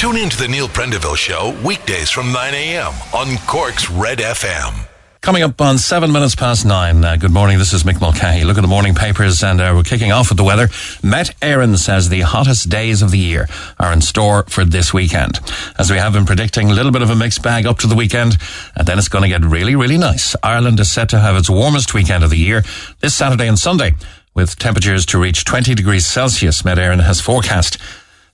Tune in to the Neil Prendeville Show weekdays from 9 a.m. on Cork's Red FM. Coming up on seven minutes past nine. Uh, good morning. This is Mick Mulcahy. Look at the morning papers, and uh, we're kicking off with the weather. Met Éireann says the hottest days of the year are in store for this weekend. As we have been predicting, a little bit of a mixed bag up to the weekend, and then it's going to get really, really nice. Ireland is set to have its warmest weekend of the year this Saturday and Sunday, with temperatures to reach 20 degrees Celsius. Met Éireann has forecast.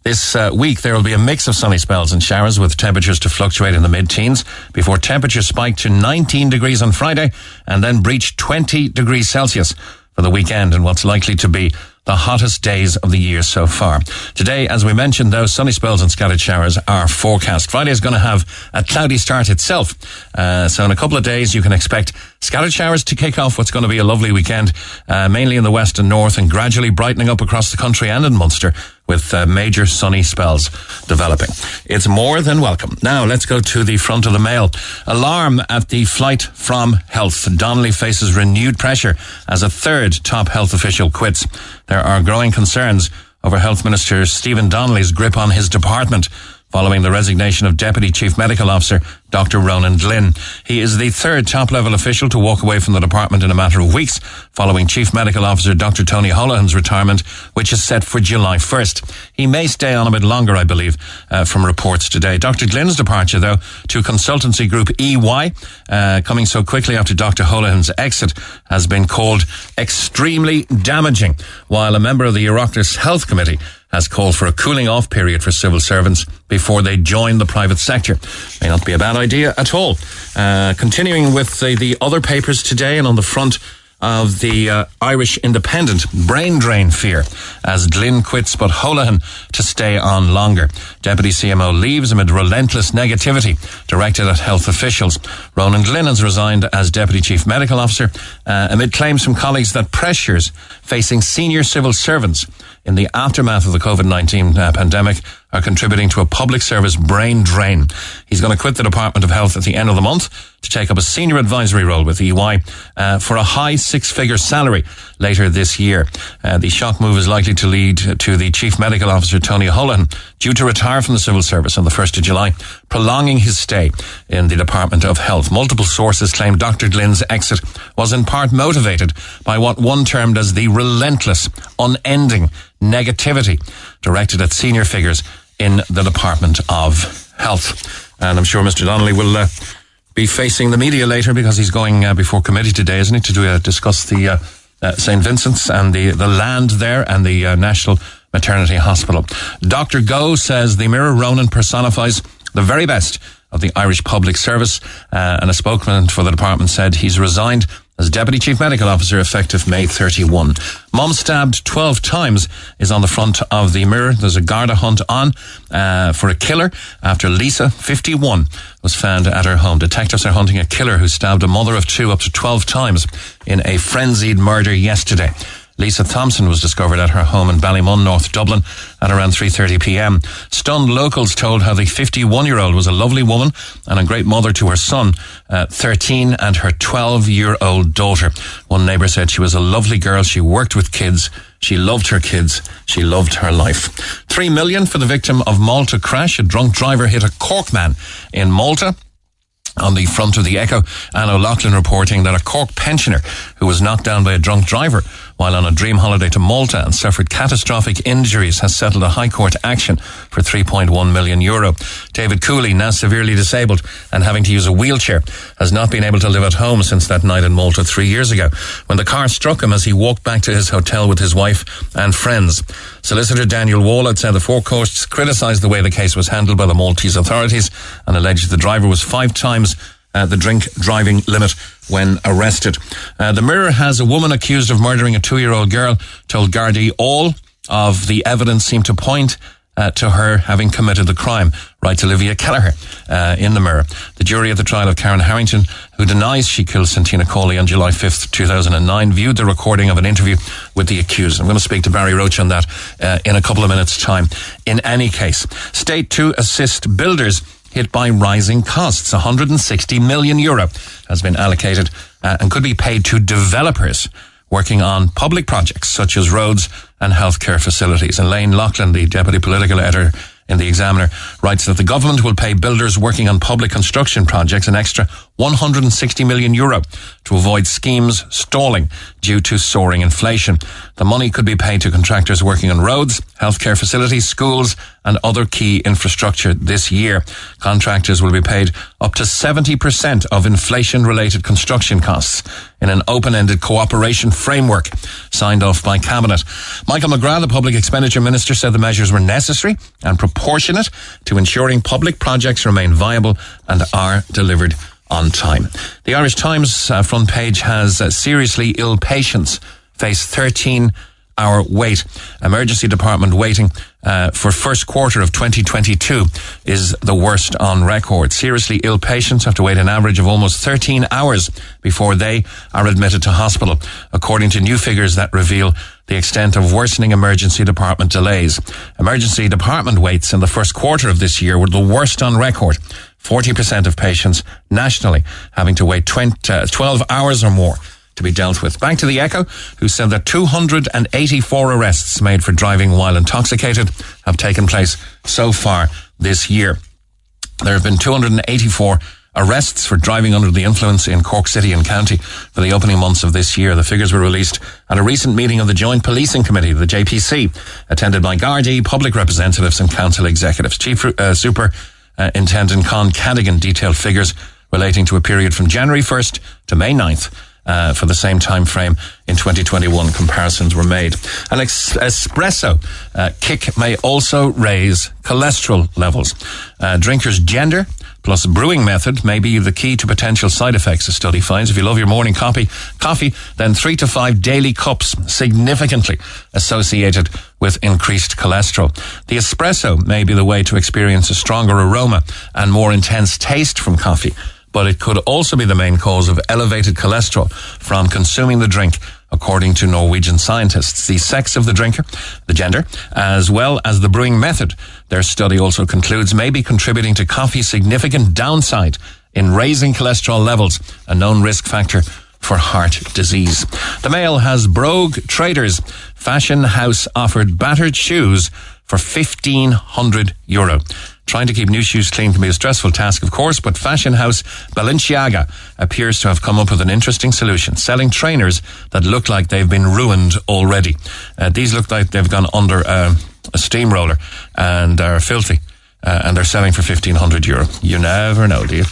This uh, week, there will be a mix of sunny spells and showers with temperatures to fluctuate in the mid-teens before temperatures spike to 19 degrees on Friday and then breach 20 degrees Celsius for the weekend and what's likely to be the hottest days of the year so far. Today, as we mentioned, those sunny spells and scattered showers are forecast. Friday is going to have a cloudy start itself. Uh, so in a couple of days, you can expect scattered showers to kick off what's going to be a lovely weekend, uh, mainly in the west and north and gradually brightening up across the country and in Munster with uh, major sunny spells developing. It's more than welcome. Now let's go to the front of the mail. Alarm at the flight from health. Donnelly faces renewed pressure as a third top health official quits. There are growing concerns over Health Minister Stephen Donnelly's grip on his department following the resignation of Deputy Chief Medical Officer Dr. Ronan Glynn. He is the third top level official to walk away from the department in a matter of weeks following Chief Medical Officer Dr. Tony Holohan's retirement, which is set for July 1st. He may stay on a bit longer, I believe, uh, from reports today. Dr. Glynn's departure, though, to consultancy group EY, uh, coming so quickly after Dr. Holohan's exit, has been called extremely damaging, while a member of the Oireachtas Health Committee has called for a cooling off period for civil servants before they join the private sector. May not be a bad idea at all. Uh, continuing with the, the other papers today and on the front of the uh, Irish Independent brain drain fear as Glynn quits but Holohan to stay on longer. Deputy CMO leaves amid relentless negativity directed at health officials. Ronan Glynn has resigned as Deputy Chief Medical Officer uh, amid claims from colleagues that pressures facing senior civil servants in the aftermath of the COVID-19 uh, pandemic are contributing to a public service brain drain. He's going to quit the Department of Health at the end of the month to take up a senior advisory role with EY uh, for a high six-figure salary later this year. Uh, the shock move is likely to lead to the Chief Medical Officer Tony Holohan due to retire from the civil service on the 1st of July, prolonging his stay in the Department of Health. Multiple sources claim Dr. Glynn's exit was in part motivated by what one termed as the relentless, unending negativity directed at senior figures in the Department of Health. And I'm sure Mr. Donnelly will uh, be facing the media later because he's going uh, before committee today, isn't he, to do, uh, discuss the uh, uh, St. Vincent's and the, the land there and the uh, National Maternity Hospital. Dr. Go says the Mirror Ronan personifies the very best of the Irish public service, and a spokesman for the department said he's resigned as Deputy Chief Medical Officer effective May 31. Mom stabbed 12 times is on the front of the mirror. There's a Garda hunt on uh, for a killer after Lisa, 51, was found at her home. Detectives are hunting a killer who stabbed a mother of two up to 12 times in a frenzied murder yesterday. Lisa Thompson was discovered at her home in Ballymun, North Dublin at around 3.30 p.m. Stunned locals told how the 51-year-old was a lovely woman and a great mother to her son, uh, 13, and her 12-year-old daughter. One neighbour said she was a lovely girl. She worked with kids. She loved her kids. She loved her life. Three million for the victim of Malta crash. A drunk driver hit a Cork man in Malta on the front of the Echo, Anne O'Loughlin reporting that a Cork pensioner who was knocked down by a drunk driver while on a dream holiday to Malta and suffered catastrophic injuries has settled a High Court action for 3.1 million euro. David Cooley, now severely disabled and having to use a wheelchair, has not been able to live at home since that night in Malta three years ago when the car struck him as he walked back to his hotel with his wife and friends. Solicitor Daniel Wallett said the Four Courts criticised the way the case was handled by the Maltese authorities and alleged the driver was five times uh, the drink driving limit when arrested. Uh, the Mirror has a woman accused of murdering a two year old girl, told Gardaí all of the evidence seemed to point uh, to her having committed the crime, writes Olivia Kelleher uh, in the Mirror. The jury at the trial of Karen Harrington, who denies she killed Santina Cawley on July 5th, 2009, viewed the recording of an interview with the accused. I'm going to speak to Barry Roche on that uh, in a couple of minutes' time. In any case, state to assist builders hit by rising costs. 160 million euro has been allocated uh, and could be paid to developers working on public projects such as roads and healthcare facilities. Elaine Loughlin, the deputy political editor in the Examiner writes that the government will pay builders working on public construction projects an extra 160 million euro to avoid schemes stalling due to soaring inflation. The money could be paid to contractors working on roads, healthcare facilities, schools, and other key infrastructure this year. Contractors will be paid up to 70% of inflation related construction costs in an open-ended cooperation framework signed off by Cabinet. Michael McGrath, the Public Expenditure Minister, said the measures were necessary and proportionate to ensuring public projects remain viable and are delivered on time. The Irish Times uh, front page has uh, seriously ill patients face 13 hour wait. Emergency department waiting uh, for first quarter of 2022 is the worst on record. Seriously ill patients have to wait an average of almost 13 hours before they are admitted to hospital, according to new figures that reveal the extent of worsening emergency department delays. Emergency department waits in the first quarter of this year were the worst on record. 40% of patients nationally having to wait 20, uh, 12 hours or more to be dealt with. Back to the Echo, who said that 284 arrests made for driving while intoxicated have taken place so far this year. There have been 284 arrests for driving under the influence in Cork City and County for the opening months of this year. The figures were released at a recent meeting of the Joint Policing Committee, the JPC, attended by Gardaí, public representatives and council executives. Chief uh, Super uh, Intendant Con Cadigan detailed figures relating to a period from January 1st to May 9th uh, for the same time frame in 2021. Comparisons were made. An ex- espresso uh, kick may also raise cholesterol levels. Uh, drinkers' gender plus brewing method may be the key to potential side effects, a study finds. If you love your morning coffee, coffee, then three to five daily cups significantly associated with increased cholesterol. The espresso may be the way to experience a stronger aroma and more intense taste from coffee but it could also be the main cause of elevated cholesterol from consuming the drink according to Norwegian scientists. The sex of the drinker, the gender, as well as the brewing method, their study also concludes may be contributing to coffee's significant downside in raising cholesterol levels, a known risk factor for heart disease. The Mail has Brogue Traders fashion house offered battered shoes for 1500 euro. Trying to keep new shoes clean can be a stressful task, of course, but fashion house Balenciaga appears to have come up with an interesting solution, selling trainers that look like they've been ruined already. Uh, these look like they've gone under uh, a steamroller and are filthy. Uh, and they're selling for 1500 euro. You never know, do you?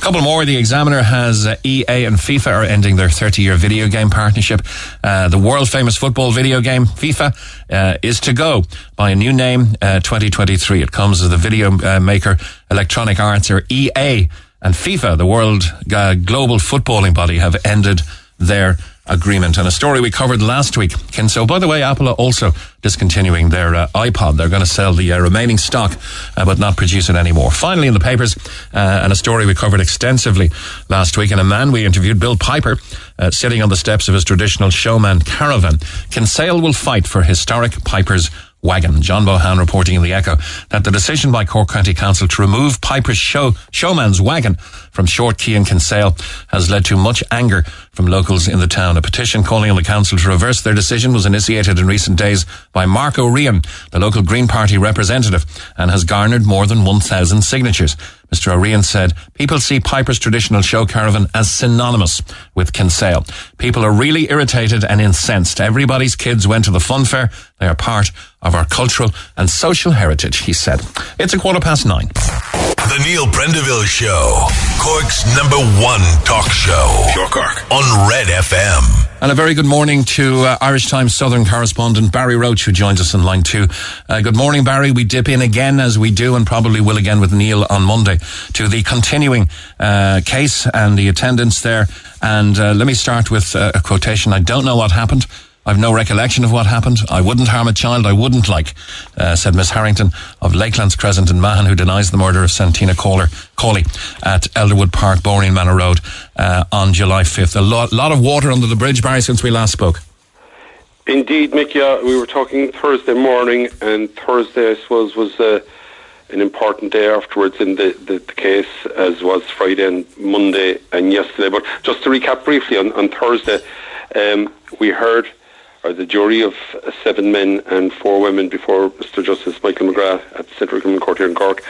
A couple more. The Examiner has uh, EA and FIFA are ending their 30 year video game partnership. Uh, the world famous football video game, FIFA, uh, is to go by a new name, uh, 2023. It comes as the video uh, maker Electronic Arts or EA and FIFA, the world global footballing body, have ended their agreement. And a story we covered last week. So, by the way, Apple are also discontinuing their uh, iPod. They're going to sell the uh, remaining stock, uh, but not produce it anymore. Finally, in the papers, uh, and a story we covered extensively last week, and a man we interviewed, Bill Piper, uh, sitting on the steps of his traditional showman caravan. Kinsale will fight for historic Piper's wagon. John Bohan reporting in the Echo that the decision by Cork County Council to remove Piper's show, showman's wagon from Short Quay and Kinsale has led to much anger from locals in the town. A petition calling on the council to reverse their decision was initiated in recent days by Mark O'Rian, the local Green Party representative, and has garnered more than 1,000 signatures. Mr. O'Rian said, people see Piper's traditional show caravan as synonymous with Kinsale. People are really irritated and incensed. Everybody's kids went to the fun fair. They are part of our cultural and social heritage, he said. It's a quarter past nine. The Neil Prendeville Show, Cork's number one talk show. Pure Cork on Red FM. And a very good morning to uh, Irish Times Southern correspondent Barry Roche, who joins us in line two. Uh, good morning, Barry. We dip in again, as we do, and probably will again with Neil on Monday, to the continuing uh, case and the attendance there. And uh, let me start with uh, a quotation. I don't know what happened. I've no recollection of what happened. I wouldn't harm a child I wouldn't like, uh, said Miss Harrington of Lakelands Crescent in Mahon, who denies the murder of Santina Caller, Cawley at Elderwood Park, Boreenmanna Road uh, on July 5th. A lot, lot of water under the bridge, Barry, since we last spoke. Indeed, Mick, yeah, we were talking Thursday morning, and Thursday, I suppose, was uh, an important day afterwards in the, the, the, case, as was Friday and Monday and yesterday. But just to recap briefly, on, on Thursday, um, we heard or the jury of seven men and four women before Mr. Justice Michael McGrath at the Central Criminal Court here in Cork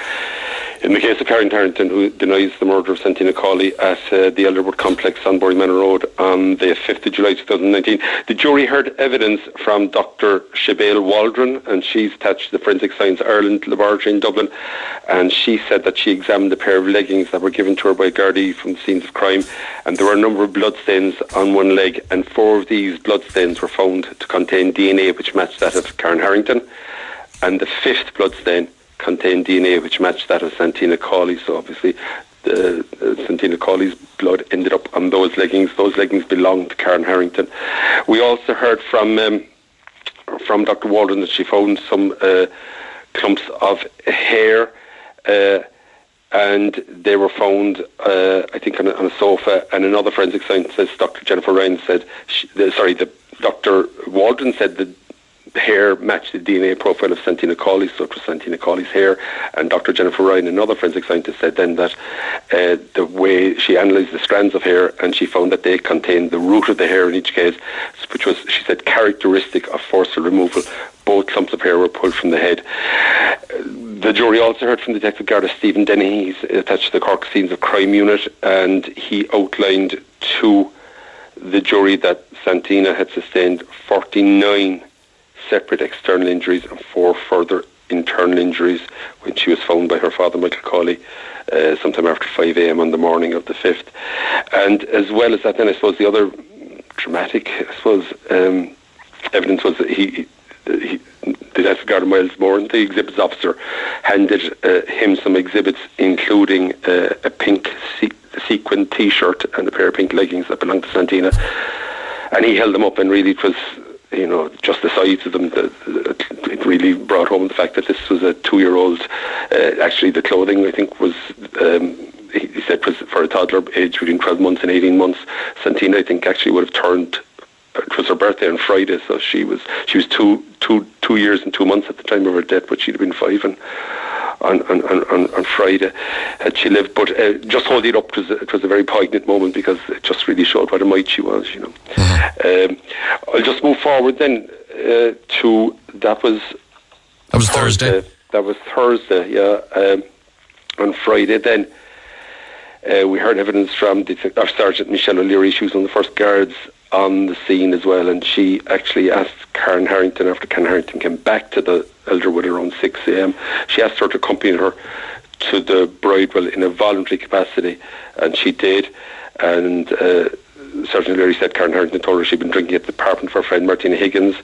in the case of Karen Harrington, who denies the murder of Santina Cawley at uh, the Elderwood complex on Manor Road on the 5th of July 2019, the jury heard evidence from Dr. Shabelle Waldron, and she's attached to the Forensic Science Ireland laboratory in Dublin, and she said that she examined a pair of leggings that were given to her by Gardaí from the scenes of crime, and there were a number of bloodstains on one leg, and four of these bloodstains were found to contain DNA which matched that of Karen Harrington, and the fifth bloodstain contained DNA which matched that of Santina Cawley. So obviously, the, uh, Santina Cawley's blood ended up on those leggings. Those leggings belonged to Karen Harrington. We also heard from um, from Dr. Waldron that she found some uh, clumps of hair. Uh, and they were found, uh, I think, on a, on a, sofa. And another forensic scientist, Dr. Jennifer Ryan, said, she, the, sorry, the Dr. Waldron said that hair matched the DNA profile of Santina Cawley, so it was Santina Cawley's hair. And Dr. Jennifer Ryan, another forensic scientist, said then that uh, the way she analysed the strands of hair and she found that they contained the root of the hair in each case, which was, she said, characteristic of forceful removal. Both clumps of hair were pulled from the head. The jury also heard from Detective Garda Stephen Denny. He's attached to the Cork Scenes of Crime Unit, and he outlined to the jury that Santina had sustained 49 separate external injuries and four further internal injuries when she was found by her father, Michael Cawley, uh, sometime after 5 a.m. on the morning of the 5th. And as well as that, then I suppose the other dramatic, I suppose, um, evidence was that he, he the Guard Miles Moore, the exhibits officer, handed uh, him some exhibits, including uh, a pink se- sequin T-shirt and a pair of pink leggings that belonged to Santina. And he held them up, and really it was you know, just the size of them, the, the, it really brought home the fact that this was a two-year-old. Uh, actually, the clothing I think was. Um, he said for a toddler aged between 12 months and 18 months, Santina I think actually would have turned it was her birthday on Friday, so she was she was two two two years and two months at the time of her death, but she'd have been five and on on, on, on Friday had she lived. But uh, just holding it up, was, it was a very poignant moment because it just really showed what a might she was. You know, mm-hmm. um, I'll just move forward then uh, to that was that was Thursday. Thursday. That was Thursday. Yeah, um, on Friday then. Uh, we heard evidence from Detective Sergeant Michelle O'Leary. She was one of the first guards on the scene as well, and she actually asked Karen Harrington after Karen Harrington came back to the Elderwood around 6 a.m. She asked her to accompany her to the bridewell in a voluntary capacity, and she did. And uh, Sergeant Leary said Karen Harrington told her she'd been drinking at the apartment for friend Martina Higgins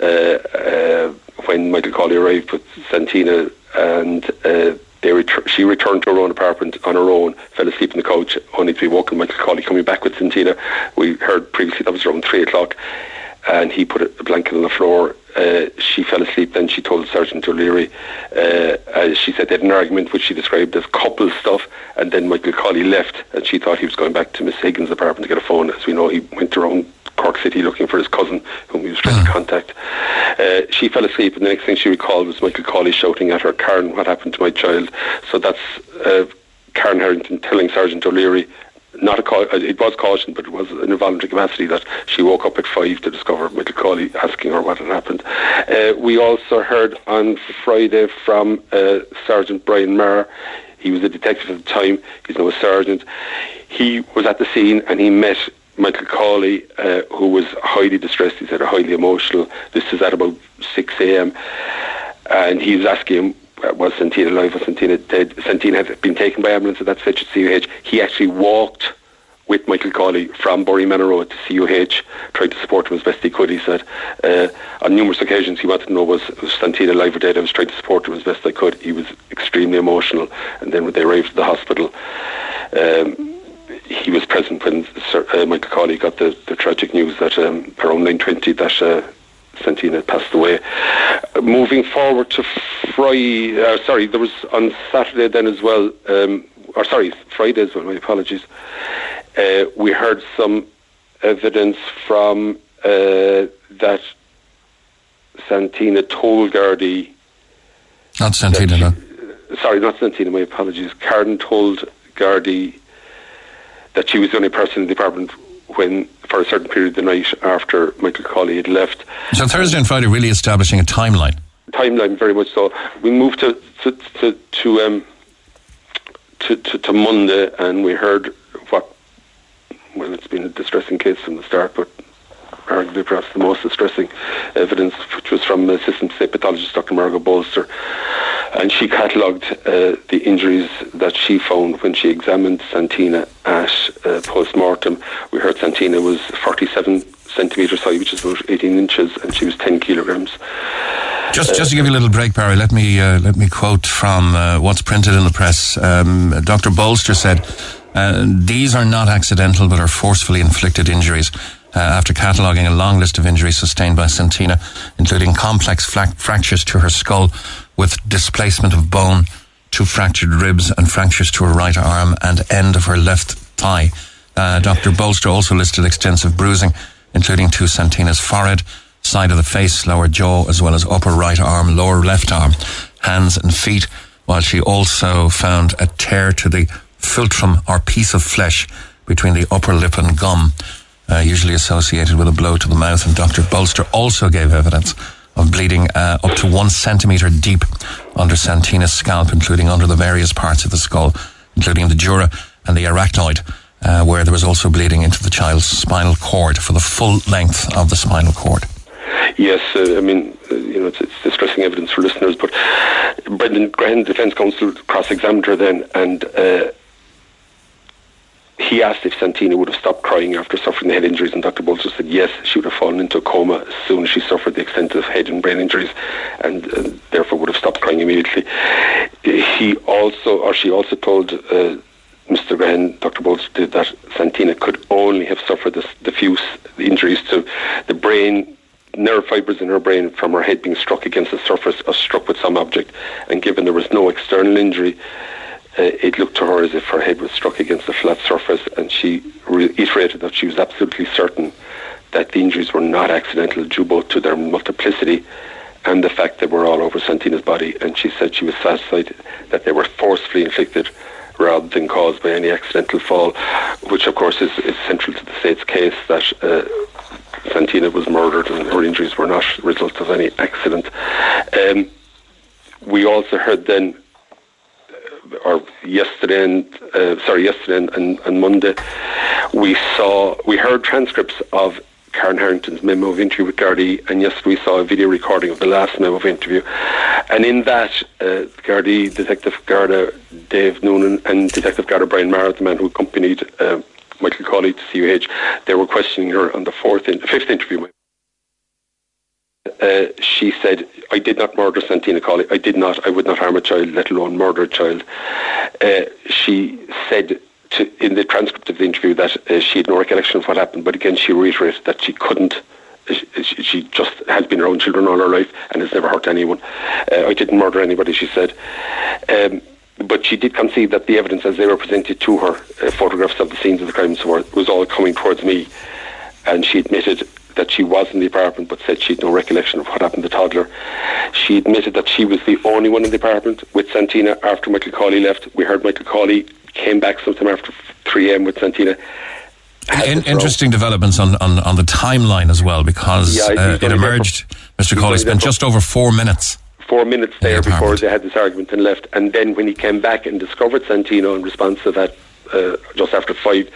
uh, uh, when Michael Cawley arrived with Santina, and uh, they ret- she returned to her own apartment on her own, fell asleep in the couch, only to be woken by Michael Cawley coming back with Santina. We heard previously that was around three o'clock, and he put a blanket on the floor. Uh, she fell asleep. Then she told Sergeant O'Leary, uh, as she said, they had an argument which she described as couple stuff. And then Michael Cawley left, and she thought he was going back to Miss Higgins' apartment to get a phone. As we know, he went around Cork City looking for his cousin, whom he was trying to hmm. contact. Uh, she fell asleep, and the next thing she recalled was Michael Cawley shouting at her, Karen, what happened to my child? So that's uh, Karen Harrington telling Sergeant O'Leary, not a call, uh, it was caution, but it was in a voluntary capacity that she woke up at five to discover Michael Cawley asking her what had happened. Uh, we also heard on Friday from uh, Sergeant Brian Maher. He was a detective at the time. He's now a sergeant. He was at the scene and he met Michael Cawley, uh, who was highly distressed, he said, highly emotional. This is at about 6 a.m. And he was asking him, uh, was Santina alive? Was Santina dead? Santina had been taken by ambulance at that stage at CUH. He actually walked with Michael Cawley from Boreenmanna Road to CUH, tried to support him as best he could. He said uh, on numerous occasions he wanted to know was, was Santina alive or dead. I was trying to support him as best I could. He was extremely emotional, and then when they arrived at the hospital. Um, he was present when Sir, uh, Michael Cawley got the, the tragic news that um, around 9.20 that uh, Santina passed away. Uh, moving forward to Friday, uh, sorry, there was on Saturday then as well, um, or sorry, Friday as well, my apologies, uh, we heard some evidence from uh, that Santina told Gardaí. Not Santina, she, no. Sorry, not Santina, my apologies. Karen told Gardaí that she was the only person in the department when, for a certain period of the night after Michael Cawley had left. So Thursday and Friday really establishing a timeline. Timeline, very much so. We moved to to to to, um, to, to, to Monday, and we heard what. Well, it's been a distressing case from the start, but arguably perhaps the most distressing evidence, which was from Assistant State Pathologist Dr. Margot Bolster. And she catalogued uh, the injuries that she found when she examined Santina at uh, post mortem. We heard Santina was 47 centimetres high, which is about 18 inches, and she was 10 kilograms. Just, just to give you a little break, Barry, let me uh, let me quote from uh, what's printed in the press. Um, Dr. Bolster said, uh, "These are not accidental, but are forcefully inflicted injuries." Uh, after cataloguing a long list of injuries sustained by Santina, including complex fla- fractures to her skull with displacement of bone, two fractured ribs, and fractures to her right arm and end of her left thigh. Uh, Dr. Bolster also listed extensive bruising, including to Santina's forehead, side of the face, lower jaw, as well as upper right arm, lower left arm, hands and feet, while she also found a tear to the philtrum or piece of flesh between the upper lip and gum uh, usually associated with a blow to the mouth. And Dr. Bolster also gave evidence of bleeding uh, up to one centimetre deep under Santina's scalp, including under the various parts of the skull, including the dura and the arachnoid. Uh, where there was also bleeding into the child's spinal cord for the full length of the spinal cord. Yes, uh, I mean, uh, you know, it's, it's, distressing evidence for listeners, but Brendan Grehan, Defence Counsel, cross-examined her then, and uh, he asked if Santina would have stopped crying after suffering the head injuries, and Dr. Bolster said yes, she would have fallen into a coma as soon as she suffered the extensive head and brain injuries, and uh, therefore would have stopped crying immediately. He also, or she also told uh, Mr. Grehan, Dr. Bolster did that Santina could only have suffered this diffuse injuries to the brain, nerve fibres in her brain from her head being struck against the surface or struck with some object, and given there was no external injury it looked to her as if her head was struck against a flat surface, and she reiterated that she was absolutely certain that the injuries were not accidental, due both to their multiplicity and the fact they were all over Santina's body. And she said she was satisfied that they were forcefully inflicted rather than caused by any accidental fall, which of course is, is central to the state's case that uh, Santina was murdered and her injuries were not a result of any accident. Um, we also heard then or yesterday and uh, sorry yesterday and, and, and, Monday we saw we heard transcripts of Karen Harrington's memo of interview with Gardaí and yesterday we saw a video recording of the last memo of interview. And in that uh, Gardaí Detective Garda Dave Noonan and Detective Garda Brian Maher the man who accompanied uh, Michael Cawley to CUH they were questioning her on the fourth in, fifth interview uh, she said, I did not murder Santina Cawley. I did not. I would not harm a child, let alone murder a child. Uh, she said to, in the transcript of the interview that uh, she had no recollection of what happened, but again, she reiterated that she couldn't. Uh, she, she just has been around children all her life and has never hurt anyone. Uh, I didn't murder anybody, she said. Um, but she did concede that the evidence as they were presented to her, uh, photographs of the scenes of the crime, so was all coming towards me. And she admitted that she was in the apartment but said she had no recollection of what happened to the toddler. She admitted that she was the only one in the apartment with Santina after Michael Cawley left. We heard Michael Cawley came back sometime after 3 a.m. with Santina. In, interesting developments on, on, on the timeline as well because yeah, uh, it emerged Mr. Cawley spent just over four minutes four minutes there the before they had this argument and left. And then when he came back and discovered Santina in response to that, uh, just after five,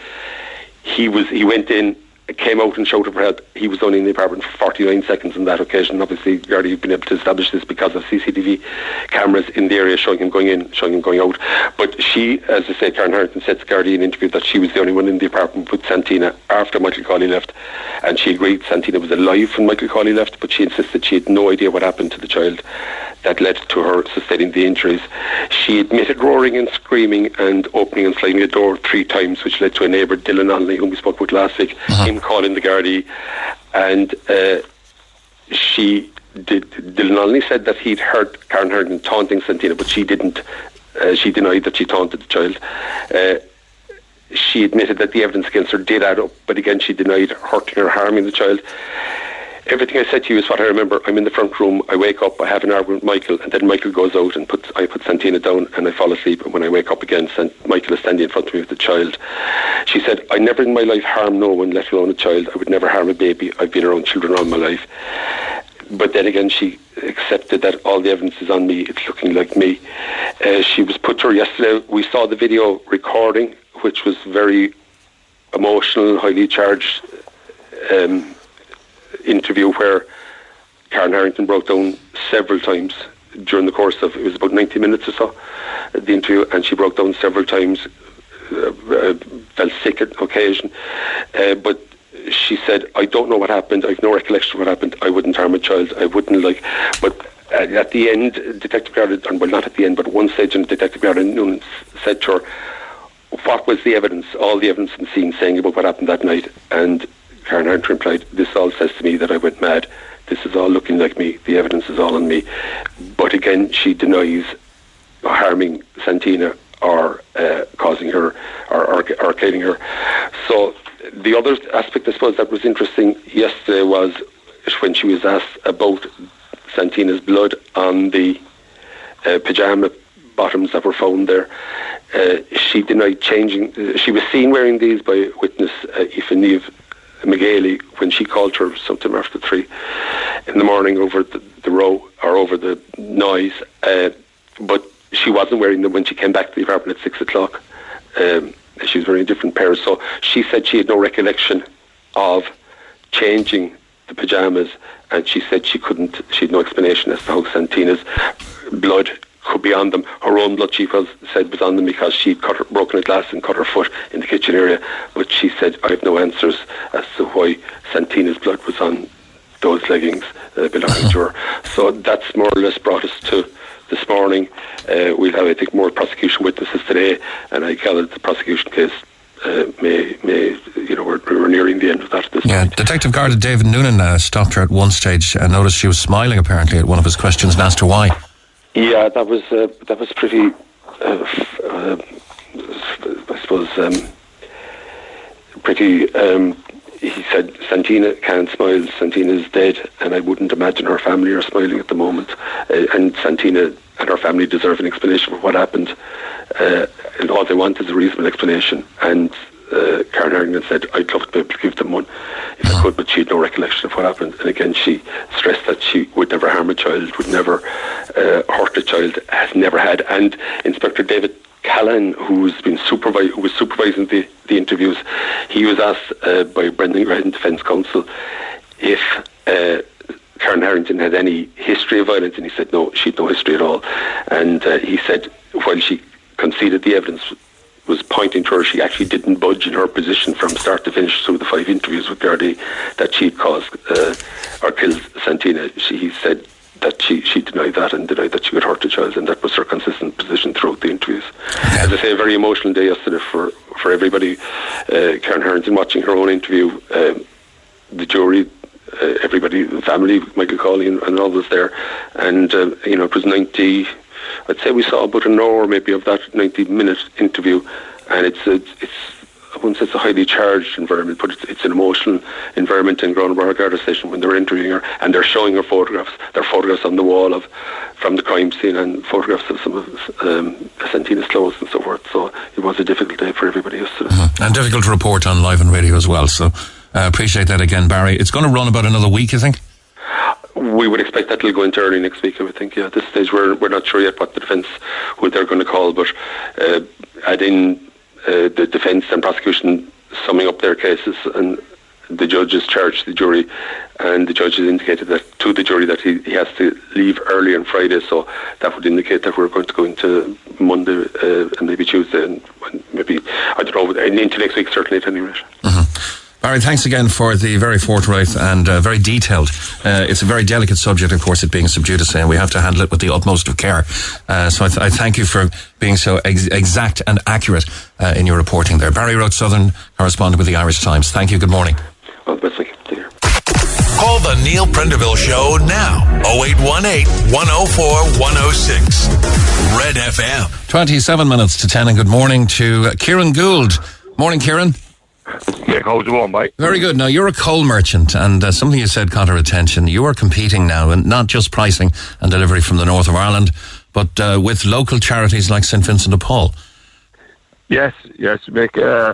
he was he went in came out and shouted for help. He was only in the apartment for 49 seconds on that occasion. Obviously, Gardaí have been able to establish this because of CCTV cameras in the area showing him going in, showing him going out. But she, as I say, Karen Harrington said to Gardaí in an interview that she was the only one in the apartment with Santina after Michael Cawley left. And she agreed Santina was alive when Michael Cawley left, but she insisted she had no idea what happened to the child that led to her sustaining the injuries. She admitted roaring and screaming and opening and slamming the door three times, which led to a neighbour, Dylan Onley, whom we spoke with last week, uh-huh. Calling the Gardaí. And uh, she did. Dylan Onley said that he'd heard Karen Harrington taunting Santina, but she didn't. Uh, she denied that she taunted the child. Uh, she admitted that the evidence against her did add up, but again, she denied hurting or harming the child. Everything I said to you is what I remember. I'm in the front room. I wake up. I have an argument with Michael, and then Michael goes out and puts I put Santina down, and I fall asleep. And when I wake up again, Michael is standing in front of me with the child. She said, "I never in my life harm no one, let alone a child. I would never harm a baby. I've been around children all my life." But then again, she accepted that all the evidence is on me. It's looking like me. Uh, she was put to her yesterday. We saw the video recording, which was very emotional, highly charged um, interview where Karen Harrington broke down several times during the course of it was about 90 minutes or so the interview and she broke down several times uh, uh, felt sick at occasion. Uh, but she said I don't know what happened. I've no recollection of what happened. I wouldn't harm a child. I wouldn't like but at the end Detective Garda well not at the end but one stage in Detective Garda Noonan said to her what was the evidence all the evidence in the scene saying about what happened that night? And Karen Harrington replied this all says to me that I went mad this is all looking like me. The evidence is all on me. But again, she denies harming Santina or uh, causing her or, or, or killing her. So the other aspect, I suppose, that was interesting yesterday was when she was asked about Santina's blood on the uh, pajama bottoms that were found there. Uh, she denied changing. Uh, she was seen wearing these by witness uh, Aoife McGailey when she called her sometime after three in the morning over the, the row or over the noise. Uh, but she wasn't wearing them when she came back to the apartment at six o'clock. Um, she was wearing a different pair. So she said she had no recollection of changing the pajamas, and she said she couldn't. She had no explanation as to how Santina's blood could be on them. Her own blood, she said, was on them because she'd cut her, broken a glass and cut her foot in the kitchen area. But she said, I have no answers as to why Santina's blood was on those leggings uh, belonging to her. So that's more or less brought us to this morning. Uh, we'll have, I think, more prosecution witnesses today, and I gather the prosecution case uh, may, may, you know, we're, we're, nearing the end of that this yeah, point. Detective Garda David Noonan uh, stopped her at one stage and noticed she was smiling apparently at one of his questions and asked her why. Yeah, that was uh, that was pretty. Uh, uh, I suppose um, pretty. Um, he said Santina can't smile. Santina is dead, and I wouldn't imagine her family are smiling at the moment. Uh, and Santina and her family deserve an explanation for what happened. Uh, and all they want is a reasonable explanation. And uh, Karen Harrington said, I'd love to be able to give them one if I could, but she had no recollection of what happened. And again, she stressed that she would never harm a child, would never uh, hurt a child, has never had. And Inspector David Callan, who's been supervi- who was supervising the, the interviews, he was asked uh, by Brendan Grehan Defence Counsel if uh, Karen Harrington had any history of violence, and he said no, she had no history at all. And uh, he said while she conceded the evidence was pointing to her, she actually didn't budge in her position from start to finish through the five interviews with Gardaí that she'd caused uh, or killed Santina. She he said that she, she denied that and denied that she would hurt the child, and that was her consistent position throughout the interviews. As I say, a very emotional day yesterday for, for everybody. Uh, Karen Harrington watching her own interview, um, the jury, uh, everybody, the family, Michael Cawley and, and all was there, and uh, you know it was 90 I'd say we saw about an hour maybe of that 90 minute interview, and it's it's, it's I say it's a highly charged environment, but it's, it's an emotional environment in Groundwater Garda Station when they're interviewing her and they're showing her photographs. There are photographs on the wall of from the crime scene and photographs of some of um, Santina's clothes and so forth. So it was a difficult day for everybody yesterday. Mm-hmm. And difficult to report on live and radio as well. So uh, appreciate that again, Barry. It's going to run about another week, I think. We would expect that will go into early next week. I would think. Yeah, at this stage we're we're not sure yet what the defence what they're going to call, but uh, add in uh, the defence and prosecution summing up their cases and the judge has charged the jury and the judge has indicated that to the jury that he, he has to leave early on Friday so that would indicate that we're going to go into Monday uh, and maybe Tuesday and maybe I don't know into next week certainly at any rate. Mm-hmm. Barry, thanks again for the very forthright and uh, very detailed. Uh, it's a very delicate subject, of course, it being sub judice, and we have to handle it with the utmost of care. Uh, so I, th- I, thank you for being so ex- exact and accurate uh, in your reporting there. Barry Roche Southern, correspondent with the Irish Times. Thank you. Good morning. Well, best Take care. Call the Neil Prendeville Show now. 0818 104 106. Red FM. 27 minutes to 10, and good morning to Kieran Gould. Morning, Kieran. Yeah, how's it going, mate? Very good. Now, you're a coal merchant, and uh, something you said caught our attention. You are competing now, and not just pricing and delivery from the north of Ireland, but uh, with local charities like St. Vincent de Paul. Yes, yes, Mick. Uh,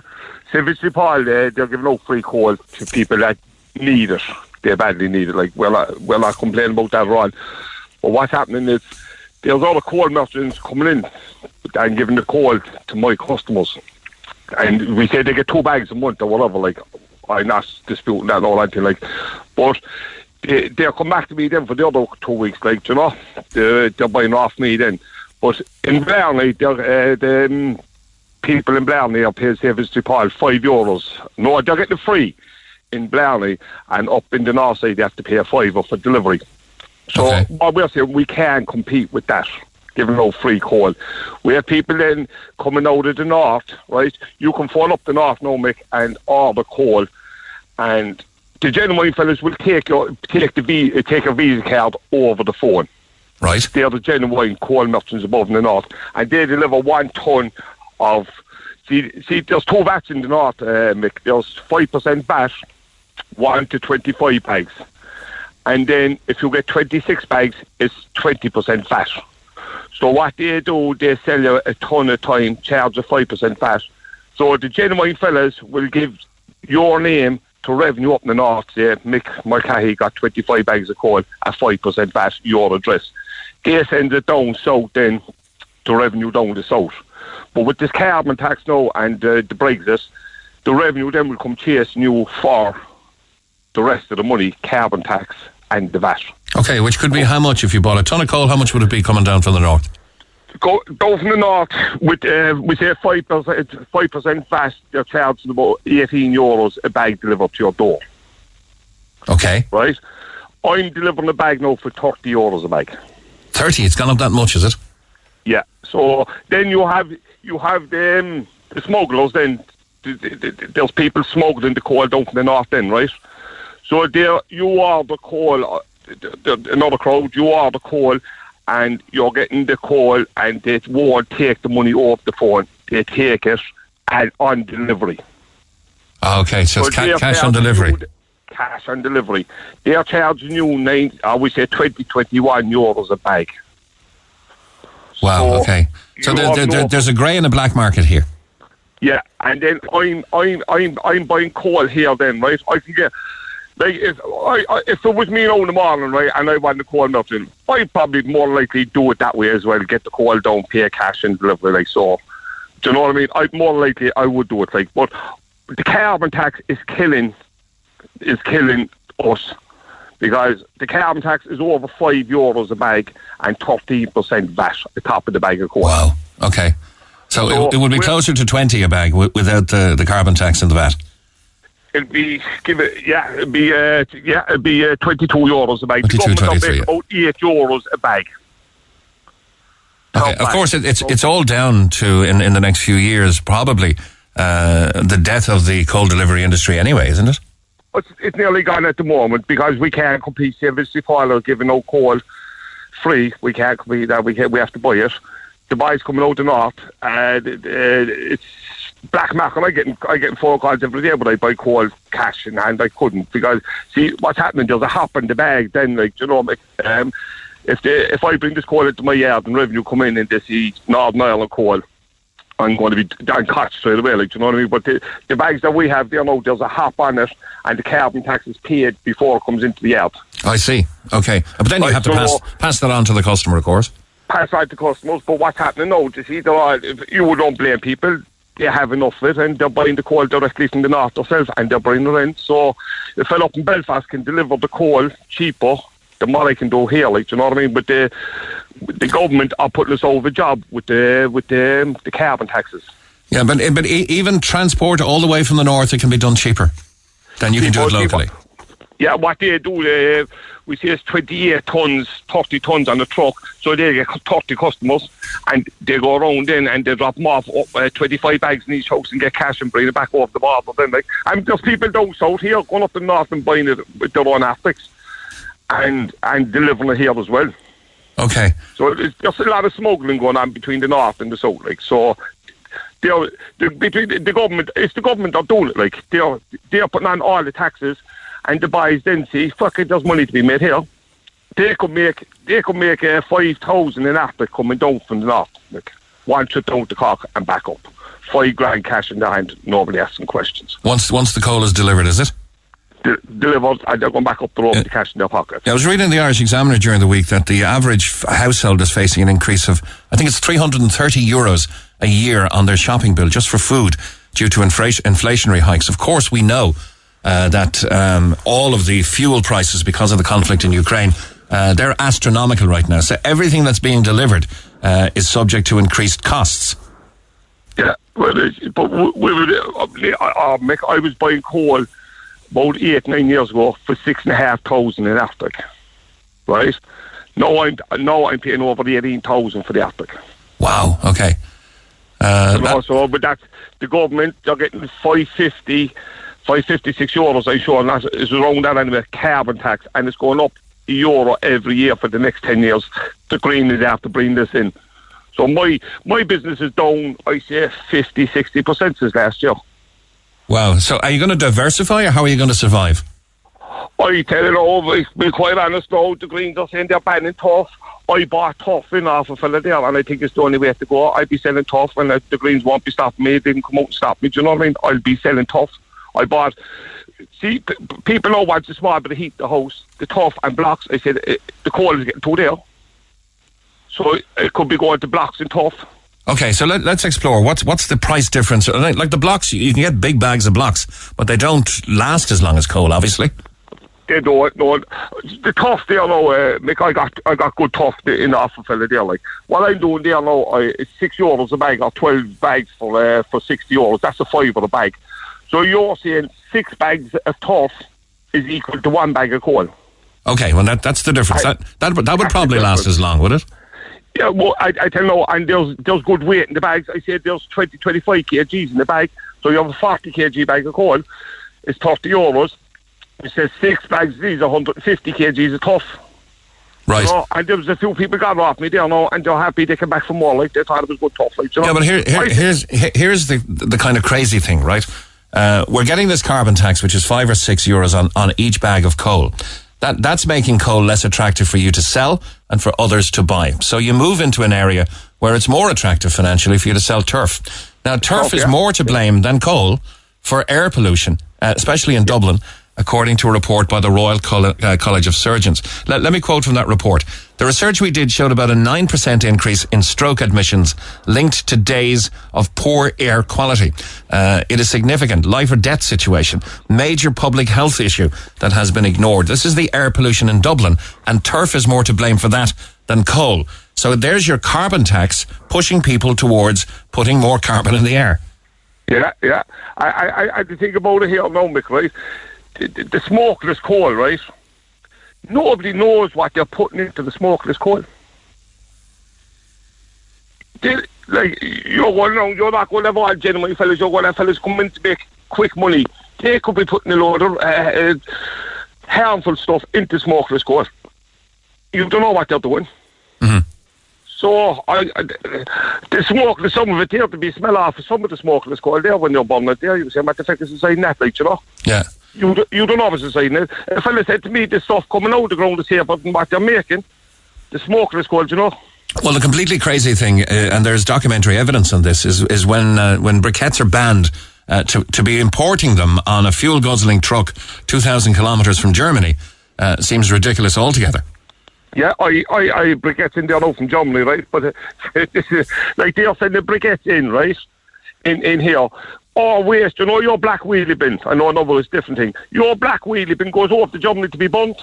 St. Vincent de Paul, uh, they're giving out free coal to people that need it. They badly need it. Like, well, I, well, I complain about that, Ron. But what's happening is there's all the coal merchants coming in and giving the coal to my customers. And we say they get two bags a month or whatever, like, I'm not disputing that or anything, like, but they, they'll come back to me then for the other two weeks, like, you know, they're, they're buying off me then. But in Blarney, they're, uh, the um, people in Blarney are paying service to Paul five euros. No, they're getting free in Blarney, and up in the north side, they have to pay a fiver for delivery. So Okay. what we're saying, we can compete with that, giving no free coal. We have people then coming out of the north, right? You can phone up the north now, Mick, and order coal, and the genuine fellas will take your take the vi- take a visa card over the phone. Right? They're the genuine coal merchants above in the north, and they deliver one ton of. See, see, there's two vats in the north, uh, Mick. There's five percent VAT, one to twenty-five bags, and then if you get twenty-six bags, it's twenty percent VAT. So what they do, they sell you a ton of time, charge a five percent VAT. So the genuine fellas will give your name to revenue up in the north, say Mick Mulcahy got 25 bags of coal at 5% VAT, your address. They send it down south then to revenue down the south. But with this carbon tax now and uh, the Brexit, the revenue then will come chasing you for the rest of the money, carbon tax and the VAT. Okay, which could be how much if you bought a ton of coal? How much would it be coming down from the north? Go, go from the north with uh, we say five percent five percent VAT. They're charging about eighteen euros a bag delivered to your door. Okay, Right? I'm delivering a bag now for thirty euros a bag. 30. It's gone up that much, is it? Yeah. So then you have you have the, um, the smugglers. Then th- th- th- there's people smuggling the coal down from the north. Then right. So there you are the coal. uh, th- th- Another crowd. You are the call, and you're getting the call, and they won't take the money off the phone. They take it and on delivery. Okay, so it's So ca- cash on delivery. you Cash on delivery. They're charging you nine, I would say 20, 21 euros a bag. Wow, So okay. So there, there, there- there's a grey and a black market here. Yeah, and then I'm I'm I'm I'm buying coal here. Then right, I can get like if I, I if it was me in the morning, right, and I want the coal nothing, I'd probably more likely do it that way as well. Get the coal down, pay cash, and deliver. Like so, do you know what I mean? I'd more likely I would do it like, but the carbon tax is killing is killing us because the carbon tax is over five euros a bag and thirteen percent VAT at the top of the bag of coal. Wow. Okay. So So it, it would be closer to 20 a bag wi- without the, the carbon tax and the VAT. It'd be give it yeah, it'd be uh, yeah, it'd be uh, twenty two euros a bag. 22, The government will 23, yeah. about eight euros a bag. Okay. Of bag. course, it, it's it's all down to in, in the next few years probably uh, the death of the coal delivery industry anyway, isn't it? It's, it's nearly gone at the moment because we can't compete. Vista Fowler giving no coal free. We can't compete that. We can, we have to buy it. The boys coming out the north, uh, th- uh, it's black market. I getting I getting phone calls every day, but I buy coal cash in hand. I couldn't because see what's happening. There's a hop in the bag. Then like you know, like, um, if they if I bring this coal into my yard and revenue come in and they see Northern Ireland coal. I'm going to be down caught straight away, like, do you know what I mean? But the, the bags that we have, you know, there's a hop on it, and the carbon tax is paid before it comes into the yard. I see. Okay. But then you Right, have to so- pass pass that on to the customer, of course. Pass out to customers, but what's happening now, you see, there are, if you don't blame people, they have enough of it, and they're buying the coal directly from the north themselves, and they're bringing it in. So, the fellow up in Belfast can deliver the coal cheaper than what I can do here, like, do you know what I mean? But the, the government are putting us over the job with the, with the, um, the carbon taxes. Yeah, but but e- even transport all the way from the north, it can be done cheaper than you can do it locally. Yeah, what they do, uh, we say it's 28 tons, 30 tons on the truck, so they get 30 customers, and they go around then and they drop them off uh, 25 bags in each house and get cash and bring it back off the border. Then, like, and there's people down south here going up the north and buying it with their own aspects and and delivering it here as well. Okay. So it's, there's a lot of smuggling going on between the north and the south, like so. they're, they're between the government. It's the government that doing it. Like they're they're putting on all the taxes, and the boys then see, fuck it, there's money to be made here. They could make they could make uh, five thousand in Aspect coming down from the north, like one trip down to Cork and back up, five grand cash in the hand, nobody asking questions. Once once the coal is delivered, is it? De- delivered, and they're going back up the road with the cash in their pocket. I was reading the Irish Examiner during the week that the average household is facing an increase of, I think it's 330 euros a year on their shopping bill just for food due to inflation, inflationary hikes. Of course, we know uh, that um, all of the fuel prices because of the conflict in Ukraine, uh, they're astronomical right now. So everything that's being delivered uh, is subject to increased costs. Yeah, well, but we, we were, uh, Mick, I was buying coal about eight, nine years ago for six and a half thousand in Arctic, right? Now I'm now I'm paying over eighteen thousand for the Arctic. Wow. Okay. Uh, And that- also, but that's the government. They're getting 550, 556 euros. I'm sure, and that is around that anyway. Carbon tax, and it's going up a euro every year for the next ten years. The Green is have to bring this in. So my my business is down. I say 50, 60 percent since last year. wow. So are you going to diversify or how are you going to survive? I tell you, to be quite honest, now the Greens are saying they're banning tough. I bought tough in off a fella there, and I think it's the only way to go. I'd be selling tough, and the Greens won't be stopping me. They can't come out and stop me. Do you know what I mean? I'll be selling tough. I bought. See, p- people know what's a small bit of heat the house, the tough and blocks. I said uh, the coal is getting too there, so it, it could be going to blocks and tough. Okay, so let, let's explore. What's what's the price difference? Like, like the blocks, you, can get big bags of blocks, but they don't last as long as coal, obviously. They do it. No, the tough there now, uh, Mick, I got I got good tough in the offer fella there. Like what I'm doing there now, I, it's six euros a bag or twelve bags for uh, for sixty euros. That's a five of a bag. So you're saying six bags of tough is equal to one bag of coal. Okay, well that that's the difference. I- that that would- that would probably last as long, would it? Yeah, well, I, I tell you, now, and there's there's good weight in the bags. I said there's 20, 25 kgs in the bag. So you have a 40 kg bag of coal. It's 30 euros. It says six bags. of These are 150 kgs of tough. Right. You know, and there was a few people got off me there now, and they're happy they came back for more. Like they thought it was good tough. Like, you know? Yeah, but here, here here's here's the the kind of crazy thing, right? Uh, we're getting this carbon tax, which is five or six euros on, on each bag of coal. That that's making coal less attractive for you to sell and for others to buy. So you move into an area where it's more attractive financially for you to sell turf. Now, turf Turf, is more to blame than coal for air pollution, uh, especially in Dublin, according to a report by the Royal Coll- uh, College of Surgeons. Let, let me quote from that report. The research we did showed about a 9% increase in stroke admissions linked to days of poor air quality. Uh, it is significant life or death situation, major public health issue that has been ignored. This is the air pollution in Dublin, and turf is more to blame for that than coal. So there's your carbon tax pushing people towards putting more carbon in the air. Yeah, yeah. I, I, I, think about it here now, Mick, right? The, the, the smokeless coal, right? Nobody knows what they're putting into the smokeless coal. They, like, you're going around, you're not going to have all genuine fellas, you're going to have fellas come in to make quick money. They could be putting a load of uh, uh, harmful stuff into smokeless coal. You don't know what they're doing. So I, I, the smoke, some of it there to be smell off some of the smokeless coal there when you're burning it there. You say, "What the fuck is inside that?" Like you know, Yeah. You do- you don't know what's inside it. A fella said to me, "The stuff coming out of the ground is here, but what they're making, the smokeless coal, you know." Well, the completely crazy thing, uh, and there's documentary evidence on this, is is when uh, when briquettes are banned uh, to to be importing them on a fuel guzzling truck, two thousand kilometers from Germany, uh, seems ridiculous altogether. Yeah, I, I, I briquettes in there now from Germany, right? But uh, this is like they're sending briquettes in, right? In in here. Or waste, you know, your black wheelie bin. I know another is different thing. Your black wheelie bin goes off to Germany to be burnt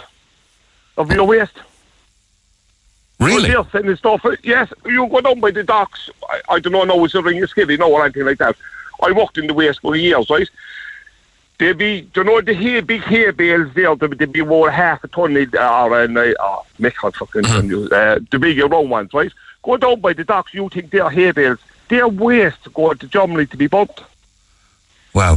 of your waste. Really? Well, they're sending stuff. Yes, you go down by the docks. I, I don't know, no, it's a ring of skivvy, no, or anything like that. I worked in the waste for years, right? There'd be, do you know, the hay, big hay bales there, there'd, there'd be more half a ton of, or, and, uh, oh, Mick, I fucking, uh, the bigger round ones, right? Go down by the docks, you think they're hay bales. They're waste going to Germany to be burnt. Wow.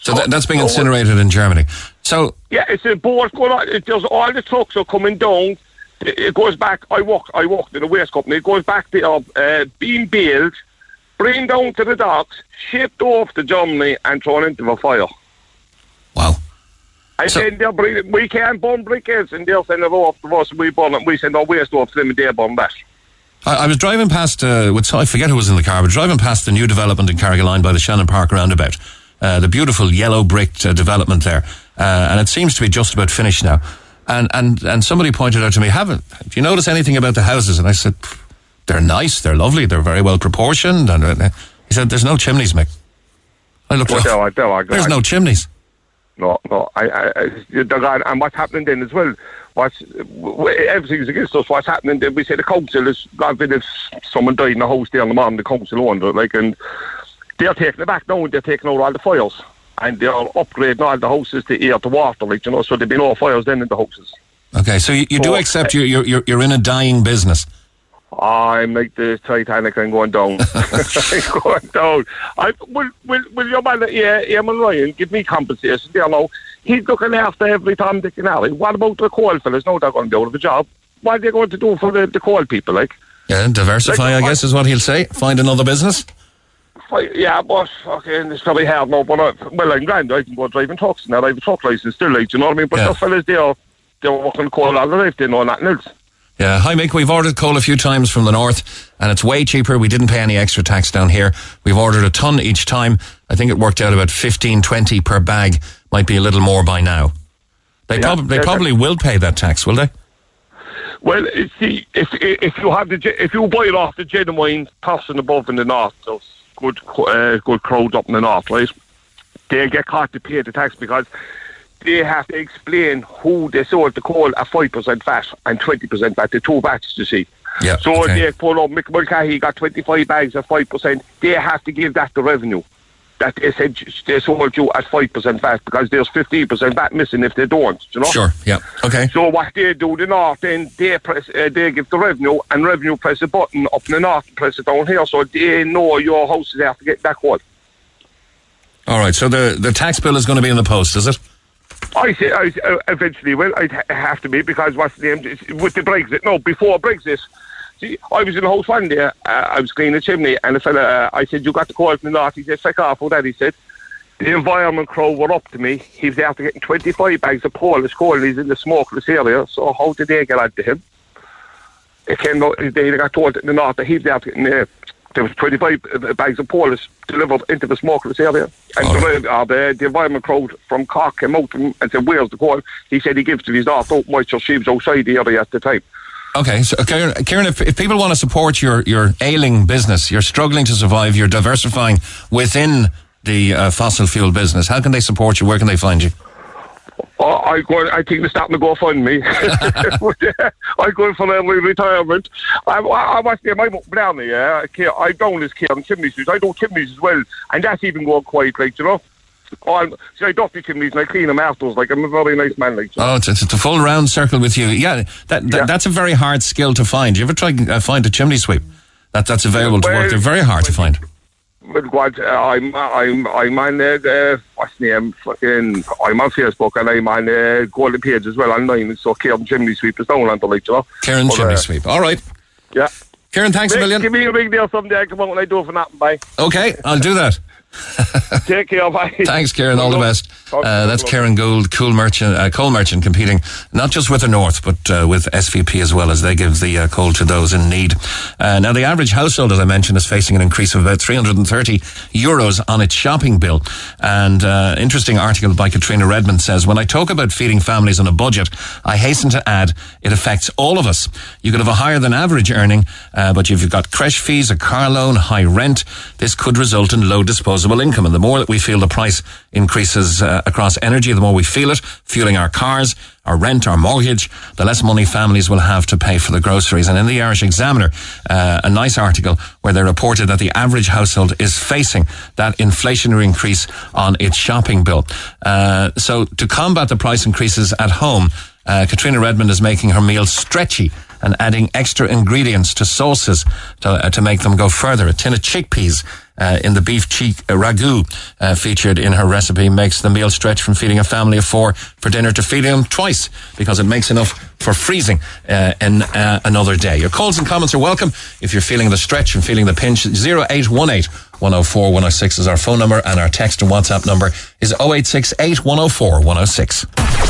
So So- that, that's being so- incinerated in Germany. So Yeah, it's a board going on. It, there's all the trucks are coming down. It, it goes back. I walk. I worked in a waste company. It goes back to uh, being baled bring down to the docks, shipped off to Germany, and thrown into the fire. Wow. And So- then they're bringing, we can't burn briquettes, and they'll send it off to us, and we burn it, we send our waste off to them, and they burn that. I, I was driving past, uh, I forget who was in the car, but driving past the new development in Carrigaline by the Shannon Park roundabout. Uh, the beautiful yellow bricked uh, development there. Uh, and it seems to be just about finished now. And, and, and somebody pointed out to me, haven't, do you notice anything about the houses? And I said, they're nice, they're lovely, they're very well proportioned. And uh, he said, there's no chimneys, Mick. I looked But up. no, I don't, I- There's no chimneys. No, no. I, I, I, and what's happening then as well? What's everything's against us. What's happening then? We say the council is. God if someone died in a house there on the morning, the council owned it. Like, and they're taking it back now. They're taking out all the fires, and they're upgrading all the houses to air to water. Like, you know, so there'll be no fires then in the houses. Okay, so you, you do Oh, accept uh, you're, you're, you're- you're in a dying business. I'm like the Titanic. I'm going down. I'm going down. I will. Will, will your man, yeah, Eamon Ryan, give me compensation? You know, he's looking after every Tom, Dick, and Harry. What about the coal fellas? No, they're going to be out of a job. What are they going to do for the, the coal people? Like, Yeah, diversify, Like, I guess, is what he'll say. Find another business. Yeah, but fucking, it's probably hard now. But uh, well, I'm grand. I can go driving trucks now. I have a truck license still. Like, you know what I mean? But Yeah. the fellas, they're they're working coal all their life. They know nothing else. Yeah, hi Mick. We've ordered coal a few times from the north, and it's way cheaper. We didn't pay any extra tax down here. We've ordered a ton each time. I think it worked out about fifteen, twenty per bag. Might be a little more by now. They, Yeah, prob- they yeah, probably will pay that tax, will they? Well, see, if if you have the if you buy it off the genuine passing above in the north, those good uh, good crowds up in the north, right? They get caught to pay the tax because they have to explain who they sold the coal at five percent VAT and twenty percent VAT. The two VATs, you see. Yeah, So okay. they pull up Mick Mulcahy got twenty five bags at five percent. They have to give that the revenue. That they said they sold you at five percent VAT because there's fifteen percent VAT missing if they don't. You know. Sure. Yeah. Okay. So what they do, the north, then they press, uh, they give the revenue, and revenue press a button up in the north, and press it down here, so they know your house is to get that call. All right. So the the tax bill is going to be in the post, is it? I say, I uh, eventually, well, I'd ha- have to be because what's the name with the Brexit? No, before Brexit. See, I was in the house one day. Uh, I was cleaning the chimney, and the fella, uh, I said, "You got the call from the north?" He said, "Fuck off!" What that? He said. The environment crew were up to me. He was after getting 25 bags of Polish coal. and He's in the smokeless area. So how did they get onto him? It came out, they got told in the north that he was after getting uh, there was 25 bags of Polish delivered into the smokeless area. And All the, uh, the, the environment crowd from Cork came out to and said, where's the coal? He said he gives to his daughter, oh, my she was outside the area at the time. Okay, so Kieran, Kieran if, if people want to support your, your ailing business, you're struggling to survive, you're diversifying within the uh, fossil fuel business, how can they support you? Where can they find you? Oh, I go. I think they're starting to go fund me. I'm going for early retirement. I, I, I must say, my down yeah. I down this Kieran chimneys. I do chimneys as well, and that's even going quite like you know. I'm, see, I duck the chimneys and I clean them afterwards. Like I'm a very nice man. Like. Oh, it's, it's a full round circle with you. Yeah, that, that Yeah. that's a very hard skill to find. You ever try to uh, find a chimney sweep? That that's available to work. They're very hard to find. Uh, I'm I'm I'm on uh, uh, what's name? Fucking, I'm on Facebook and I'm on uh, Golden Page as well online. So Kieran chimney sweep is down on the like you know. Kieran But, chimney uh, sweep. All right, Yeah. Kieran, thanks a million. Give me a big deal someday. Come out and I do it for nothing. Bye. Okay, I'll do that. Take care. Bye. Thanks, Karen. All the best. Uh, that's Karen Gould, cool merchant, uh, coal merchant, competing not just with the North, but uh, with SVP as well, as they give the uh, coal to those in need. Uh, now, the average household, as I mentioned, is facing an increase of about 330 euros on its shopping bill. And uh, interesting article by Katrina Redmond says, "When I talk about feeding families on a budget, I hasten to add it affects all of us. You could have a higher than average earning, uh, but if you've got creche fees, a car loan, high rent, this could result in low disposable income. And the more that we feel the price increases uh, across energy, the more we feel it, fueling our cars, our rent, our mortgage, the less money families will have to pay for the groceries. And in the Irish Examiner, uh, a nice article where they reported that the average household is facing that inflationary increase on its shopping bill. Uh, so to combat the price increases at home, uh, Katrina Redmond is making her meals stretchy and adding extra ingredients to sauces to, uh, to make them go further. A tin of chickpeas uh, in the beef cheek uh, ragu uh, featured in her recipe makes the meal stretch from feeding a family of four for dinner to feeding them twice because it makes enough for freezing uh, in uh, another day. Your calls and comments are welcome if you're feeling the stretch and feeling the pinch. 0818 104 106 is our phone number and our text and WhatsApp number is 0868 104 106.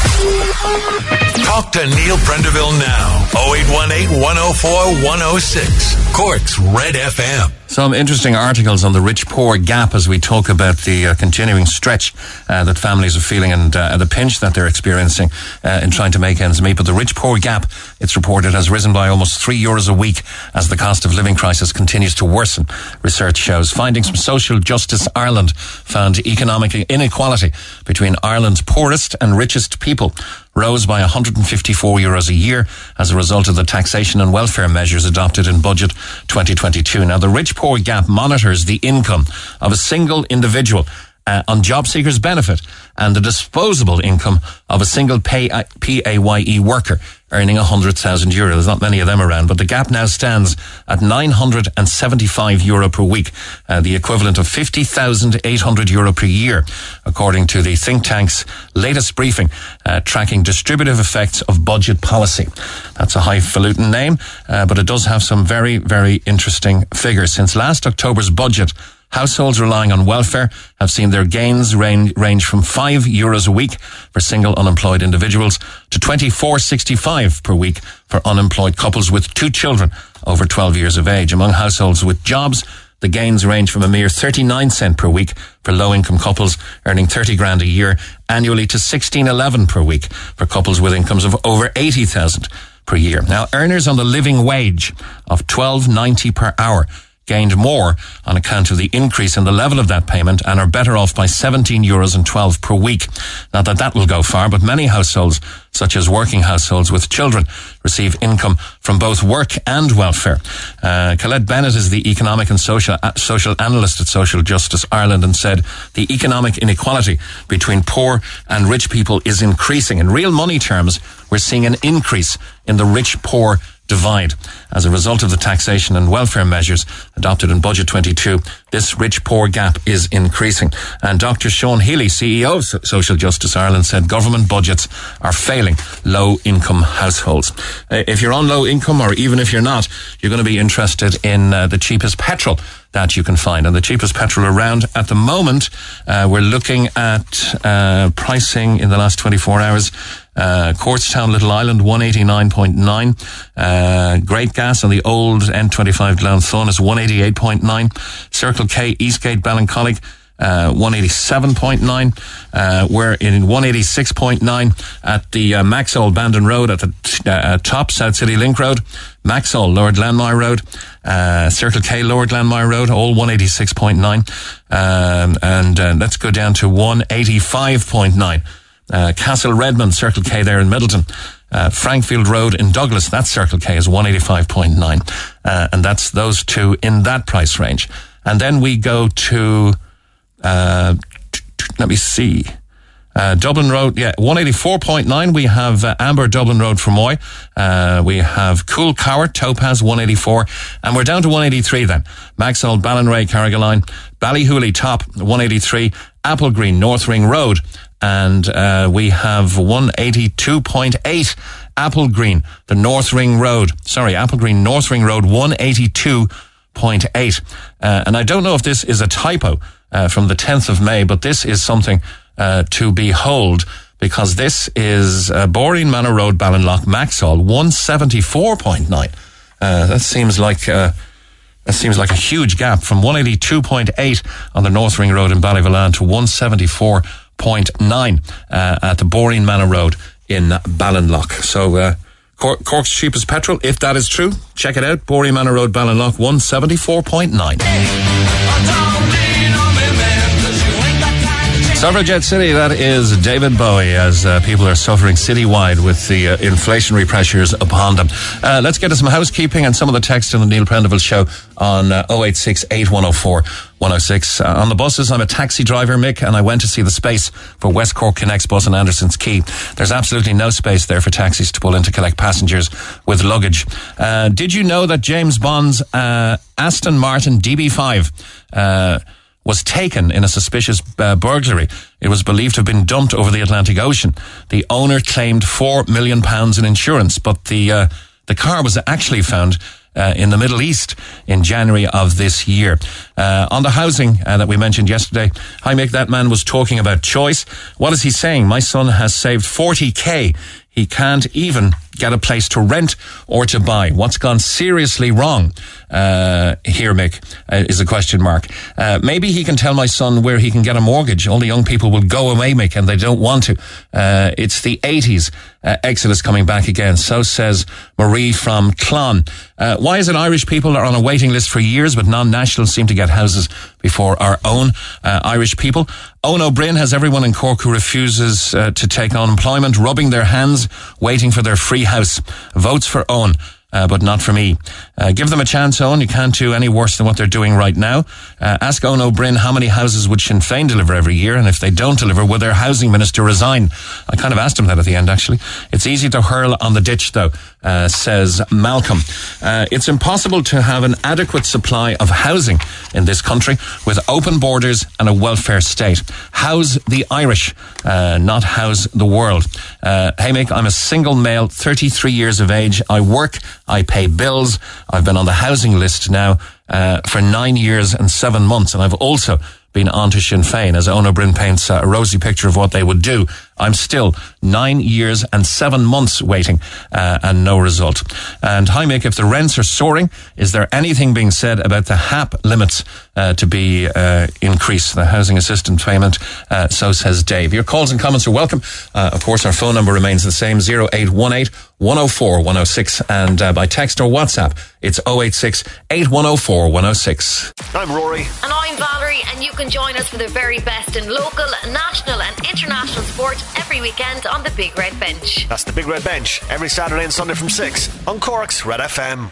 Talk to Neil Prendeville now. 0818 104 106. Cork's Red FM. Some interesting articles on the rich poor gap as we talk about the uh, continuing stretch uh, that families are feeling and uh, the pinch that they're experiencing uh, in trying to make ends meet. But the rich poor gap, it's reported, has risen by almost three euros a week as the cost of living crisis continues to worsen. Research shows findings from Social Justice Ireland found economic inequality between Ireland's poorest and richest people rose by 154 euros a year as a result of the taxation and welfare measures adopted in budget 2022. Now, the rich poor gap monitors the income of a single individual uh, on job seekers benefit and the disposable income of a single pay, uh, PAYE worker earning 100,000 euro. There's not many of them around, but the gap now stands at 975 euro per week, uh, the equivalent of 50,800 euro per year, according to the think tank's latest briefing, uh, tracking distributive effects of budget policy. That's a highfalutin name, uh, but it does have some very, very interesting figures. Since last October's budget, Households relying on welfare have seen their gains range, range from 5 euros a week for single unemployed individuals to 24.65 per week for unemployed couples with two children over 12 years of age. Among households with jobs, the gains range from a mere 39 cent per week for low income couples earning 30 grand a year annually to 1611 per week for couples with incomes of over 80,000 per year. Now, earners on the living wage of 12.90 per hour gained more on account of the increase in the level of that payment and are better off by 17 euros and 12 per week. Not that that will go far, but many households, such as working households with children, receive income from both work and welfare. Uh, Colette Bennett is the economic and social uh, social analyst at Social Justice Ireland and said the economic inequality between poor and rich people is increasing. In real money terms, we're seeing an increase in the rich poor divide. As a result of the taxation and welfare measures adopted in Budget 22, this rich poor gap is increasing. And Dr. Sean Healy, CEO of Social Justice Ireland, said government budgets are failing low income households. If you're on low income or even if you're not, you're going to be interested in uh, the cheapest petrol that you can find. And the cheapest petrol around at the moment, uh, we're looking at uh, pricing in the last 24 hours. Uh, Courtstown, Little Island, 189.9. Uh, Great Gas on the old N25 Glounthaune is 188.9. Circle K, Eastgate, Ballincollig, uh, 187.9. Uh, we're in 186.9 at the uh, Maxol Bandon Road at the t- uh, top, South City Link Road. Maxol, Lower Glanmire Road. Uh, Circle K, Lower Glanmire Road, all 186.9. Um, and uh, let's go down to 185.9. Uh, Castle Redmond, Circle K there in Midleton. Uh, Frankfield Road in Douglas, that Circle K is 185.9. Uh, and that's those two in that price range. And then we go to, uh, let me see. Uh, Dublin Road, yeah, 184.9. We have uh, Amber Dublin Road Fermoy. Uh, we have Cool Cowart, Topaz, 184. And we're down to 183 then. Maxol, Ballinrea, Carrigaline, Ballyhooly Top, 183. Applegreen, North Ring Road. And uh, we have 182.8 Applegreen, the North Ring Road. Sorry, Applegreen, North Ring Road, 182.8. Uh, and I don't know if this is a typo uh, from the 10th of May, but this is something uh, to behold because this is uh, Boreenmanna Road, Ballinlough, Maxol, 174.9. Uh, that seems like uh, that seems like a huge gap from 182.8 on the North Ring Road in Ballyvolane to 174.9 uh, at the Boreenmanna Road in Ballinlough. So. Uh, Cork, Cork's cheapest petrol, if that is true, check it out. Boreenmanna Road, Ballinlough, 174.9. Suffragette City, that is David Bowie, as uh, people are suffering citywide with the uh, inflationary pressures upon them. Uh, let's get to some housekeeping and some of the text in the Neil Prendeville show on uh, 086 8104 106. Uh, on the buses, I'm a taxi driver, Mick, and I went to see the space for West Cork Connects bus in Anderson's Quay. There's absolutely no space there for taxis to pull in to collect passengers with luggage. Uh, did you know that James Bond's uh, Aston Martin DB5 uh, was taken in a suspicious uh, burglary. It was believed to have been dumped over the Atlantic Ocean. The owner claimed four million pounds in insurance, but the uh, the car was actually found. Uh, in the Middle East in January of this year. Uh, on the housing uh, that we mentioned yesterday, Hi Mick, that man was talking about choice. What is he saying? My son has saved 40k. He can't even get a place to rent or to buy. What's gone seriously wrong uh, here, Mick, uh, is a question mark. Uh, maybe he can tell my son where he can get a mortgage. Only young people will go away, Mick, and they don't want to. Uh, it's the 80s uh, Exodus coming back again. So says Marie from Clon. Uh, why is it Irish people are on a waiting list for years, but non-nationals seem to get houses before our own Irish people? Owen O'Brien has everyone in Cork who refuses to take unemployment, rubbing their hands, waiting for their free House. Votes for Owen. Uh, but not for me. Uh, give them a chance, Owen. You can't do any worse than what they're doing right now. Uh, ask Owen O'Brien how many houses would Sinn Féin deliver every year, and if they don't deliver, will their housing minister resign? I kind of asked him that at the end, actually. It's easy to hurl on the ditch, though, uh, says Malcolm. Uh, it's impossible to have an adequate supply of housing in this country with open borders and a welfare state. House the Irish, uh, not house the world. hey, Mick, I'm a single male, 33 years of age. I work I pay bills. I've been on the housing list now uh, for nine years and seven months, and I've also been on to Sinn Féin as Owen O'Brien paints a rosy picture of what they would do. I'm still nine years and seven months waiting uh, and no result. And hi, Mick, if the rents are soaring, is there anything being said about the HAP limits uh, to be uh, increased, the housing assistance payment? Uh, so says Dave. Your calls and comments are welcome. Uh, of course, our phone number remains the same 0818 104 106. And uh, by text or WhatsApp, it's 086 8104 106. I'm Rory. And I'm Valerie, and you can join us for the very best in local, national, and international sport every weekend on the Big Red Bench. That's the Big Red Bench, every Saturday and Sunday from 6 on Cork's Red FM.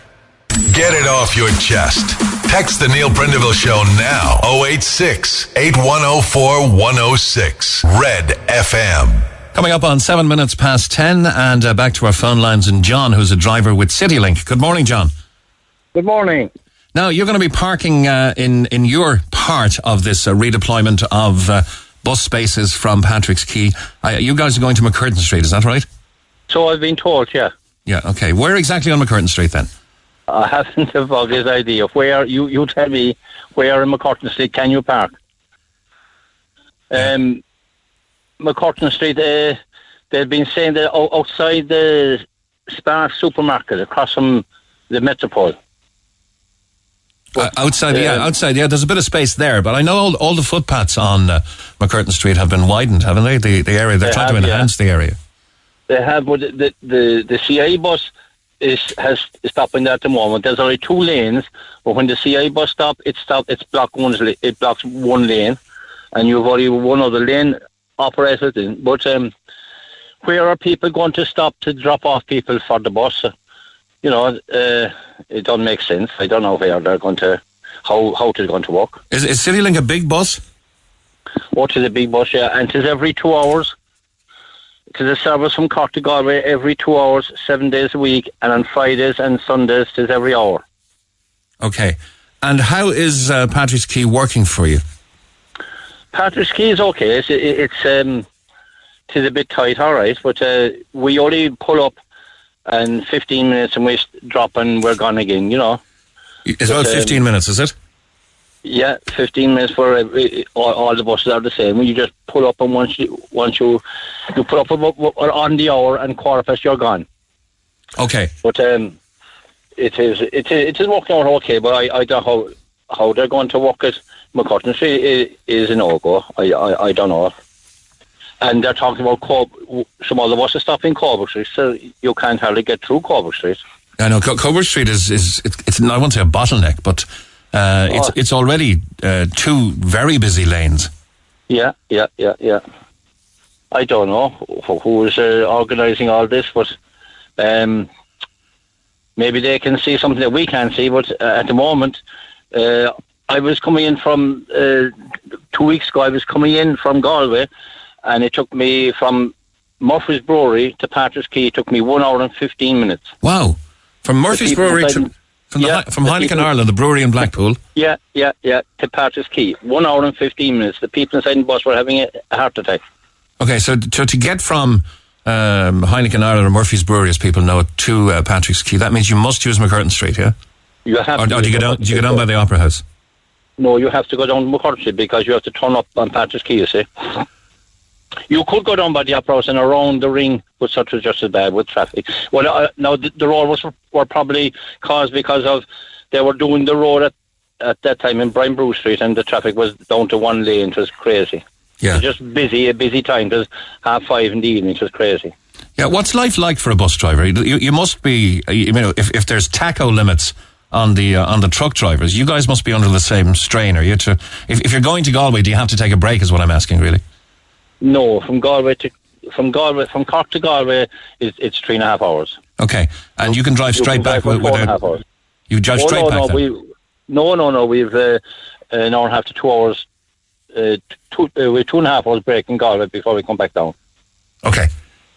Get it off your chest. Text the Neil Prendeville Show now 086 8104 106. Red FM. Coming up on seven minutes past 10 and uh, back to our phone lines and John, who's a driver with CityLink. Good morning, John. Good morning. Now, you're going to be parking uh, in, in your part of this uh, redeployment of uh, bus spaces from Patrick's Quay. Uh, you guys are going to McCurtain Street, is that right? So I've been told, yeah. Yeah, okay. Where exactly on McCurtain Street then? I haven't the foggiest idea. Where, you, you tell me, where in McCurtain Street can you park? Um, McCurtain Street, uh, they've been saying that outside the Spar supermarket across from the Metropole. Uh, outside, yeah, um, outside, yeah. There's a bit of space there, but I know all, all the footpaths on uh, McCurtain Street have been widened, haven't they? The the area they're they trying have, to enhance yeah. the area. They have, but the the the CI bus is has is stopping there at the moment. There's only two lanes, but when the CI bus stop, it stop it's block one it blocks one lane, and you've only one other lane operated in. But um, where are people going to stop to drop off people for the bus? you know, uh, it doesn't make sense. I don't know where they're going to, how how it is going to work. Is, is CityLink a big bus? What is a big bus? Yeah, and it is every two hours. It is a service from Cork to Galway every two hours, seven days a week, and on Fridays and Sundays it is every hour. Okay, and how is uh, Patrick's Quay working for you? Patrick's Quay is okay. It's it's um, it is a bit tight, all right, but uh, we only pull up and 15 minutes and we drop and we're gone again, you know. It's about 15 um, minutes, is it? Yeah, 15 minutes for every, all, all, the buses are the same. You just pull up and once you, once you, you pull up on the hour and quarter past you're gone. Okay. But um, it is it is, it is working out okay, but I, I don't know how, how they're going to work it. McCurtain Street is, is a no-go. I, I, I don't know and they're talking about Co- some other buses stopping Coburg Street, so you can't hardly get through Coburg Street. I know Co- Coburg Street is is it's, it's I won't say a bottleneck, but uh, oh. it's it's already uh, two very busy lanes. Yeah, yeah, yeah, yeah. I don't know who, who is uh, organising all this, but um, maybe they can see something that we can't see. But uh, at the moment, uh, I was coming in from uh, two weeks ago. I was coming in from Galway, and it took me from Murphy's Brewery to Patrick's Quay. It took me one hour and fifteen minutes. Wow. From Murphy's Brewery to from, Yeah, Hi- from the Heineken people- Ireland, the brewery in Blackpool. Yeah, yeah, yeah. To Patrick's Quay, one hour and fifteen minutes. The people inside the bus were having a a heart attack. Okay, so to, to get from um, Heineken Ireland or Murphy's Brewery, as people know it, to uh, Patrick's Quay, that means you must use McCurtain Street, yeah? You have Or, to or do you go down? Do you go down by the Opera House? No, you have to go down Street because you have to turn up on Patrick's Quay, you see. You could go down by the Opera House and around the ring, but such was just as bad with traffic. Well, uh, now the, the road was were probably caused because of they were doing the road at, at that time in Brian Boru Street and the traffic was down to one lane. It was crazy. Yeah. Was just busy, a busy time. It was half five in the evening. It was crazy. Yeah, what's life like for a bus driver? You, you must be, you know, if, if there's tacho limits on the uh, on the truck drivers, you guys must be under the same strain. Are you to, if, if you're going to Galway, do you have to take a break? Is what I'm asking, really. No, from Galway to from Galway from Cork to Galway, it's, it's three and a half hours. Okay, and you can drive straight can back drive for with, four without. half hours. You drive Oh, straight no, back. no, then? we, no, no, no. We've uh, an hour and a half to two hours, uh, two, uh, with two and a half hours break in Galway before we come back down. Okay,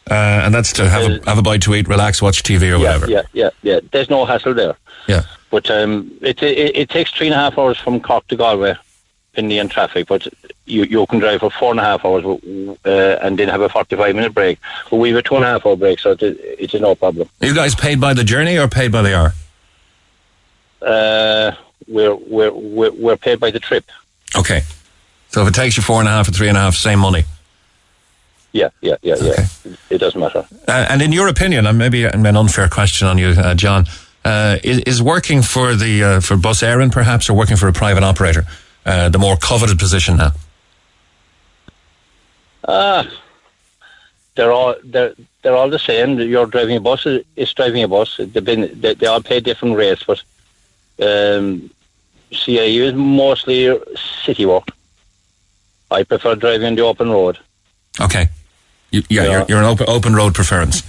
uh, and that's to have a, Uh, have a bite to eat, relax, watch TV or yeah, whatever. yeah, yeah, yeah. There's no hassle there. Yeah. But um, it, it it takes three and a half hours from Cork to Galway, in the end traffic. But you you can drive for four and a half hours, uh, and then have a forty-five minute break. But we have a two and a half hour break, so it, it is no problem. Are you guys paid by the journey or paid by the hour? Uh, we're, we're we're we're paid by the trip. Okay. So if it takes you four and a half or three and a half, same money. Yeah, yeah, yeah, yeah. It doesn't matter. Uh, and in your opinion, and maybe an unfair question on you, uh, John, uh, is, is working for the uh, for Bus Éireann perhaps, or working for a private operator, uh, the more coveted position now? Ah, they're all they're they're all the same. You're driving a bus. It's driving a bus. They've been they, they all pay different rates, but um, CAU is mostly city work. I prefer driving on the open road. Okay. You, yeah, Yeah. You're, you're an open, open road preference.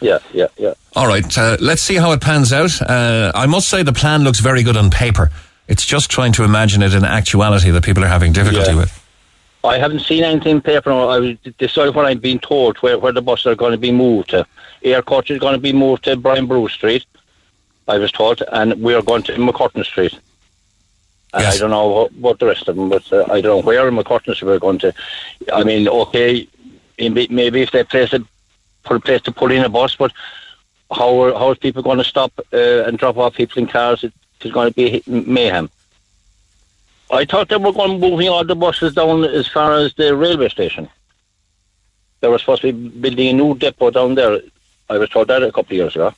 Yeah, yeah, yeah. All right. Uh, let's see how it pans out. Uh, I must say the plan looks very good on paper. It's just trying to imagine it in actuality that people are having difficulty Yeah. with. I haven't seen anything in paper. I was decided what I've been told where, where the buses are going to be moved to. Aircoach is going to be moved to Brian Boru Street. I was told, and we are going to McCurtain Street. And Yes. I don't know what, what the rest of them, but uh, I don't know where in McCurtain Street we're going to. I mean, okay, maybe maybe if they place a put a place to put in a bus, but how are how are people going to stop uh, and drop off people in cars? It, it's going to be mayhem. I thought they were going to moving all the buses down as far as the railway station. They were supposed to be building a new depot down there. I was told that a couple of years ago.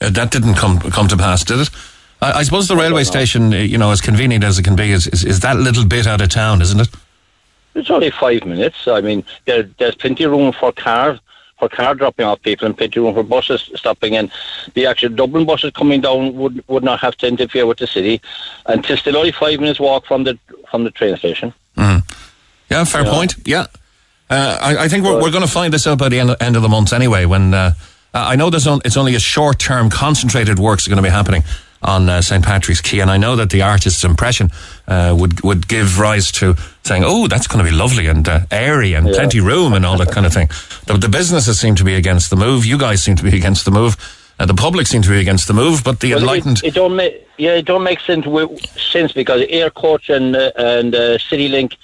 Uh, that didn't come come to pass, did it? I, I suppose the railway station, uh, you know, as convenient as it can be, is, is, is that little bit out of town, isn't it? It's only five minutes. I mean, there, there's plenty of room for cars, for car dropping off people, and of room for buses stopping in. The actual Dublin buses coming down would would not have to interfere with the city, and it's still only five minutes walk from the from the train station. Yeah, fair point. Yeah. Uh, I, I think we're, we're going to find this out by the end, end of the month anyway. When uh, I know there's on, it's only a short term concentrated works are going to be happening on uh, St Patrick's Quay, and I know that the artist's impression uh, would would give rise to saying, "Oh, that's going to be lovely and uh, airy and Yeah. plenty room and all that kind of thing." The, the businesses seem to be against the move. You guys seem to be against the move. Uh, the public seem to be against the move, but the Well, enlightened. It, it don't make yeah, it don't make sense sense because Aircoach and uh, and uh, CityLink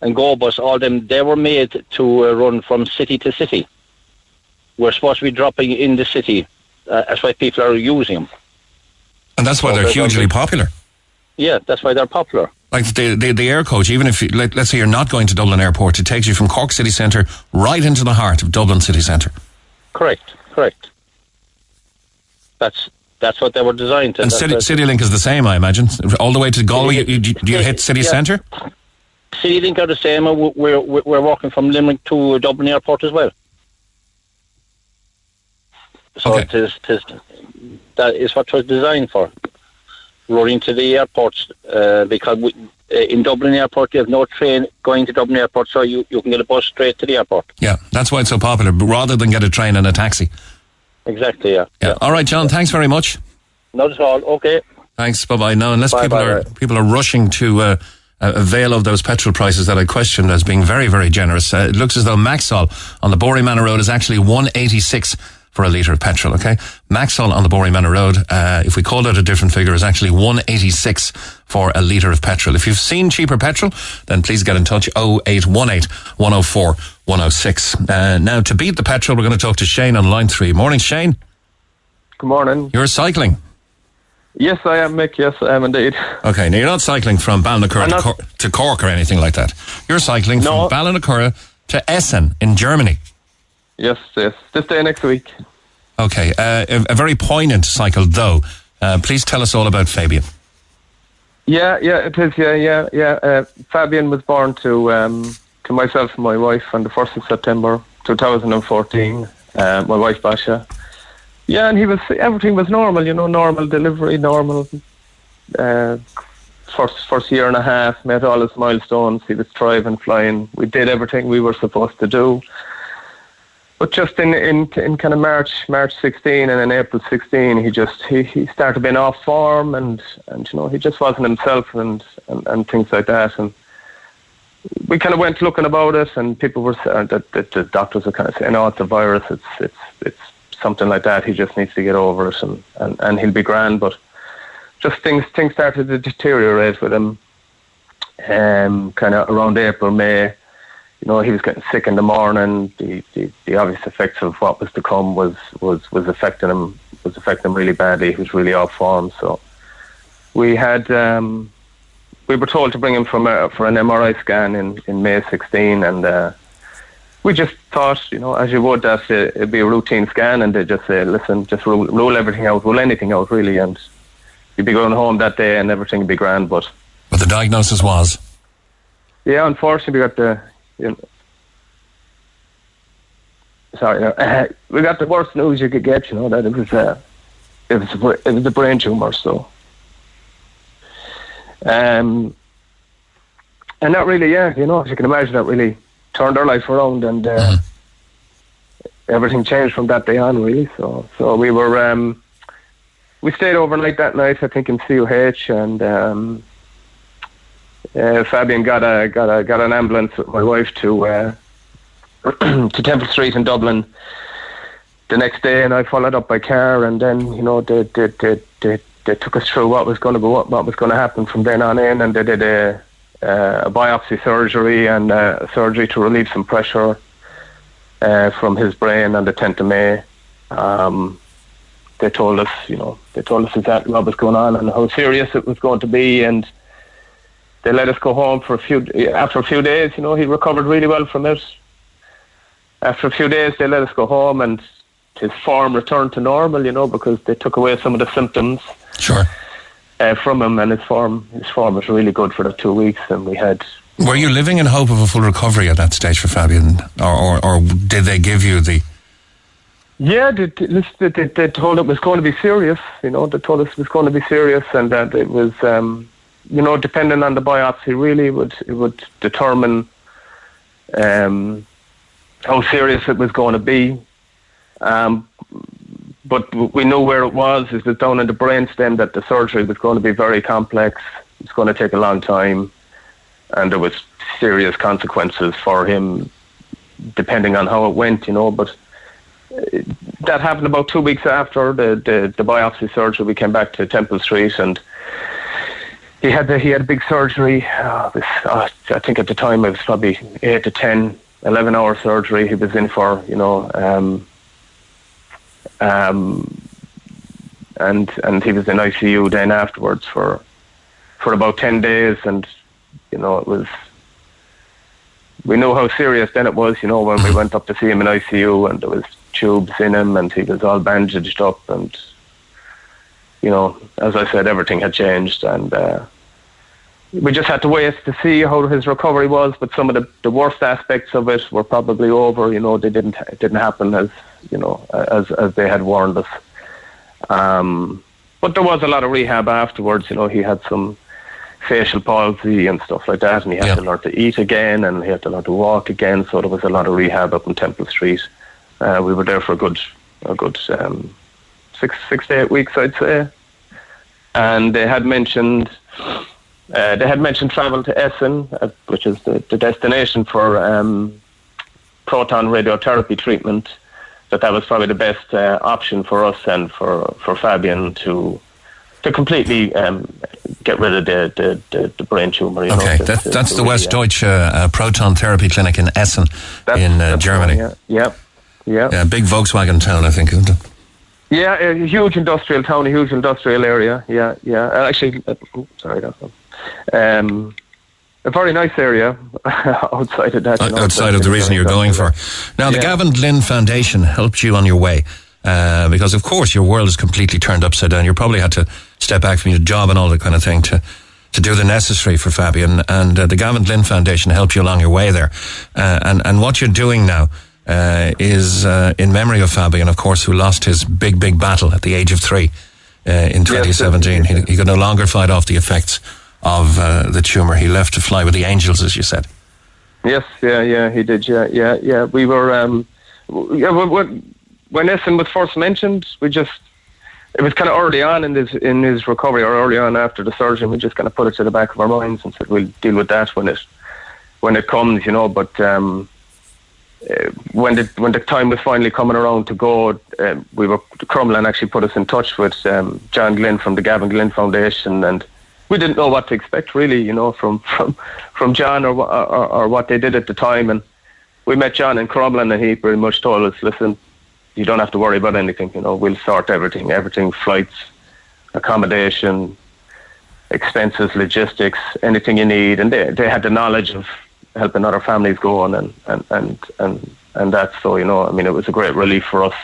and GoBus, all them they were made to uh, run from city to city. We're supposed to be dropping in the city. Uh, that's why people are using them. And that's why they're they're hugely popular. Yeah, that's why they're popular. Like the, the the air coach, even if you, let, let's say you're not going to Dublin Airport, it takes you from Cork City Centre right into the heart of Dublin City Centre. Correct, correct. That's that's what they were designed to. And That's City, CityLink is the same, I imagine, all the way to Galway. You, you, do you hit City Yeah. Centre? CityLink are the same. we- We're we're we're walking from Limerick to Dublin Airport as well. So Okay. it is, it is, that is what it was designed for. Running to the airports uh, because we, uh, in Dublin Airport, you have no train going to Dublin Airport, so you, you can get a bus straight to the airport. Yeah, that's why it's so popular. Rather than get a train and a taxi. Exactly, yeah. Yeah. All right, John. Thanks very much. Not at all. Okay. Thanks. Bye bye. Now, unless Bye, people bye, are bye. people are rushing to uh, uh, avail of those petrol prices that I questioned as being very very generous. Uh, it looks as though Maxol on the Boreenmanna Road is actually one eighty six for a litre of petrol. Okay, Maxol on the Boreenmanna Road, uh, if we called it a different figure, is actually one eighty six for a litre of petrol. If you've seen cheaper petrol, then please get in touch 0818 104 106. Uh, now, to beat the petrol, we're going to talk to Shane on line three. Morning, Shane. Good morning. You're cycling. Yes, I am, Mick. Yes, I am indeed. Okay, now you're not cycling from Ballinacurra to, Cor- to Cork or anything like that. You're cycling No. from Ballinacurra to Essen in Germany. Yes, yes. This day next week. Okay, uh, a, a very poignant cycle though. Uh, please tell us all about Fabian. Yeah, yeah, it is. Yeah, yeah, yeah. Uh, Fabian was born to um, to myself and my wife on the first of September, two thousand and fourteen. Uh, my wife Basha. Yeah, and he was everything was normal. You know, normal delivery, normal. Uh, first first year and a half, met all his milestones. He was thriving, flying. We did everything we were supposed to do. But just in, in in kind of March March 16 and in April 16, he just he, he started being off form and and you know he just wasn't himself and and, and things like that. And we kind of went looking about it and people were saying that, that the doctors were kind of saying oh it's a virus. It's it's it's something like that. He just needs to get over it and and, and he'll be grand. But just things things started to deteriorate with him um kind of around April May you know, he was getting sick in the morning. The, the, the obvious effects of what was to come was, was, was affecting him was affecting him really badly. He was really off form. So we had um, we were told to bring him from a, for an MRI scan in, in May 16, and uh, we just thought, you know, as you would, that it, it'd be a routine scan, and they'd just say, listen, just rule, rule everything out, rule anything out, really, and you'd be going home that day, and everything would be grand. But But the diagnosis was yeah, unfortunately, we got the. You know, sorry, no, we got the worst news you could get. You know that it was uh, it was a, it was a brain tumor. So, um, and that really, yeah, you know, as you can imagine, that really turned our life around, and uh, everything changed from that day on. Really, so so we were um, we stayed overnight that night, I think, in CUH, and. Um, uh, Fabian got a got a got an ambulance with my wife to uh, to Temple Street in Dublin the next day, and I followed up by car, and then you know they they they, they, they took us through what was going to go what was going to happen from then on in, and they did a a biopsy surgery and uh, surgery to relieve some pressure uh, from his brain on the 10th of May. Um, they told us, you know, they told us exactly what was going on and how serious it was going to be, and they let us go home for a few. After a few days, you know, he recovered really well from it. After a few days, they let us go home, and his form returned to normal. You know, because they took away some of the symptoms sure. uh, from him, and his form his form was really good for the two weeks. And we had Were you living in hope of a full recovery at that stage for Fabian, or or, or did they give you the? Yeah, they, they, they, told it was going to be serious. You know, they told us it was going to be serious, and that it was, um, you know, depending on the biopsy, really, would it would determine um, how serious it was going to be. Um, but we knew where it was. It was down in the brainstem that the surgery was going to be very complex. It's going to take a long time, and there was serious consequences for him, depending on how it went. You know, but that happened about two weeks after the, the, the biopsy surgery. We came back to Temple Street and he had the, he had a big surgery. Uh, was, uh, I think at the time it was probably eight to 10, 11 hour surgery he was in for, you know. Um, um, and and he was in ICU then afterwards for for about 10 days and you know it was we knew how serious then it was, you know, when we went up to see him in ICU and there was tubes in him and he was all bandaged up and, you know, as I said, everything had changed and uh, we just had to wait to see how his recovery was. But some of the, the worst aspects of it were probably over. You know, they didn't it didn't happen as you know as as they had warned us. Um, but there was a lot of rehab afterwards. You know, he had some facial palsy and stuff like that, and he had Yeah. to learn to eat again, and he had to learn to walk again. So there was a lot of rehab up in Temple Street. Uh, we were there for a good, a good um, six, six to eight weeks, I'd say. And they had mentioned, uh, they had mentioned travel to Essen, uh, which is the, the destination for um, proton radiotherapy treatment. That that was probably the best uh, option for us and for, for Fabian to to completely um, get rid of the, the, the, the brain tumor. You Okay, know, that, to- that's to the really, West uh, Deutsche uh, Proton Therapy Clinic in Essen that's- in uh, that's Germany. one, yeah, yeah, yeah. Yeah, big Volkswagen town, I think, isn't it? Yeah, a huge industrial town, a huge industrial area. Yeah, yeah. Uh, Actually, uh, sorry, that's not. Um, a very nice area outside of that. you outside of the reason you're going for. Now, the Yeah. Gavin Glynn Foundation helped you on your way uh, because, of course, your world is completely turned upside down. You probably had to step back from your job and all that kind of thing to to do the necessary for Fabian. And uh, the Gavin Glynn Foundation helped you along your way there. Uh, and and what you're doing now. Uh, is uh, in memory of Fabian, of course, who lost his big, big battle at the age of three uh, in 2017. he, he could no longer fight off the effects of uh, the tumour. He left to fly with the angels, as you said. Yes, yeah, yeah, he did. Yeah, yeah, yeah. We were, um, yeah, when- when when Essen was first mentioned, we just it was kind of early on in his in his recovery, or early on after the surgery. We just kind of put it to the back of our minds and said we'll deal with that when it when it comes, you know. But um, uh, when the when the time was finally coming around to go, uh, we were Crumlin actually put us in touch with um, John Glynn from the Gavin Glynn Foundation, and we didn't know what to expect really, you know, from from from John or, or or what they did at the time, and we met John in Crumlin, and he pretty much told us, listen, you don't have to worry about anything, you know, we'll sort everything, everything, flights, accommodation, expenses, logistics, anything you need, and they they had the knowledge of helping other families go on and and and and, and that. So you know, I mean, it was a great relief for us.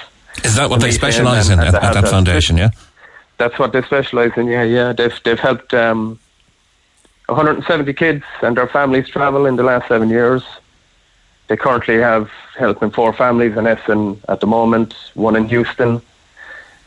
Is that what they specialise in and at, at that foundation? Yeah. That's what they specialise in. Yeah, yeah. They've they've helped um, 170 kids and their families travel in the last seven years. They currently have helping four families in Essen at the moment, one in Houston,